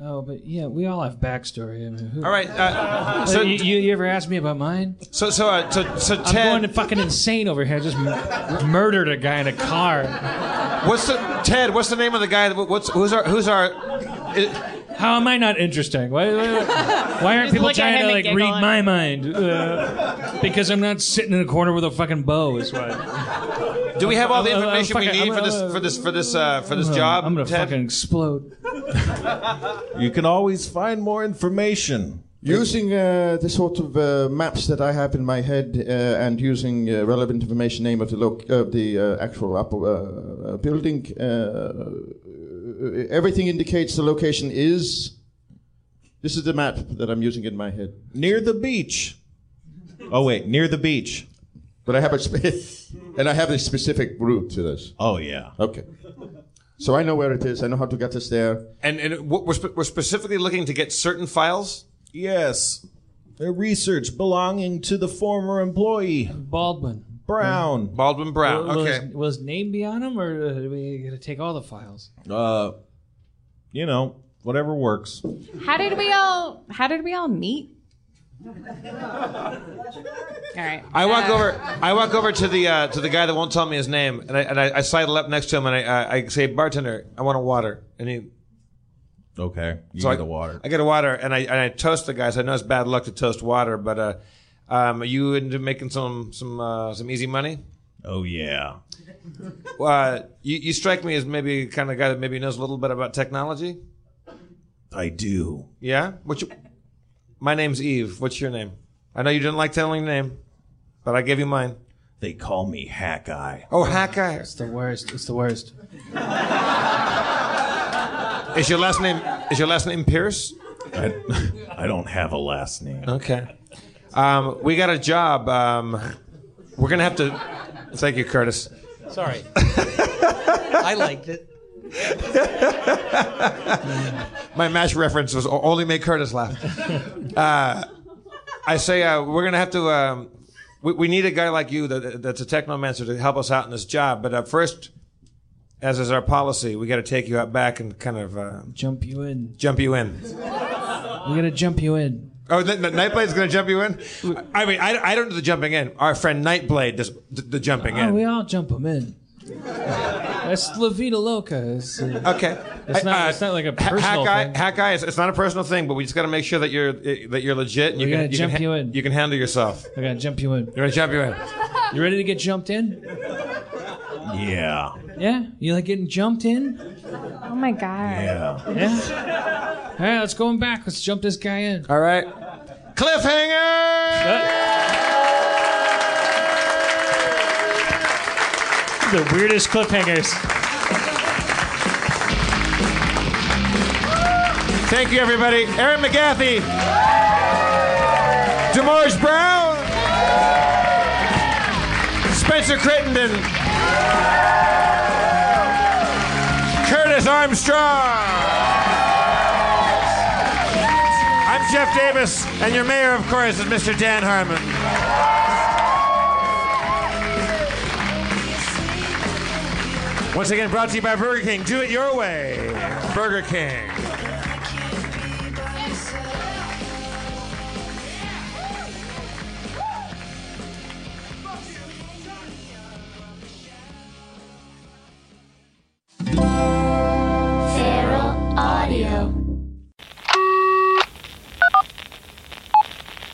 Oh, but yeah, we all have backstory. I mean, who,
All right. Uh,
So
so
you, you, you ever asked me about mine?
so so uh, so, so
I'm
Ted,
going fucking insane over here. I just m- murdered a guy in a car.
what's the Ted? What's the name of the guy? that- What's who's our who's our? it-
How am I not interesting? Why, why, why aren't people
look at
trying
him
to
and
like
giggle
read
and-
my mind? Uh, because I'm not sitting in a corner with a fucking bow. Is why.
Do we have all the
I'm- I'm
information we need for this for this for this uh, for this job?
I'm gonna
Ted?
fucking explode.
You can always find more information.
Using uh, the sort of uh, maps that I have in my head uh, and using uh, relevant information, name of the loc- of the uh, actual upper, uh, uh, building, uh, everything indicates the location is. This is the map that I'm using in my head.
Near the beach. Oh, wait, near the beach.
But I have a spe- and I have a specific route to this.
Oh, yeah.
Okay. So I know where it is. I know how to get us there.
And and what- we're spe- we're specifically looking to get certain files.
Yes. Their research belonging to the former employee,
Baldwin.
Brown.
Baldwin Brown.
Will, will
Okay.
his, will his name be on him, or uh, do we got to take all the files?
Uh, you know, whatever works.
How did we all? How did we all meet? All right.
I walk
Uh,
over. I walk over to the uh, to the guy that won't tell me his name, and I and I, I sidle up next to him, and I, I I say, "Bartender, I want a water." And he,
Okay. You
so
get
I,
the water.
I get a water, and I and I toast the guy. So I know it's bad luck to toast water, but uh, um, are you into making some some uh, some easy money?
Oh, yeah.
Uh, you, you strike me as maybe the kind of guy that maybe knows a little bit about technology.
I do.
Yeah. What's your, my name's Eve. What's your name? I know you didn't like telling your name, but I gave you mine.
They call me Hack Eye.
Oh, Hack Eye.
It's the worst. It's the worst.
Is your last name is your last name Pierce?
I, I don't have a last name.
Okay. Um, we got a job. Um, we're gonna have to. Thank you, Curtis.
Sorry. I liked it.
My MASH reference was only make Curtis laugh. Uh, I say uh, we're gonna have to. Um, we, we need a guy like you that, that's a technomancer to help us out in this job. But uh, first, as is our policy, we got to take you out back and kind of uh,
Jump you in.
jump you in.
We gotta jump you in.
Oh, the, the Nightblade's gonna jump you in. I mean, I, I don't do the jumping in. Our friend Nightblade does the, the jumping
Oh,
in.
we all jump him in. That's La Vida Loca. It's, uh,
Okay.
It's not.
Uh,
it's not like a
Ha-
personal
hack guy,
thing.
hack guy. It's, it's not a personal thing, but we just got to make sure that you're that you're legit. And you
We
can
gotta
you
jump
can,
you in.
You can handle yourself.
I gotta jump you in.
You're gonna jump you in.
You ready to get jumped in?
Yeah.
Yeah. You like getting jumped in?
Oh my god.
Yeah.
Yeah. All right, let's go in back. Let's jump this guy in.
All right. Cliffhanger.
The weirdest cliffhangers.
Thank you, everybody. Erin McGathy, DeMorge Brown, Spencer Crittenden, Curtis Armstrong. I'm Jeff Davis, and your mayor, of course, is Mr. Dan Harmon. Once again, brought to you by Burger King. Do it your way. Burger King.
Feral Audio.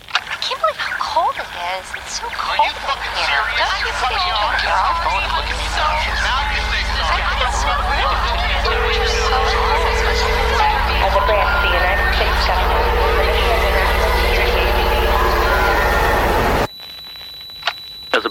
I can't believe how cold it is. It's so cold in here. Don't you think you should turn